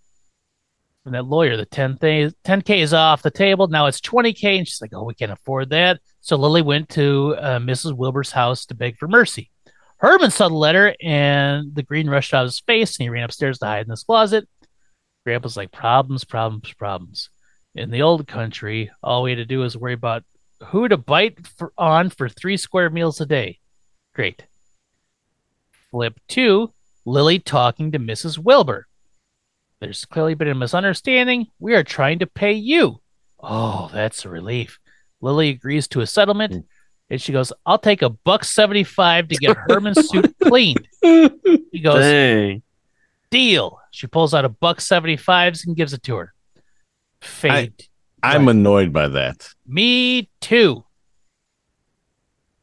And that lawyer, the 10 th- 10K is off the table. Now it's 20K. And she's like, oh, we can't afford that. So Lily went to uh, Mrs. Wilbur's house to beg for mercy. Herman saw the letter and the green rushed out of his face and he ran upstairs to hide in his closet. Grandpa's like, problems, problems, problems. In the old country, all we had to do was worry about who to bite for, on for three square meals a day. Great. Flip two, Lily talking to Mrs. Wilbur. There's clearly been a misunderstanding. We are trying to pay you. Oh, that's a relief. Lily agrees to a settlement, hmm. And she goes, "I'll take a buck seventy-five to get Herman's suit cleaned." He goes, Dang, "Deal." She pulls out a buck seventy-fives and gives it to her. Fade. I'm annoyed by that. Me too.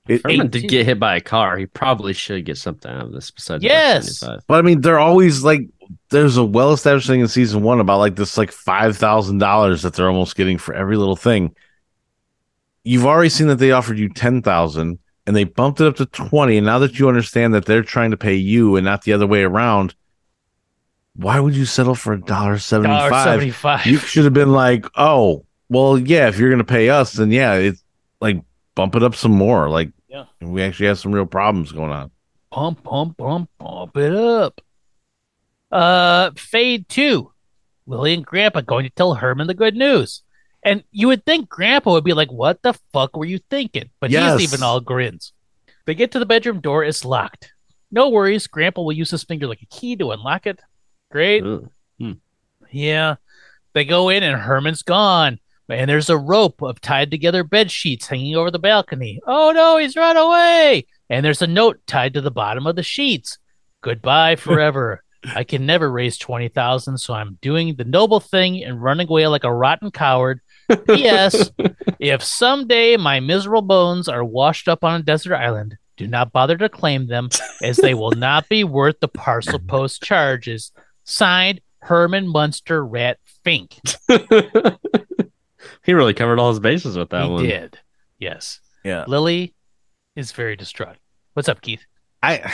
It, Herman Eight, did get hit by a car. He probably should get something out of this besides. Yes. 75. but I mean, they're always like, there's a well established thing in season one about like this like five thousand dollars that they're almost getting for every little thing. You've already seen that they offered you ten thousand and they bumped it up to twenty, and now that you understand that they're trying to pay you and not the other way around, why would you settle for a dollar seventy Dollar five? seventy-five. You should have been like, oh, well, yeah, if you're gonna pay us, then yeah, it's like bump it up some more. Like, Yeah. we actually have some real problems going on. pump, pump, pump, pump it up. Uh, fade two. Lily and Grandpa going to tell Herman the good news. And you would think Grandpa would be like, What the fuck were you thinking? But Yes. he's even all grins. They get to the bedroom door, it's locked. No worries, Grandpa will use his finger like a key to unlock it. Great. Ugh. Hmm. Yeah. They go in and Herman's gone. And there's a rope of tied together bed sheets hanging over the balcony. Oh no, he's run away. And there's a note tied to the bottom of the sheets. Goodbye forever. I can never raise 20,000, so I'm doing the noble thing and running away like a rotten coward. P.S. if someday my miserable bones are washed up on a desert island, do not bother to claim them, as they will not be worth the parcel post charges. Signed, Herman Munster Rat Fink. he really covered all his bases with that he one. did. Yes. Yeah. Lily is very distraught. What's up, Keith? I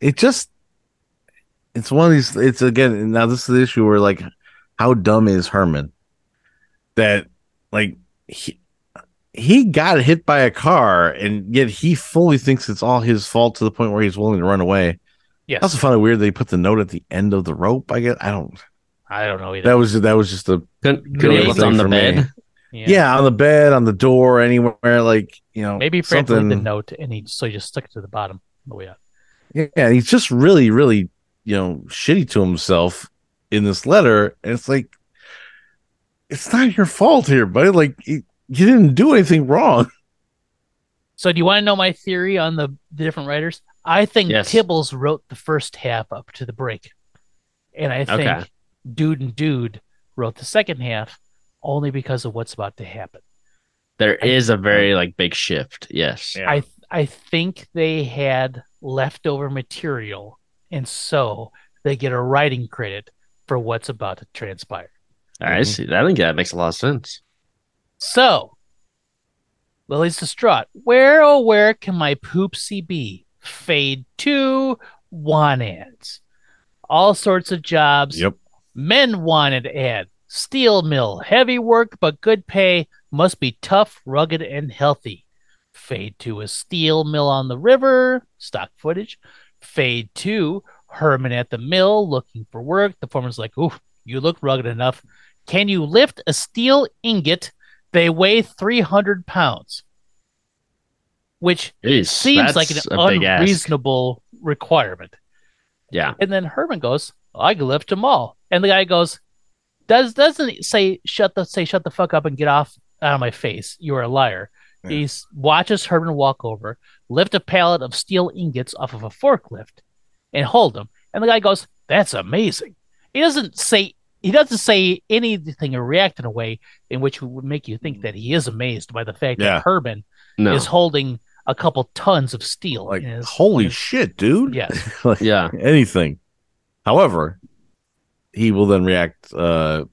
it just it's one of these it's again now this is the issue where like how dumb is Herman that like he he got hit by a car and yet he fully thinks it's all his fault to the point where he's willing to run away. Yes. I also found it weird they put the note at the end of the rope. I guess I don't I don't know either. that was that was just a Couldn't, couldn't Really he on the bed? yeah. on the bed, on the door, anywhere like you know Maybe Fred leave the note and he so he just stuck it to the bottom on the way out. Yeah, he's just really, really, you know, shitty to himself in this letter. And it's like, it's not your fault here, buddy. Like, you, you didn't do anything wrong. So do you want to know my theory on the, the different writers? I think Yes. Tibbles wrote the first half up to the break. And I think Okay. Dude and Dude wrote the second half only because of what's about to happen. There is a very like big shift. Yes. Yeah. I I think they had leftover material and so they get a writing credit for what's about to transpire. I mm-hmm. see. I think that makes a lot of sense. So, Lily's distraught. Where, oh, where can my poopsie be? Fade to want ads. All sorts of jobs. Yep. Men wanted ad. Steel mill. Heavy work, but good pay. Must be tough, rugged, and healthy. Fade to a steel mill on the river. Stock footage. Fade to Herman at the mill looking for work. The foreman's like, Ooh, you look rugged enough. Can you lift a steel ingot? They weigh 300 pounds, which Jeez, seems like an a ask. unreasonable requirement. Yeah. And then Herman goes, oh, I can lift them all. And the guy goes, Does doesn't say shut the say shut the fuck up and get off out of my face. You are a liar. Yeah. He watches Herman walk over, lift a pallet of steel ingots off of a forklift, and hold them. And the guy goes, That's amazing. He doesn't say he doesn't say anything or react in a way in which would make you think that he is amazed by the fact Yeah. that Herman No. is holding a couple tons of steel. Like, his- holy his- shit, dude. Yes. Like, Yeah. anything. However, he will then react uh,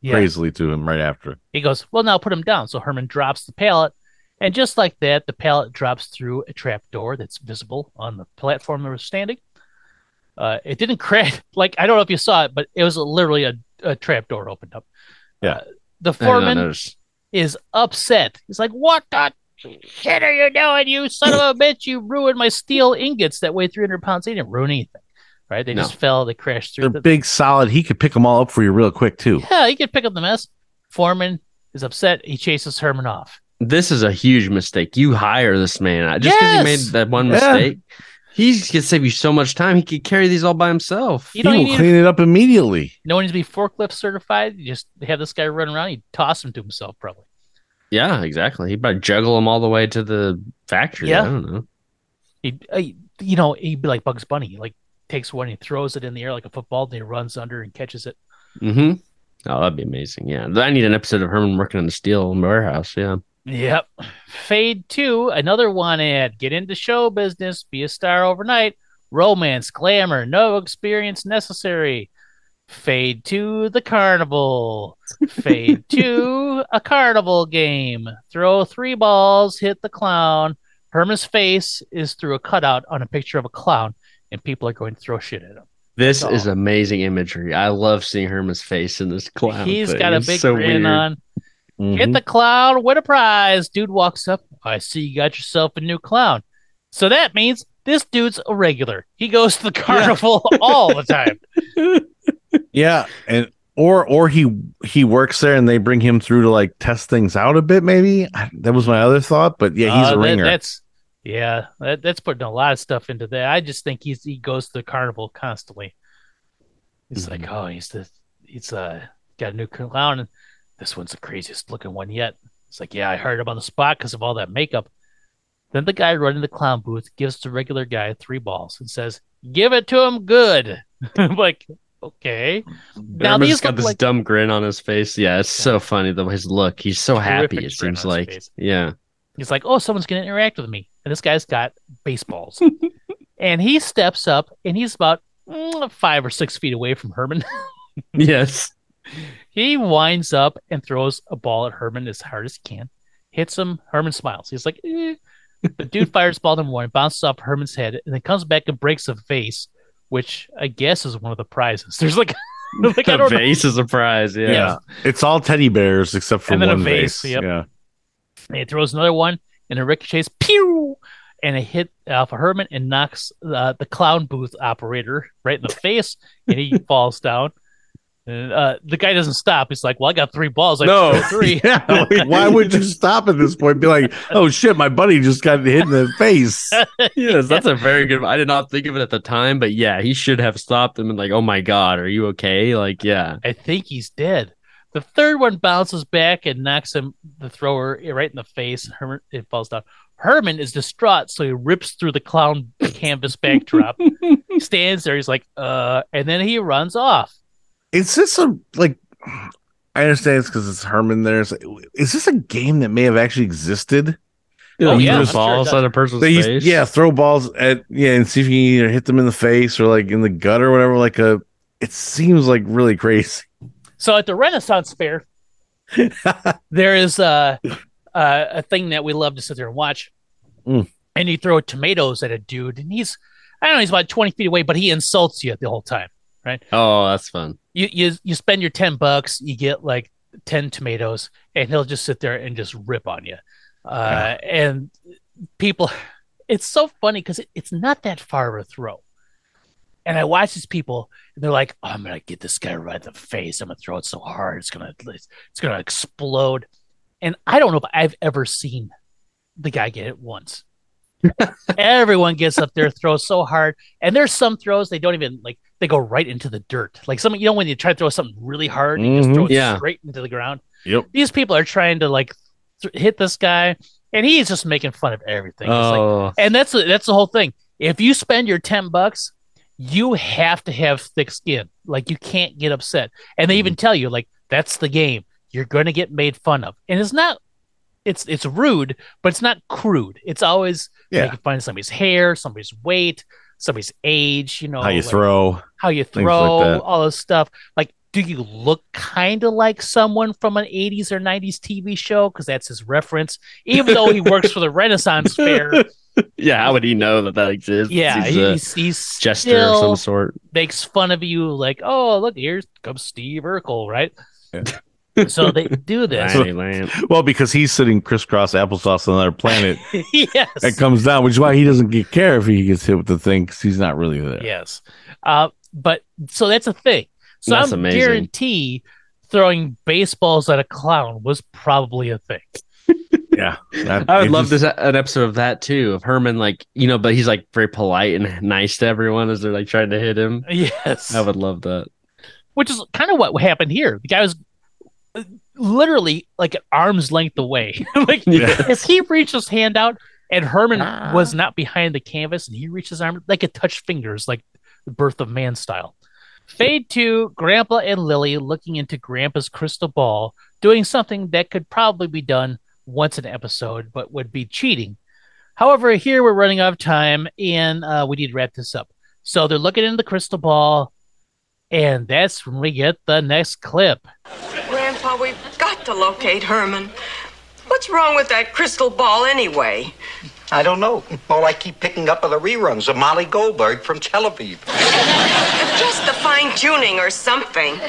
Yeah. crazily to him right after. He goes, Well, now put him down. So Herman drops the pallet. And just like that, the pallet drops through a trap door that's visible on the platform they were standing. Uh, it didn't crack. Like, I don't know if you saw it, but it was literally a, a trap door opened up. Yeah. Uh, the I did not foreman is upset. He's like, What the shit are you doing, you son of a bitch? You ruined my steel ingots that weigh 300 pounds. They didn't ruin anything, right? They No. just fell. They crashed through. They're the, big, solid. He could pick them all up for you real quick too. yeah, he could pick up the mess. Foreman is upset. He chases Herman off. This is a huge mistake. You hire this man just because he made that one Yeah. Mistake. He could save you so much time. He could carry these all by himself. You He don't will even clean it up immediately. no one needs to be forklift certified. You just have this guy run around. You toss him to himself, probably. Yeah, exactly. He'd probably juggle them all the way to the factory. Yeah. I don't know. He, uh, you know, he'd be like Bugs Bunny. He like takes one, he throws it in the air like a football, then he runs under and catches it. Mm-hmm. Oh, that'd be amazing. Yeah. I need an episode of Herman working in the steel warehouse. Yeah. Yep. Fade two, another one ad. Get into show business, be a star overnight. Romance, glamour, no experience necessary. Fade to the carnival. Fade to a carnival game. Throw three balls, hit the clown. Herman's face is through a cutout on a picture of a clown, and people are going to throw shit at him. This is amazing imagery. I love seeing Herman's face in this clown. He's thing. got a big so grin weird. on. Mhm. Hit the clown, win a prize. Dude walks up. I see you got yourself a new clown. So that means this dude's a regular. He goes to the carnival all the time. Yeah, and or or he he works there and they bring him through to like test things out a bit. Maybe that was my other thought, but yeah, he's Uh, a that- ringer. that's yeah, that, that's putting a lot of stuff into that. I just think he's he goes to the carnival constantly. He's like, oh, he's the he's uh got a new clown, and this one's the craziest looking one yet. It's like, yeah, I hired him on the spot because of all that makeup. Then the guy running the clown booth gives the regular guy three balls and says, "Give it to him good." I'm like, okay. Now these got this like dumb grin on his face. Yeah, it's so funny the his look. He's so happy. Terrific It seems like. face. Yeah. He's like, oh, someone's going to interact with me. And this guy's got baseballs. and he steps up and he's about mm, five or six feet away from Herman. Yes. He winds up and throws a ball at Herman as hard as he can, hits him. Herman smiles. He's like, eh. The dude fires ball number one, bounces off Herman's head, and then comes back and breaks a vase, which I guess is one of the prizes. There's like, like I the don't know. vase is a prize. Yeah. yeah. it's all teddy bears except for And then a one vase, vase. yep. Yeah, And he throws another one, and it ricochets, pew, and it hit off of Herman and knocks uh, the clown booth operator right in the face, and he falls down. And uh, the guy doesn't stop. He's like, "Well, I got three balls. I No. three. yeah. like, why would you stop at this point? Be like, oh shit, my buddy just got hit in the face. Yes, that's a very good. I did not think of it at the time, but yeah, he should have stopped him and like, oh my god, are you okay? Like, yeah, I think he's dead. The third one bounces back and knocks him, the thrower, right in the face. Herman, it falls down. Herman is distraught, so he rips through the clown canvas backdrop. he stands there. He's like, "Uh," and then he runs off. Is this a like? I understand it's because it's Herman there. It's like, Is this a game that may have actually existed? Oh, yeah, throws sure balls at a person's They used, face. yeah, throw balls at yeah, and see if you can either hit them in the face or like in the gut or whatever. Like a, it seems like really crazy. So at the Renaissance Fair, there is a, a a thing that we love to sit there and watch, Mm. and you throw tomatoes at a dude, and he's I don't know he's about twenty feet away, but he insults you the whole time. Right? Oh, that's fun. You you you spend your ten bucks, you get like ten tomatoes, and he'll just sit there and just rip on you. Uh, And people, it's so funny because it, it's not that far of a throw. And I watch these people, and they're like, oh, "I'm gonna get this guy right in the face. I'm gonna throw it so hard, it's gonna it's, it's gonna explode." And I don't know if I've ever seen the guy get it once. Everyone gets up there, throws so hard, and there's some throws they don't even like. They go right into the dirt. Like some, you know, when you try to throw something really hard, you just Mhm. throw it Yeah. straight into the ground. Yep. These people are trying to like th- hit this guy, and he's just making fun of everything. It's like, Oh, and that's that's the whole thing. If you spend your ten bucks, you have to have thick skin. Like you can't get upset. And they Mm-hmm. even tell you like that's the game. You're going to get made fun of, and it's not. It's it's rude, but it's not crude. It's always Yeah. making fun of somebody's hair, somebody's weight, somebody's age. You know How you like, throw. how you things like throw, all this stuff. Like, do you look kind of like someone from an 80s or 90s TV show? Because that's his reference. Even though he works for the Renaissance Fair, yeah. How would he know that that exists? yeah, He's a he's, he's jester of some sort. makes fun of you. Like, oh, look, here's comes Steve Urkel, right? Yeah. So they do this. Lanny Well, because he's sitting crisscross applesauce on another planet yes. and comes down, which is why he doesn't get care if he gets hit with the thing because he's not really there. Yes. Uh, but so that's a thing. So That's I'm amazing. guarantee throwing baseballs at a clown was probably a thing. Yeah. That- I would love just- this an episode of that too of Herman like you know, but he's like very polite and nice to everyone as they're like trying to hit him. Yes. I would love that. which is kind of what happened here. The guy was literally like an arm's length away. like Yeah. if he reached his hand out and Herman was not behind the canvas and he reached his arm, they could touch fingers like the birth of man style. Fade to Grandpa and Lily looking into Grandpa's crystal ball, doing something that could probably be done once an episode, but would be cheating. However, here we're running out of time and uh, we need to wrap this up. So they're looking into the crystal ball, and that's when we get the next clip. Grandpa, we've got to locate Herman. What's wrong with that crystal ball anyway? I don't know. All I keep picking up are the reruns of Molly Goldberg from Tel Aviv. Just the fine tuning or something.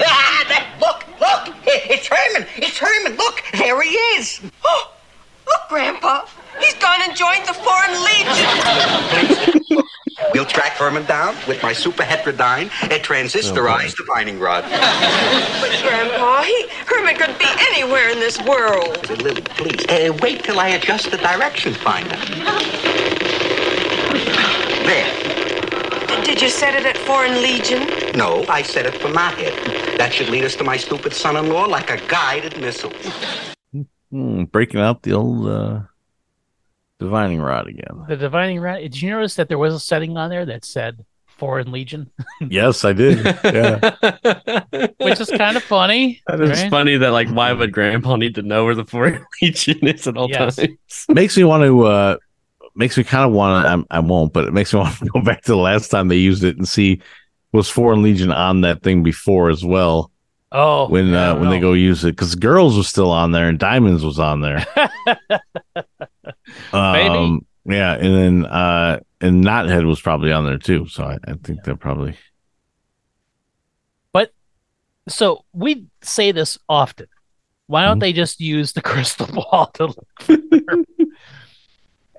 Ah, that- look, look! It- It's Herman! It's Herman! Look, there he is! Oh, look, Grandpa. He's gone and joined the Foreign Legion. We'll track Herman down with my super heterodyne, and transistorized divining rod. But, Grandpa, he, Herman could be anywhere in this world. Lily, please, uh, wait till I adjust the direction finder. There. Did you set it at Foreign Legion? No, I set it for my head. That should lead us to my stupid son-in-law like a guided missile. Hmm, breaking out the old uh, divining rod again. The divining rod. Did you notice that there was a setting on there that said Foreign Legion, yes, I did. Yeah. which is kind of funny. That is right? funny that like why would Grandpa need to know where the foreign legion is at all Yes. times? makes me want to uh makes me kind of want to I, I won't but it makes me want to go back to the last time they used it and see was foreign legion on that thing before as well Oh, when uh don't when they go use it because girls was still on there and diamonds was on there um yeah and then uh and knothead was probably on there too so i, I think they're probably But So we say this often. Why don't Mhm. they just use the crystal ball to look for?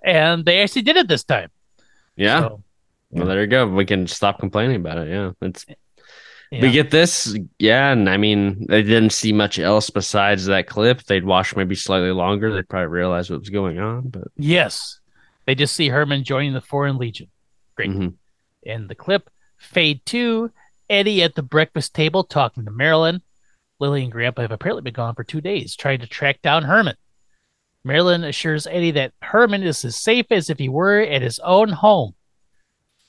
And they actually did it this time. Yeah. So, Well, there you go. We can stop complaining about it. Yeah. It's yeah. we get this. Yeah, and I mean, they didn't see much else besides that clip. They'd watch maybe slightly longer. They'd probably realize what was going on. But yes, they just see Herman joining the Foreign Legion. Great. Mhm. In the clip, fade to Eddie at the breakfast table talking to Marilyn. Lily and Grandpa have apparently been gone for two days trying to track down Herman. Marilyn assures Eddie that Herman is as safe as if he were at his own home.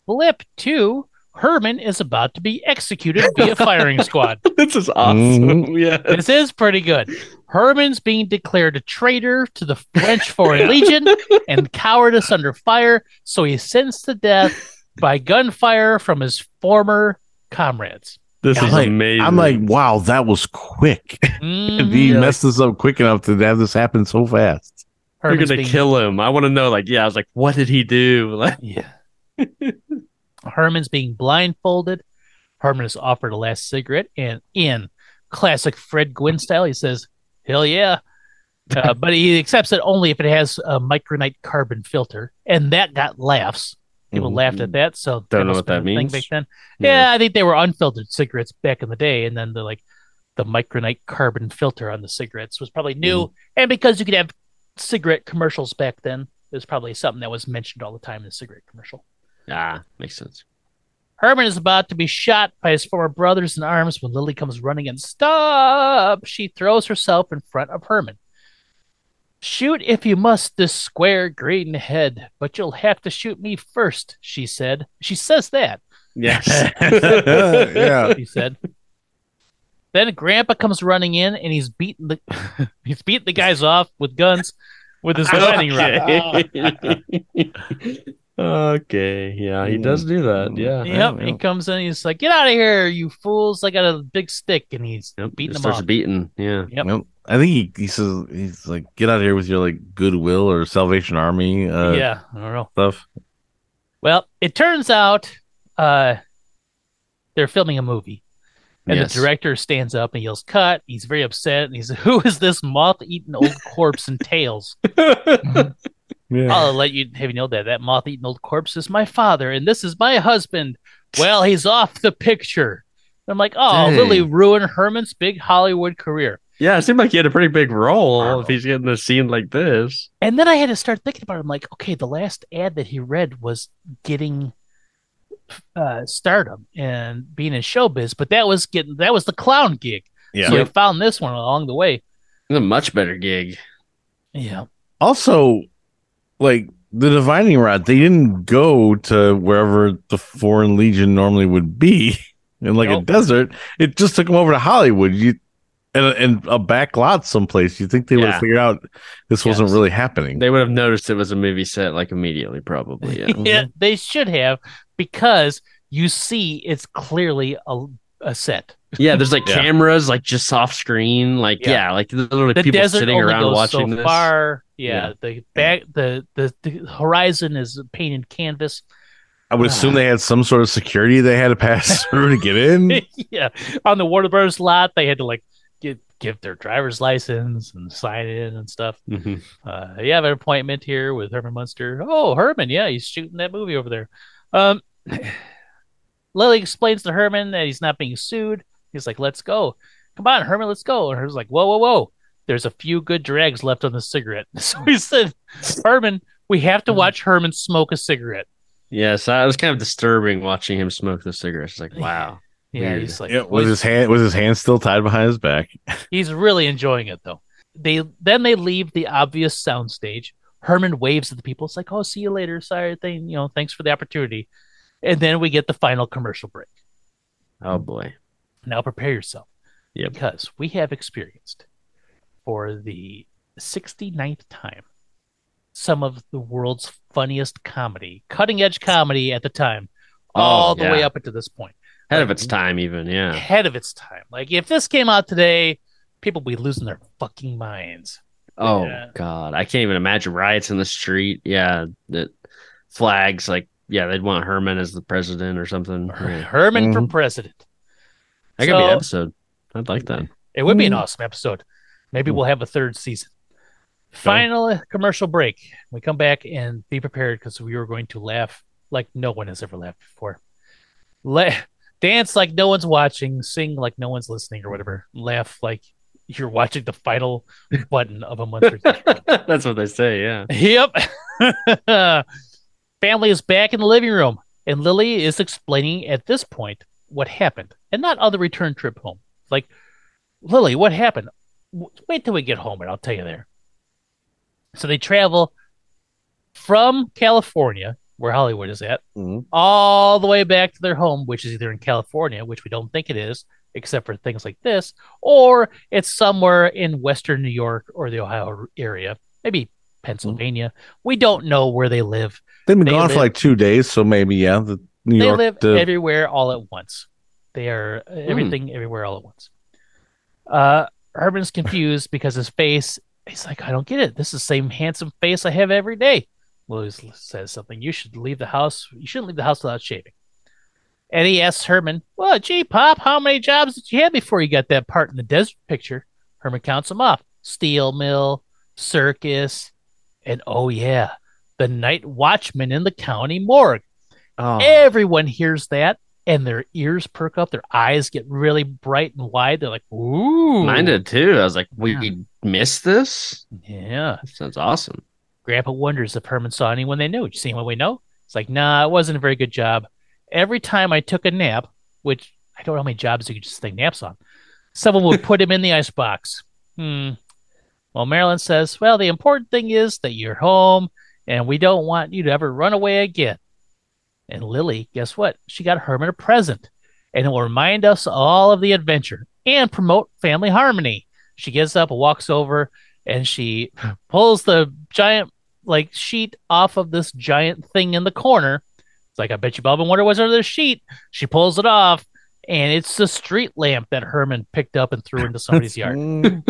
Flip to Herman is about to be executed via firing squad. this is awesome. Yeah. This is pretty good. Herman's being declared a traitor to the French Foreign Legion and cowardice under fire, so he's sentenced to death by gunfire from his former comrades. This I'm is like, amazing. I'm like wow that was quick Mhm. he Yeah, messed this up quick enough to have this happen so fast you're gonna being- kill him. I want to know. Like, yeah. I was like, what did he do? Like, Yeah. Herman's being blindfolded. Herman is offered a last cigarette, and in classic Fred Gwynne style, he says, "Hell yeah!" Uh, but he accepts it only if it has a micronite carbon filter, and that got laughs. People Mhm. laughed at that, so Don't know what that means. Back then, Yeah. yeah. I think they were unfiltered cigarettes back in the day, and then the like the micronite carbon filter on the cigarettes was probably new, and because you could have cigarette commercials back then. It was probably something that was mentioned all the time in the cigarette commercial. Ah, makes sense. Herman is about to be shot by his former brothers in arms when Lily comes running and stop. She throws herself in front of Herman. Shoot if you must this square green head, but you'll have to shoot me first, she said. She says that. Yes. yeah. He said. then Grandpa comes running in and he's beating the he's beating the guys off with guns with his wedding ring. okay. Yeah, he does do that. Yeah. Yep, he comes in. He's like, "Get out of here, you fools! I got a big stick," and he's Yep. beating He them starts off. beating. Yeah. Yep. Nope. I think he, he says he's like, get out of here with your like Goodwill or Salvation Army uh, yeah, I don't know. stuff. Well, it turns out uh, they're filming a movie, and Yes. the director stands up and yells, "Cut!" He's very upset, and he's, "Who is this moth-eaten old corpse and tails?" Yeah. I'll let you have you know that that moth-eaten old corpse is my father, and this is my husband. Well, he's off the picture. I'm like, oh, Dang. really ruin Herman's big Hollywood career. Yeah, it seemed like he had a pretty big role if he's getting a scene like this. And then I had to start thinking about it. I'm like, okay, the last ad that he read was getting uh, stardom and being in showbiz, but that was getting that was the clown gig. Yeah. So he found this one along the way. It's a much better gig. Yeah. Also, like the divining rod, they didn't go to wherever the Foreign Legion normally would be in like a desert. It just took them over to Hollywood. You and a, and a back lot someplace. You think they would have figured out this wasn't really happening? They would have noticed it was a movie set like immediately, probably. Yeah. yeah, they should have because you see it's clearly a, a set. yeah, there's like Yeah. cameras like just off screen. Like, Yeah. yeah, like literally The people desert sitting only around goes watching so this. far. Yeah, Yeah. the back the, the the horizon is painted canvas. I would assume they had some sort of security they had to pass through to get in. yeah, on the Warner Brothers lot, they had to like give give their driver's license and sign in and stuff. Mhm. Uh, you have an appointment here with Herman Munster. Oh, Herman, yeah, he's shooting that movie over there. Um, Lily explains to Herman that he's not being sued. He's like, "Let's go, come on, Herman, let's go." And Herman's like, "Whoa, whoa, whoa! There's a few good drags left on the cigarette." So he hmm. said, "Herman, we have to hmm. watch Herman smoke a cigarette." Yes, I- it was kind of disturbing watching him smoke the cigarette. It's Like, wow. Yeah, Weird. he's like, Yeah, with his hand was his hand still tied behind his back. He's really enjoying it though. They then they leave the obvious soundstage. Herman waves at the people. It's like, "Oh, see you later. Sorry, thing. You know, thanks for the opportunity." And then we get the final commercial break. Oh boy. Now prepare yourself, Yep. because we have experienced for the 69th time some of the world's funniest comedy, cutting edge comedy at the time, Oh, all the way up until this point, Ahead of its time, even. Yeah. ahead of its time. Like if this came out today, people would be losing their fucking minds. Oh Yeah. God, I can't even imagine riots in the street. Yeah, that flags like yeah, they'd want Herman as the president or something. Yeah. Herman for Mhm. president. That could be an episode. I'd like that. It would be Mm-hmm. an awesome episode. Maybe hmm. we'll have a third season. Final commercial break. We come back and be prepared because we are going to laugh like no one has ever laughed before. La- dance like no one's watching, sing like no one's listening, or whatever. Laugh like you're watching the final button of a month. That's what they say. Yeah. Yep. Family is back in the living room, and Lily is explaining at this point what happened, and not on the return trip home. Like, Lily, what happened? Wait till we get home, and I'll tell you there. So they travel from California, where Hollywood is at, Mhm. all the way back to their home, which is either in California, which we don't think it is, except for things like this, or it's somewhere in Western New York or the Ohio area, maybe Pennsylvania. We don't know where they live. They've been They gone for like two days, so maybe yeah, the New they York. live the- everywhere all at once. They are uh, everything everywhere all at once. Uh, Herman's confused because his face. He's like, I don't get it. This is the same handsome face I have every day. Louis says something. You should leave the house. You shouldn't leave the house without shaving. And he asks Herman, "Well, gee, Pop, how many jobs did you have before you got that part in the desert picture?" Herman counts them off: steel mill, circus, and oh yeah, the night watchman in the county morgue. Oh, Everyone hears that and their ears perk up, their eyes get really bright and wide. They're like, "Ooh!" Mine did too. I was like, we missed this. Yeah. That sounds awesome. Grandpa wonders if Herman saw anyone they knew. Did you see anyone we know? It's like, nah, it wasn't a very good job. Every time I took a nap, which I don't know how many jobs you could just take naps on, someone would put him in the icebox. Hmm. Well, Marilyn says, well, the important thing is that you're home and we don't want you to ever run away again. And Lily, guess what? She got Herman a present and it will remind us all of the adventure and promote family harmony. She gets up and walks over and she pulls the giant like sheet off of this giant thing in the corner. It's like I bet you Bob and wonder what's under the sheet. She pulls it off, and it's the street lamp that Herman picked up and threw into somebody's yard.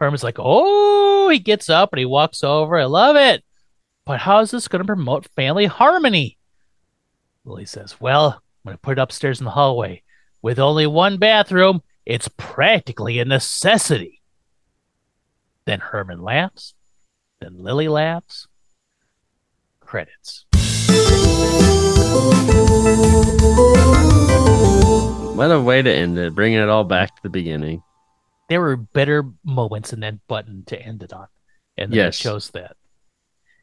Herman's like, oh, he gets up and he walks over. I love it. But how is this going to promote family harmony? Lily says, well, I'm going to put it upstairs in the hallway. With only one bathroom, it's practically a necessity. Then Herman laughs. Then Lily laughs. Credits. What a way to end it, bringing it all back to the beginning. There were better moments in that button to end it on. And then Yes. chose that.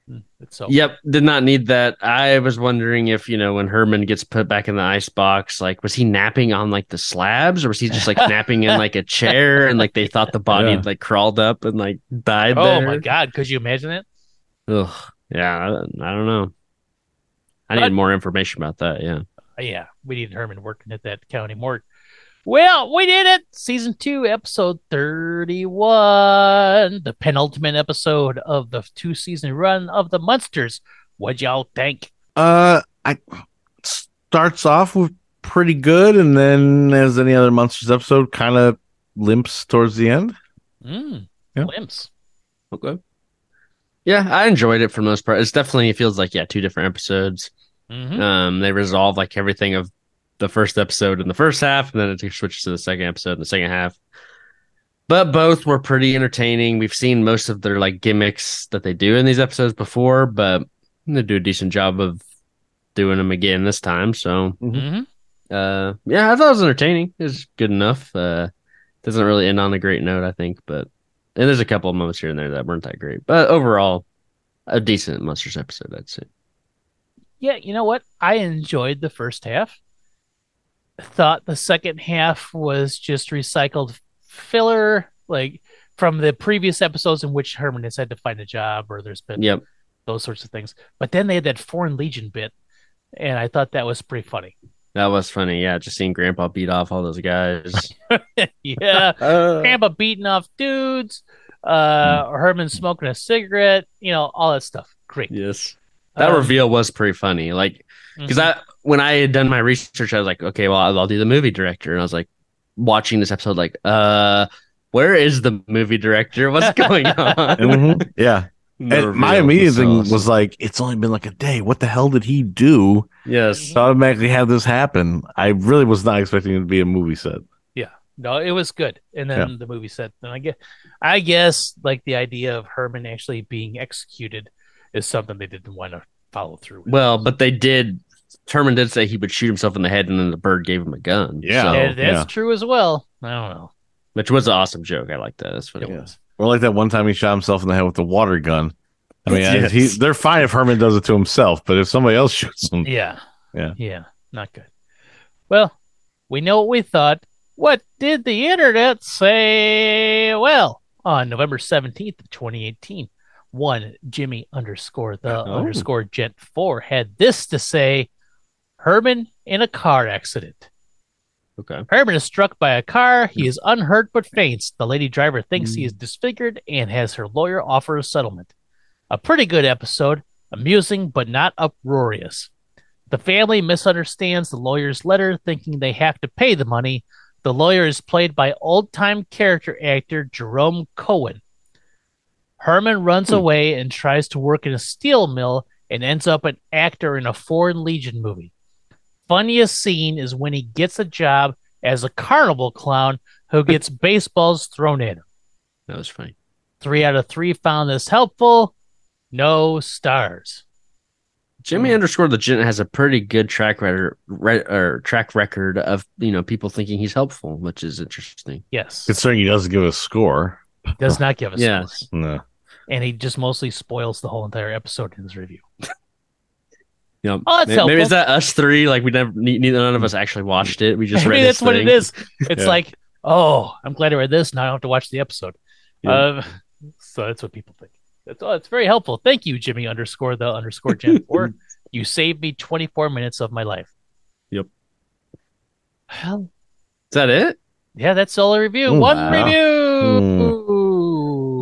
Mm, It's so Yep, did not need that. I was wondering if, you know, when Herman gets put back in the ice box, like was he napping on like the slabs or was he just like napping in like a chair and like they thought the body Yeah. had like crawled up and like died Oh there? my god, could you imagine it? Ugh. Yeah, I, I don't know. I But- need more information about that. Yeah. Yeah, we need Herman working at that county morgue. Well, we did it. Season two, episode 31, the penultimate episode of the two season run of the Munsters. What'd y'all think? Uh, I starts off with pretty good, and then as any other Munsters episode, kind of limps towards the end. Mm, Yeah. glimpse. Okay. Yeah, I enjoyed it for the most part. It's definitely it feels like yeah, two different episodes. Mhm. Um, they resolve like everything of the first episode in the first half, and then it switches to the second episode in the second half. But both were pretty entertaining. We've seen most of their like gimmicks that they do in these episodes before, but they do a decent job of doing them again this time. So, Mhm. uh, yeah, I thought it was entertaining. It was good enough. Uh, doesn't really end on a great note, I think, but and there's a couple of moments here and there that weren't that great. But overall, a decent Munsters episode, I'd say. Yeah, you know what? I enjoyed the first half. Thought the second half was just recycled filler, like from the previous episodes in which Herman has had to find a job or there's been Yep. those sorts of things. But then they had that Foreign Legion bit, and I thought that was pretty funny. That was funny. Yeah, just seeing Grandpa beat off all those guys. yeah, Uh, Grandpa beating off dudes, uh, Herman smoking a cigarette, you know, all that stuff. Great. yes. That Um, reveal was pretty funny. Like, because mhm. I, when I had done my research, I was like, okay, well, I'll, I'll do the movie director. And I was like, watching this episode, like, uh, where is the movie director? What's going on? Mhm. Yeah. The And my reveal immediate thing awesome. was like, it's only been like a day. What the hell did he do yes. to automatically have this happen? I really was not expecting it to be a movie set. Yeah. No, it was good. And then the movie set. and I guess, I guess, like the idea of Herman actually being executed is something they didn't want to follow through with. Well, but they did. Herman did say he would shoot himself in the head, and then the bird gave him a gun. Yeah. so- And that's yeah. true as well. I don't know. which was an awesome joke. I like that. That's what it It was. Or like that one time he shot himself in the head with the water gun. I mean, Yes. he, they're fine if Herman does it to himself, but if somebody else shoots him, Yeah. Yeah. Yeah. Not good. Well, we know what we thought. What did the internet say? Well, on November 17th of 2018, one Jimmy underscore the Oh. underscore gent four had this to say Herman in a car accident. Okay. Herman is struck by a car. He is unhurt but faints. The lady driver thinks he is mm. disfigured and has her lawyer offer a settlement. A pretty good episode, amusing but not uproarious. The family misunderstands the lawyer's letter, thinking they have to pay the money. The lawyer is played by old time character actor Jerome Cowan. Herman runs hmm. away and tries to work in a steel mill and ends up an actor in a Foreign Legion movie. Funniest scene is when he gets a job as a carnival clown who gets baseballs thrown at him. That was funny. Three out of three found this helpful. No stars. Jimmy hmm. underscore the gent has a pretty good track record, re- or track record of you know people thinking he's helpful, which is interesting. Yes, Considering he doesn't give a score. does not give us. Yes. No. and he just mostly spoils the whole entire episode in his review. Yep. Oh, that's maybe, maybe is that us three? Like we never, neither none of us actually watched it. We just Maybe read. that's what it thing. is. It's Yeah. like, oh, I'm glad I read this. Now I don't have to watch the episode. Yeah. Um, so that's what people think. That's oh, it's very helpful. Thank you, Jimmy underscore the underscore Gen four. You saved me 24 minutes of my life. Yep. Well, Is that it? yeah, that's all the review. Ooh, One wow. review.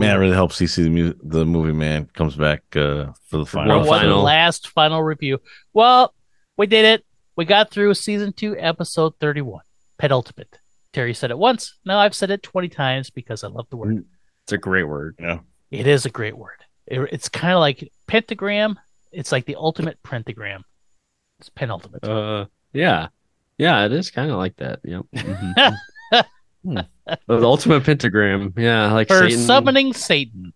Man, it really helps CC the, mu- the movie, man. Comes back uh, for the final. One was the final. last final review. Well, we did it. We got through season two, episode 31, penultimate. Terry said it once. Now I've said it 20 times because I love the word. It's a great word. Yeah. It is a great word. It- it's kind of like pentagram. It's like the ultimate pentagram. It's penultimate. Uh, yeah, yeah, it is kind of like that. Yep. Mhm. the ultimate pentagram. Yeah, like For Satan. summoning Satan.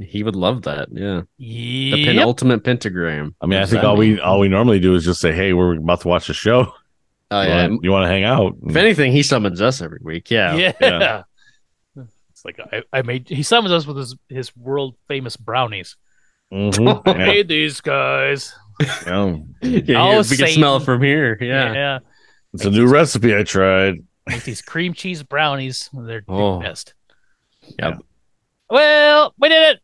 He would love that. Yeah, the Yep. penultimate pentagram. I mean, I think all mean? we all we normally do is just say, "Hey, we're about to watch a show. Oh you, yeah. want, you want to hang out?" If anything, he summons us every week. Yeah. Yeah. yeah. It's like I, I made. He summons us with his his world famous brownies. Mhm. I yeah. made these guys. Yeah. Yeah, Oh, we can smell it from here. Yeah. yeah. It's a new recipe I tried. Make these cream cheese brownies. They're Oh. the best. Yep. Well, we did it.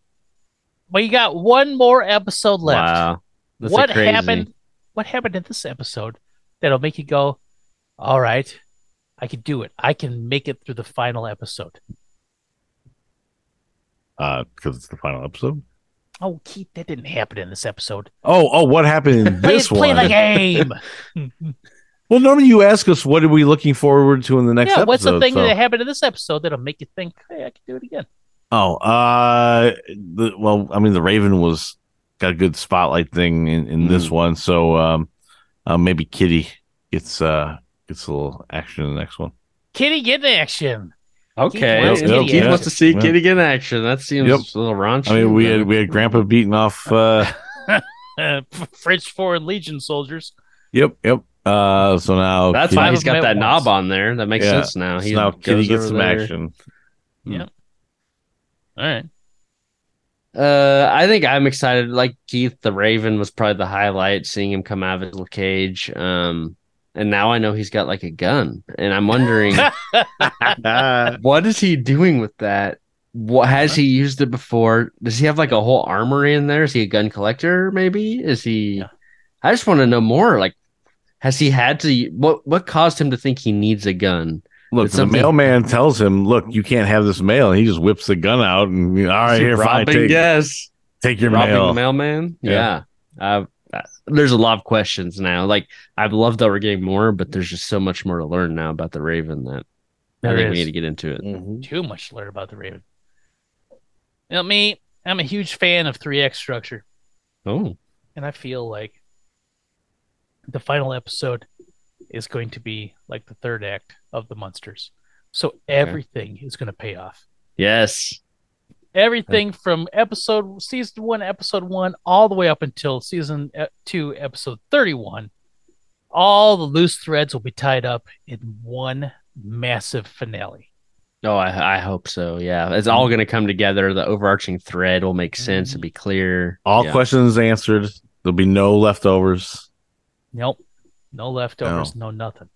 We got one more episode left. Wow. That's what crazy. happened? What happened in this episode that'll make you go, "All right, I can do it. I can make it through the final episode." Uh, because it's the final episode. Oh, Keith, that didn't happen in this episode. Oh, oh, what happened in Play, this play one? the game. Well, normally you ask us what are we looking forward to in the next yeah, episode. what's the thing so- that happened in this episode that'll make you think, "Hey, I can do it again"? Oh, uh, the, well, I mean, the Raven was got a good spotlight thing in, in this one, so um, uh, maybe Kitty gets uh gets a little action in the next one. Kitty, get in action. Okay. Keith wants Keith Kitty in wants to see Yeah. Kitty get in action. That seems Yep. a little raunchy. I mean, we but- had we had Grandpa beating off. Uh, Uh, French Foreign Legion soldiers. yep, yep. Uh, so now That's Kitty, why Five he's of them got that once. knob on there. That makes Yeah. sense now. so He now Kitty gets some there. action. Yeah. All right. Uh, I think I'm excited. Like Keith, the Raven was probably the highlight. Seeing him come out of his little cage. Um, and now I know he's got like a gun, and I'm wondering what is he doing with that. What has he used it before? Does he have like a whole armory in there? Is he a gun collector? Maybe is he? Yeah. I just want to know more. Like, has he had to? What what caused him to think he needs a gun? Look, It's the mailman tells him, "Look, you can't have this mail." And he just whips the gun out and all right, Is he here, fine, robbing? take, yes, take your robbing mail. the mailman. Yeah. Yeah. Uh, there's a lot of questions now. Like I love that we're getting more, but there's just so much more to learn now about the Raven that I There think we need to get into it. Mhm. Too much to learn about the Raven. You know, me, I'm a huge fan of 3X structure, Oh, and I feel like the final episode is going to be like the third act of the Munsters. So everything is going to pay off. yes. Everything from episode season one, episode one, all the way up until season uh, two, episode 31. All the loose threads will be tied up in one massive finale. Oh, I, I hope so. Yeah, it's all going to come together. The overarching thread will make sense and be clear. All Yeah. questions answered. There'll be no leftovers. Nope. No leftovers, no. nothing.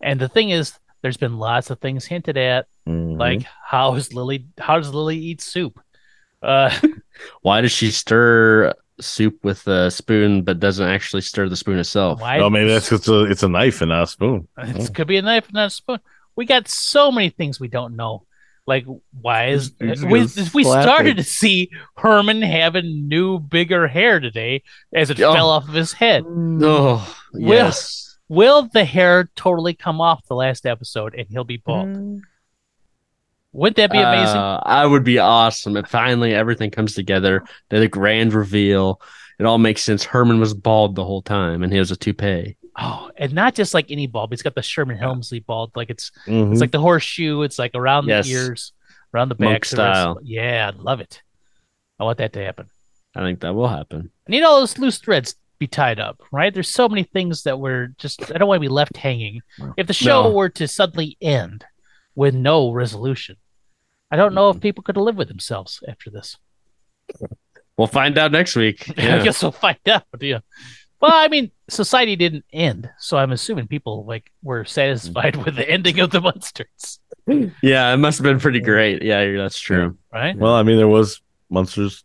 And the thing is, there's been lots of things hinted at, Mhm. like how is Lily how does Lily eat soup? Uh Why does she stir soup with a spoon but doesn't actually stir the spoon itself? why oh, maybe that's it's a it's a knife and not a spoon. it could be a knife, and not a spoon. We got so many things we don't know. Like why is You're we we started it. to see Herman having new bigger hair today as it Oh. fell off of his head. Oh, Will- yes. Will the hair totally come off the last episode and he'll be bald? Wouldn't that be amazing? Uh, I would be awesome if finally everything comes together. The grand reveal. It all makes sense. Herman was bald the whole time, and he was a toupee. Oh, and not just like any bald, but he's got the Sherman Hemsley bald. Like it's Mhm. it's like the horseshoe. It's like around Yes. the ears, around the back. Monk style. Yeah, I love it. I want that to happen. I think that will happen. I need all those loose threads be tied up, right? There's so many things that were just I don't want to be left hanging. If the show No. were to suddenly end with no resolution, I don't know if people could live with themselves after this. We'll find out next week. I guess we'll find out. Yeah. Well, I mean, society didn't end, so I'm assuming people like were satisfied with the ending of the Munsters, yeah, it must have been pretty great. Yeah, that's true. right? Well, I mean, there was Munsters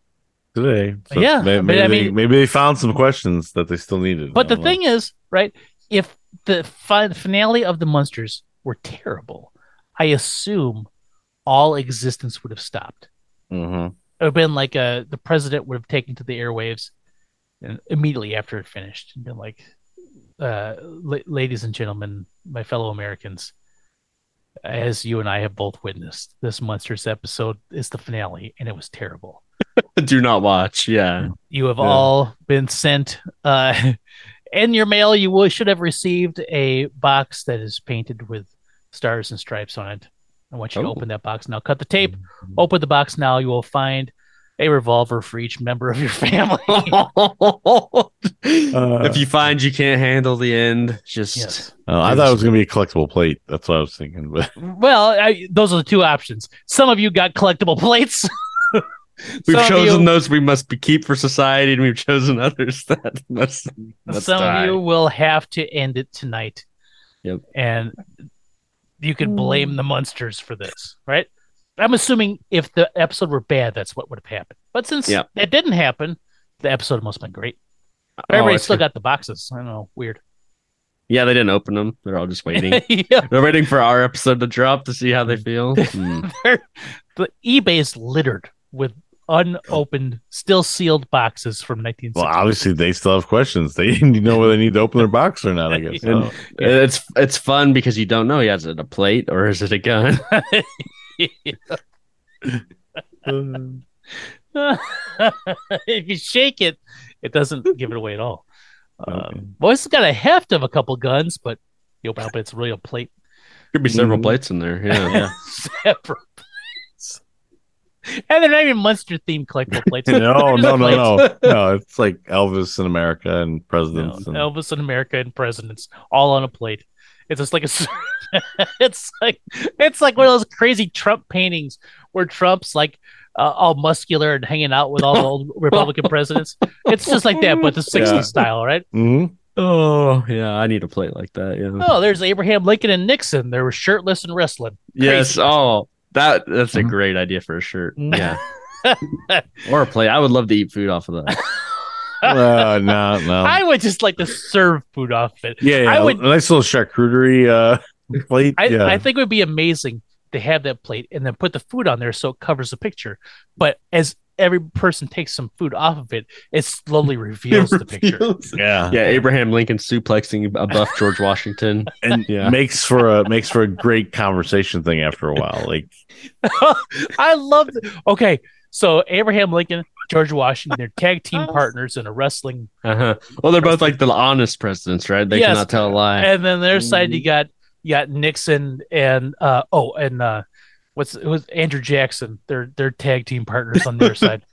Today. So Yeah, may- I mean- maybe, they, maybe they found some questions that they still needed. But the know. thing is, right? If the fi- finale of the Munsters were terrible, I assume all existence would have stopped. Mhm. It would have been like uh the president would have taken to the airwaves and immediately after it finished and been like, uh, la- ladies and gentlemen, my fellow Americans, as you and I have both witnessed, this Munsters episode is the finale, and it was terrible. Do not watch. Yeah. You have Yeah. all been sent uh, in your mail. You will, should have received a box that is painted with stars and stripes on it. I want you to Oh. open that box now. Cut the tape. Open the box now. You will find a revolver for each member of your family. if you find you can't handle the end, just yes. Oh, I thought it was going to be a collectible plate. That's what I was thinking. But Well, I, those are the two options. Some of you got collectible plates. we've Some chosen you- those we must be keep for society, and we've chosen others that must. must Some die. of you will have to end it tonight. Yep. And you could mm. blame the Munsters for this, right? I'm assuming if the episode were bad, that's what would have happened. But since Yeah. that didn't happen, the episode must have been great. Oh, Everybody it's still got the boxes. I don't know. Weird. Yeah, they didn't open them. They're all just waiting. yeah. They're waiting for our episode to drop to see how they feel. Hmm. They're- the eBay is littered with unopened, still sealed boxes from 1960. well, obviously they still have questions. They didn't know whether they need to open their box or not. I guess. Yeah. It's it's fun because you don't know. Yeah, is it a plate or is it a gun? if you shake it, it doesn't give it away at all. Okay. Um, well, it's got a heft of a couple guns, but you open up, it's really a real plate. Could be several Mhm. plates in there. Yeah. Separate plates. And they're not even Munster themed collectible plates. no, no, no, plates. no, no. It's like Elvis in America and No, presidents. and, Elvis in America and presidents all on a plate. It's just like a, it's like it's like one of those crazy Trump paintings where Trump's like uh, all muscular and hanging out with all the old Republican presidents. It's just like that, but the '60s Yeah. style, right? Mhm. Oh yeah, I need a plate like that. Yeah. Oh, there's Abraham Lincoln and Nixon. They were shirtless and wrestling. yes. crazy. Oh, that that's a Mhm. great idea for a shirt. Yeah. or a plate. I would love to eat food off of that. Uh, no, no. I would just like to serve food off it. yeah, yeah. I would- a nice little charcuterie uh, plate. I, yeah. I think it would be amazing to have that plate and then put the food on there so it covers the picture. But as every person takes some food off of it, it slowly reveals the picture. yeah. Yeah, Abraham Lincoln suplexing a buff George Washington. and Yeah. makes for a makes for a great conversation thing after a while. Like, I love Okay, so Abraham Lincoln, George Washington, they're tag team partners in a wrestling. Uh-huh. Well, they're both like the honest presidents, right? They Yes. cannot tell a lie. And then their side you got you got Nixon and uh oh and uh what's it was Andrew Jackson. They're they're tag team partners on their side.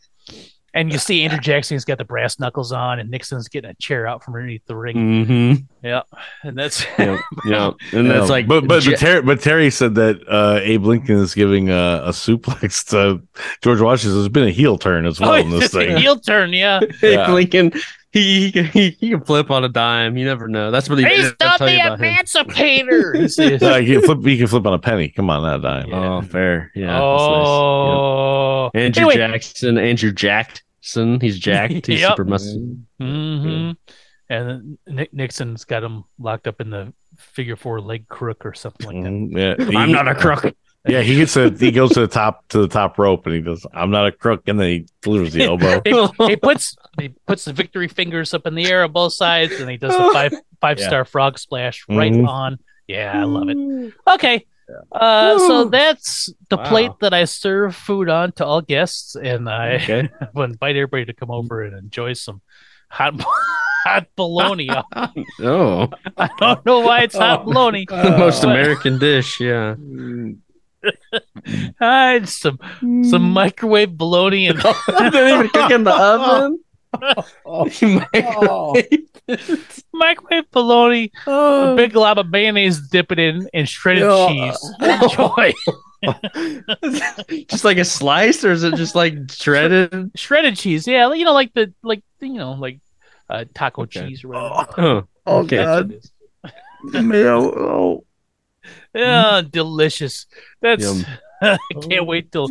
And you see Andrew Jackson's got the brass knuckles on, and Nixon's getting a chair out from underneath the ring. Mm-hmm. Yeah, and that's Yeah, yeah. And yeah, that's like, but but, but, Terry, but Terry said that uh, Abe Lincoln is giving a, a suplex to George Washington. There's been a heel turn as well oh, in this thing. heel turn. Yeah, Yeah. Lincoln, he, he he he can flip on a dime. You never know. That's what he. he's they'll not tell the you about him. emancipator. He says. Yeah, he can flip. He can flip on a penny. Come on, that dime. Yeah. Oh, fair. Yeah. oh, nice. Yep. Andrew Anyway, Jackson. Andrew Jackson. He's jacked. He's Yep. super muscular. hmm And Nick Nixon's got him locked up in the figure four leg crook or something like that. Mhm, yeah. I'm not a crook. Yeah, he gets a he goes to the top to the top rope and he goes, "I'm not a crook," and then he delivers the elbow. he, he puts he puts the victory fingers up in the air on both sides, and he does the five five star frog splash right Mhm. on. Yeah, I love it. Okay, uh, so that's the Wow. plate that I serve food on to all guests, and I Okay. will invite everybody to come over and enjoy some hot hot bologna. Oh, I don't know why it's hot bologna. the most but- American dish. Yeah. Ah, it's some some microwave bologna and Didn't even cook in the oven. Oh, Microwave bologna, a big glob of mayonnaise, dip it in, and shredded Yeah. cheese. Enjoy. just like a slice, or is it just like shredded? shredded cheese. Yeah, you know, like the like you know, like uh, taco Okay. cheese or whatever. Oh, Oh Okay. That's God, mayo. Oh. Yeah, delicious. That's Yum. I can't wait till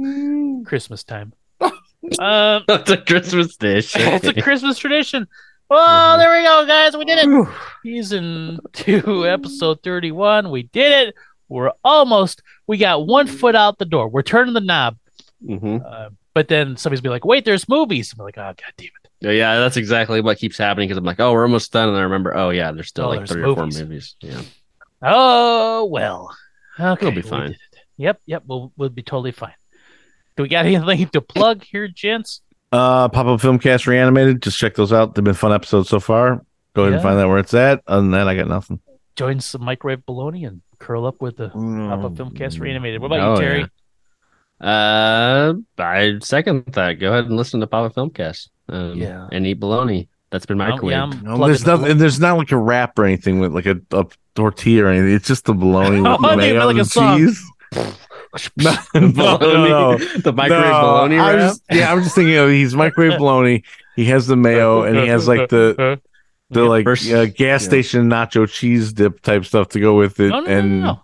Christmas time. Um, that's a Christmas dish. it's a Christmas tradition. Well, Mhm. there we go, guys. We did it. Season two, episode thirty-one. We did it. We're almost. We got one foot out the door. We're turning the knob. Mhm. Uh, but then somebody's be like, "Wait, there's movies." I'm like, "Oh, god damn it!" Yeah, yeah, that's exactly what keeps happening because I'm like, oh, we're almost done, and I remember, oh yeah, there's still Oh, like there's three or four movies. movies. Yeah, Oh well. Okay, We'll be fine. did it. Yep, yep. We'll we'll be totally fine. Do we got anything to plug here, gents? Uh, Pop Up Filmcast Reanimated. Just check those out. They've been fun episodes so far. Go ahead and find out where it's at. Other than that, I got nothing. Join some microwave baloney and curl up with the Pop Up Filmcast Reanimated. What about Oh, you, Terry? Uh, I second that. Go ahead and listen to Pop Up Filmcast. Um, Yeah. and eat bologna. That's been Oh, microwaved. yeah, No, there's the nothing. There's not like a wrap or anything with like a, a tortilla or anything. It's just the bologna with Oh, I the think mayo like and song. cheese. no, no, no, no. the microwave No, bologna I wrap. was- yeah, I'm just thinking of he's microwave bologna. He has the mayo and he has like the the like first- uh, gas yeah. station nacho cheese dip type stuff to go with it. No, no, no, and no, no.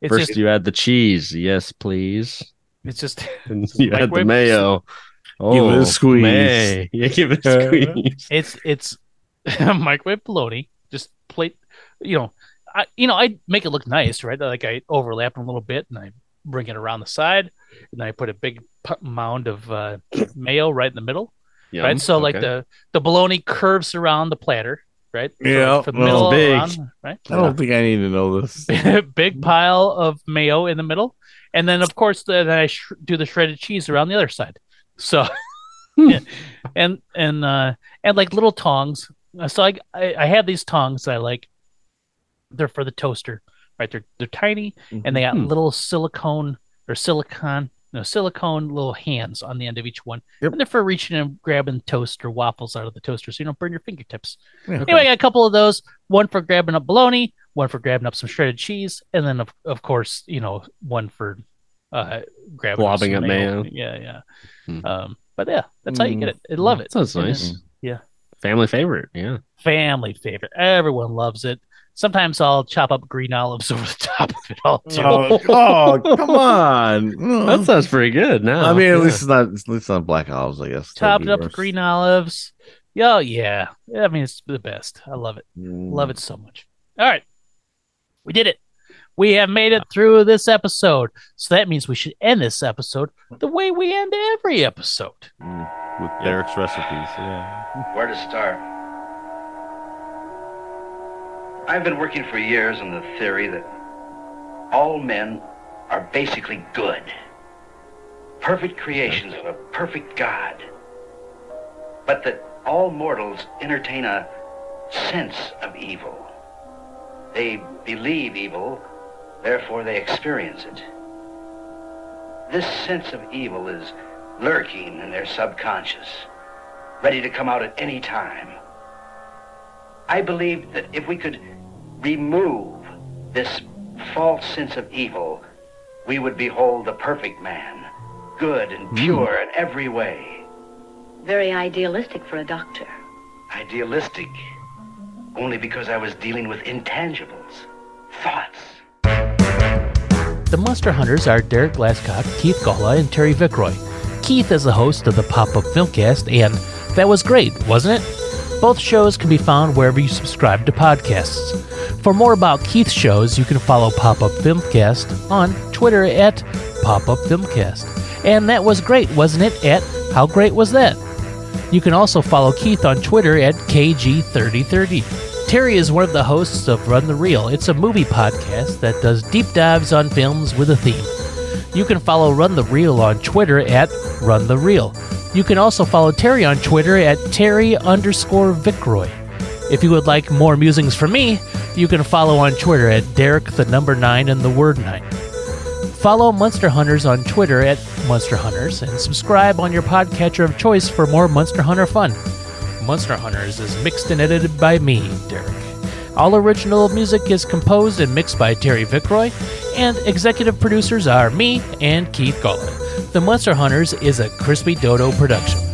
It's First, just, you add the cheese. Yes, please. it's just And you add the Microwave- mayo. Oh, Give it a squeeze. May. Yeah, give it a squeeze. it's it's microwave bologna. Just plate, you know, I you know I make it look nice, right? Like I overlap it a little bit and I bring it around the side, and I put a big mound of uh, mayo right in the middle, Yum. right? So like the the bologna curves around the platter, right? Yeah, for the well, middle big. around, right? I don't think I need to know this. big pile of mayo in the middle, and then of course the, then I sh- do the shredded cheese around the other side. So, and and uh, and like little tongs. Uh, So I, I I have these tongs that I like. They're for the toaster, right? They're they're tiny and they got Hmm. little silicone or silicon. No, silicone little hands on the end of each one. Yep. And they're for reaching and grabbing toast or waffles out of the toaster so you don't burn your fingertips. Yeah. Anyway, I got a couple of those. One for grabbing up bologna, one for grabbing up some shredded cheese, and then of, of course, you know, one for uh grabbing Blobbing some up mayo. Yeah, yeah. Hmm. Um, but yeah, that's how you get it. I love it. Sounds And nice. then Yeah. Family favorite. Yeah. Family favorite. Everyone loves it. Sometimes I'll chop up green olives over the top of it all too. Oh, oh, come on. That sounds pretty good. Now, I mean, Yeah. at least it's not. At least it's not black olives. I guess. That'd Chopped up worse. green olives. Yeah, yeah. I mean, it's the best. I love it. Mm. Love it so much. All right. We did it. We have made it through this episode. So that means we should end this episode the way we end every episode. Mm, with Derek's recipes. Yeah. Where to start? I've been working for years on the theory that all men are basically good. Perfect creations of a perfect God. But that all mortals entertain a sense of evil. They believe evil, therefore they experience it. This sense of evil is lurking in their subconscious ready to come out at any time. I believed that if we could remove this false sense of evil, we would behold the perfect man, good and hmm. pure in every way, Very idealistic for a doctor. idealistic, only because I was dealing with intangibles, thoughts. The Munster Hunters are Derek Glascock, Keith Gawla, and Terry Vickroy. Keith is the host of the Pop Up Filmcast, and that was great, wasn't it? Both shows can be found wherever you subscribe to podcasts. For more about Keith's shows, you can follow Pop Up Filmcast on Twitter at Pop Up Filmcast. And that was great, wasn't it? At How Great Was That? You can also follow Keith on Twitter at KG3030. Terry is one of the hosts of Run the Reel. It's a movie podcast that does deep dives on films with a theme. You can follow Run the Reel on Twitter at Run the Reel. You can also follow Terry on Twitter at Terry underscore Vickroy. If you would like more musings from me, you can follow on Twitter at Derek the number nine and the word nine. Follow Munster Hunters on Twitter at Munster Hunters and subscribe on your podcatcher of choice for more Munster Hunter fun. Munster Hunters is mixed and edited by me, Derek. All original music is composed and mixed by Terry Vickroy, and executive producers are me and Keith Gawla. The Munster Hunters is a Krispy Dodo production.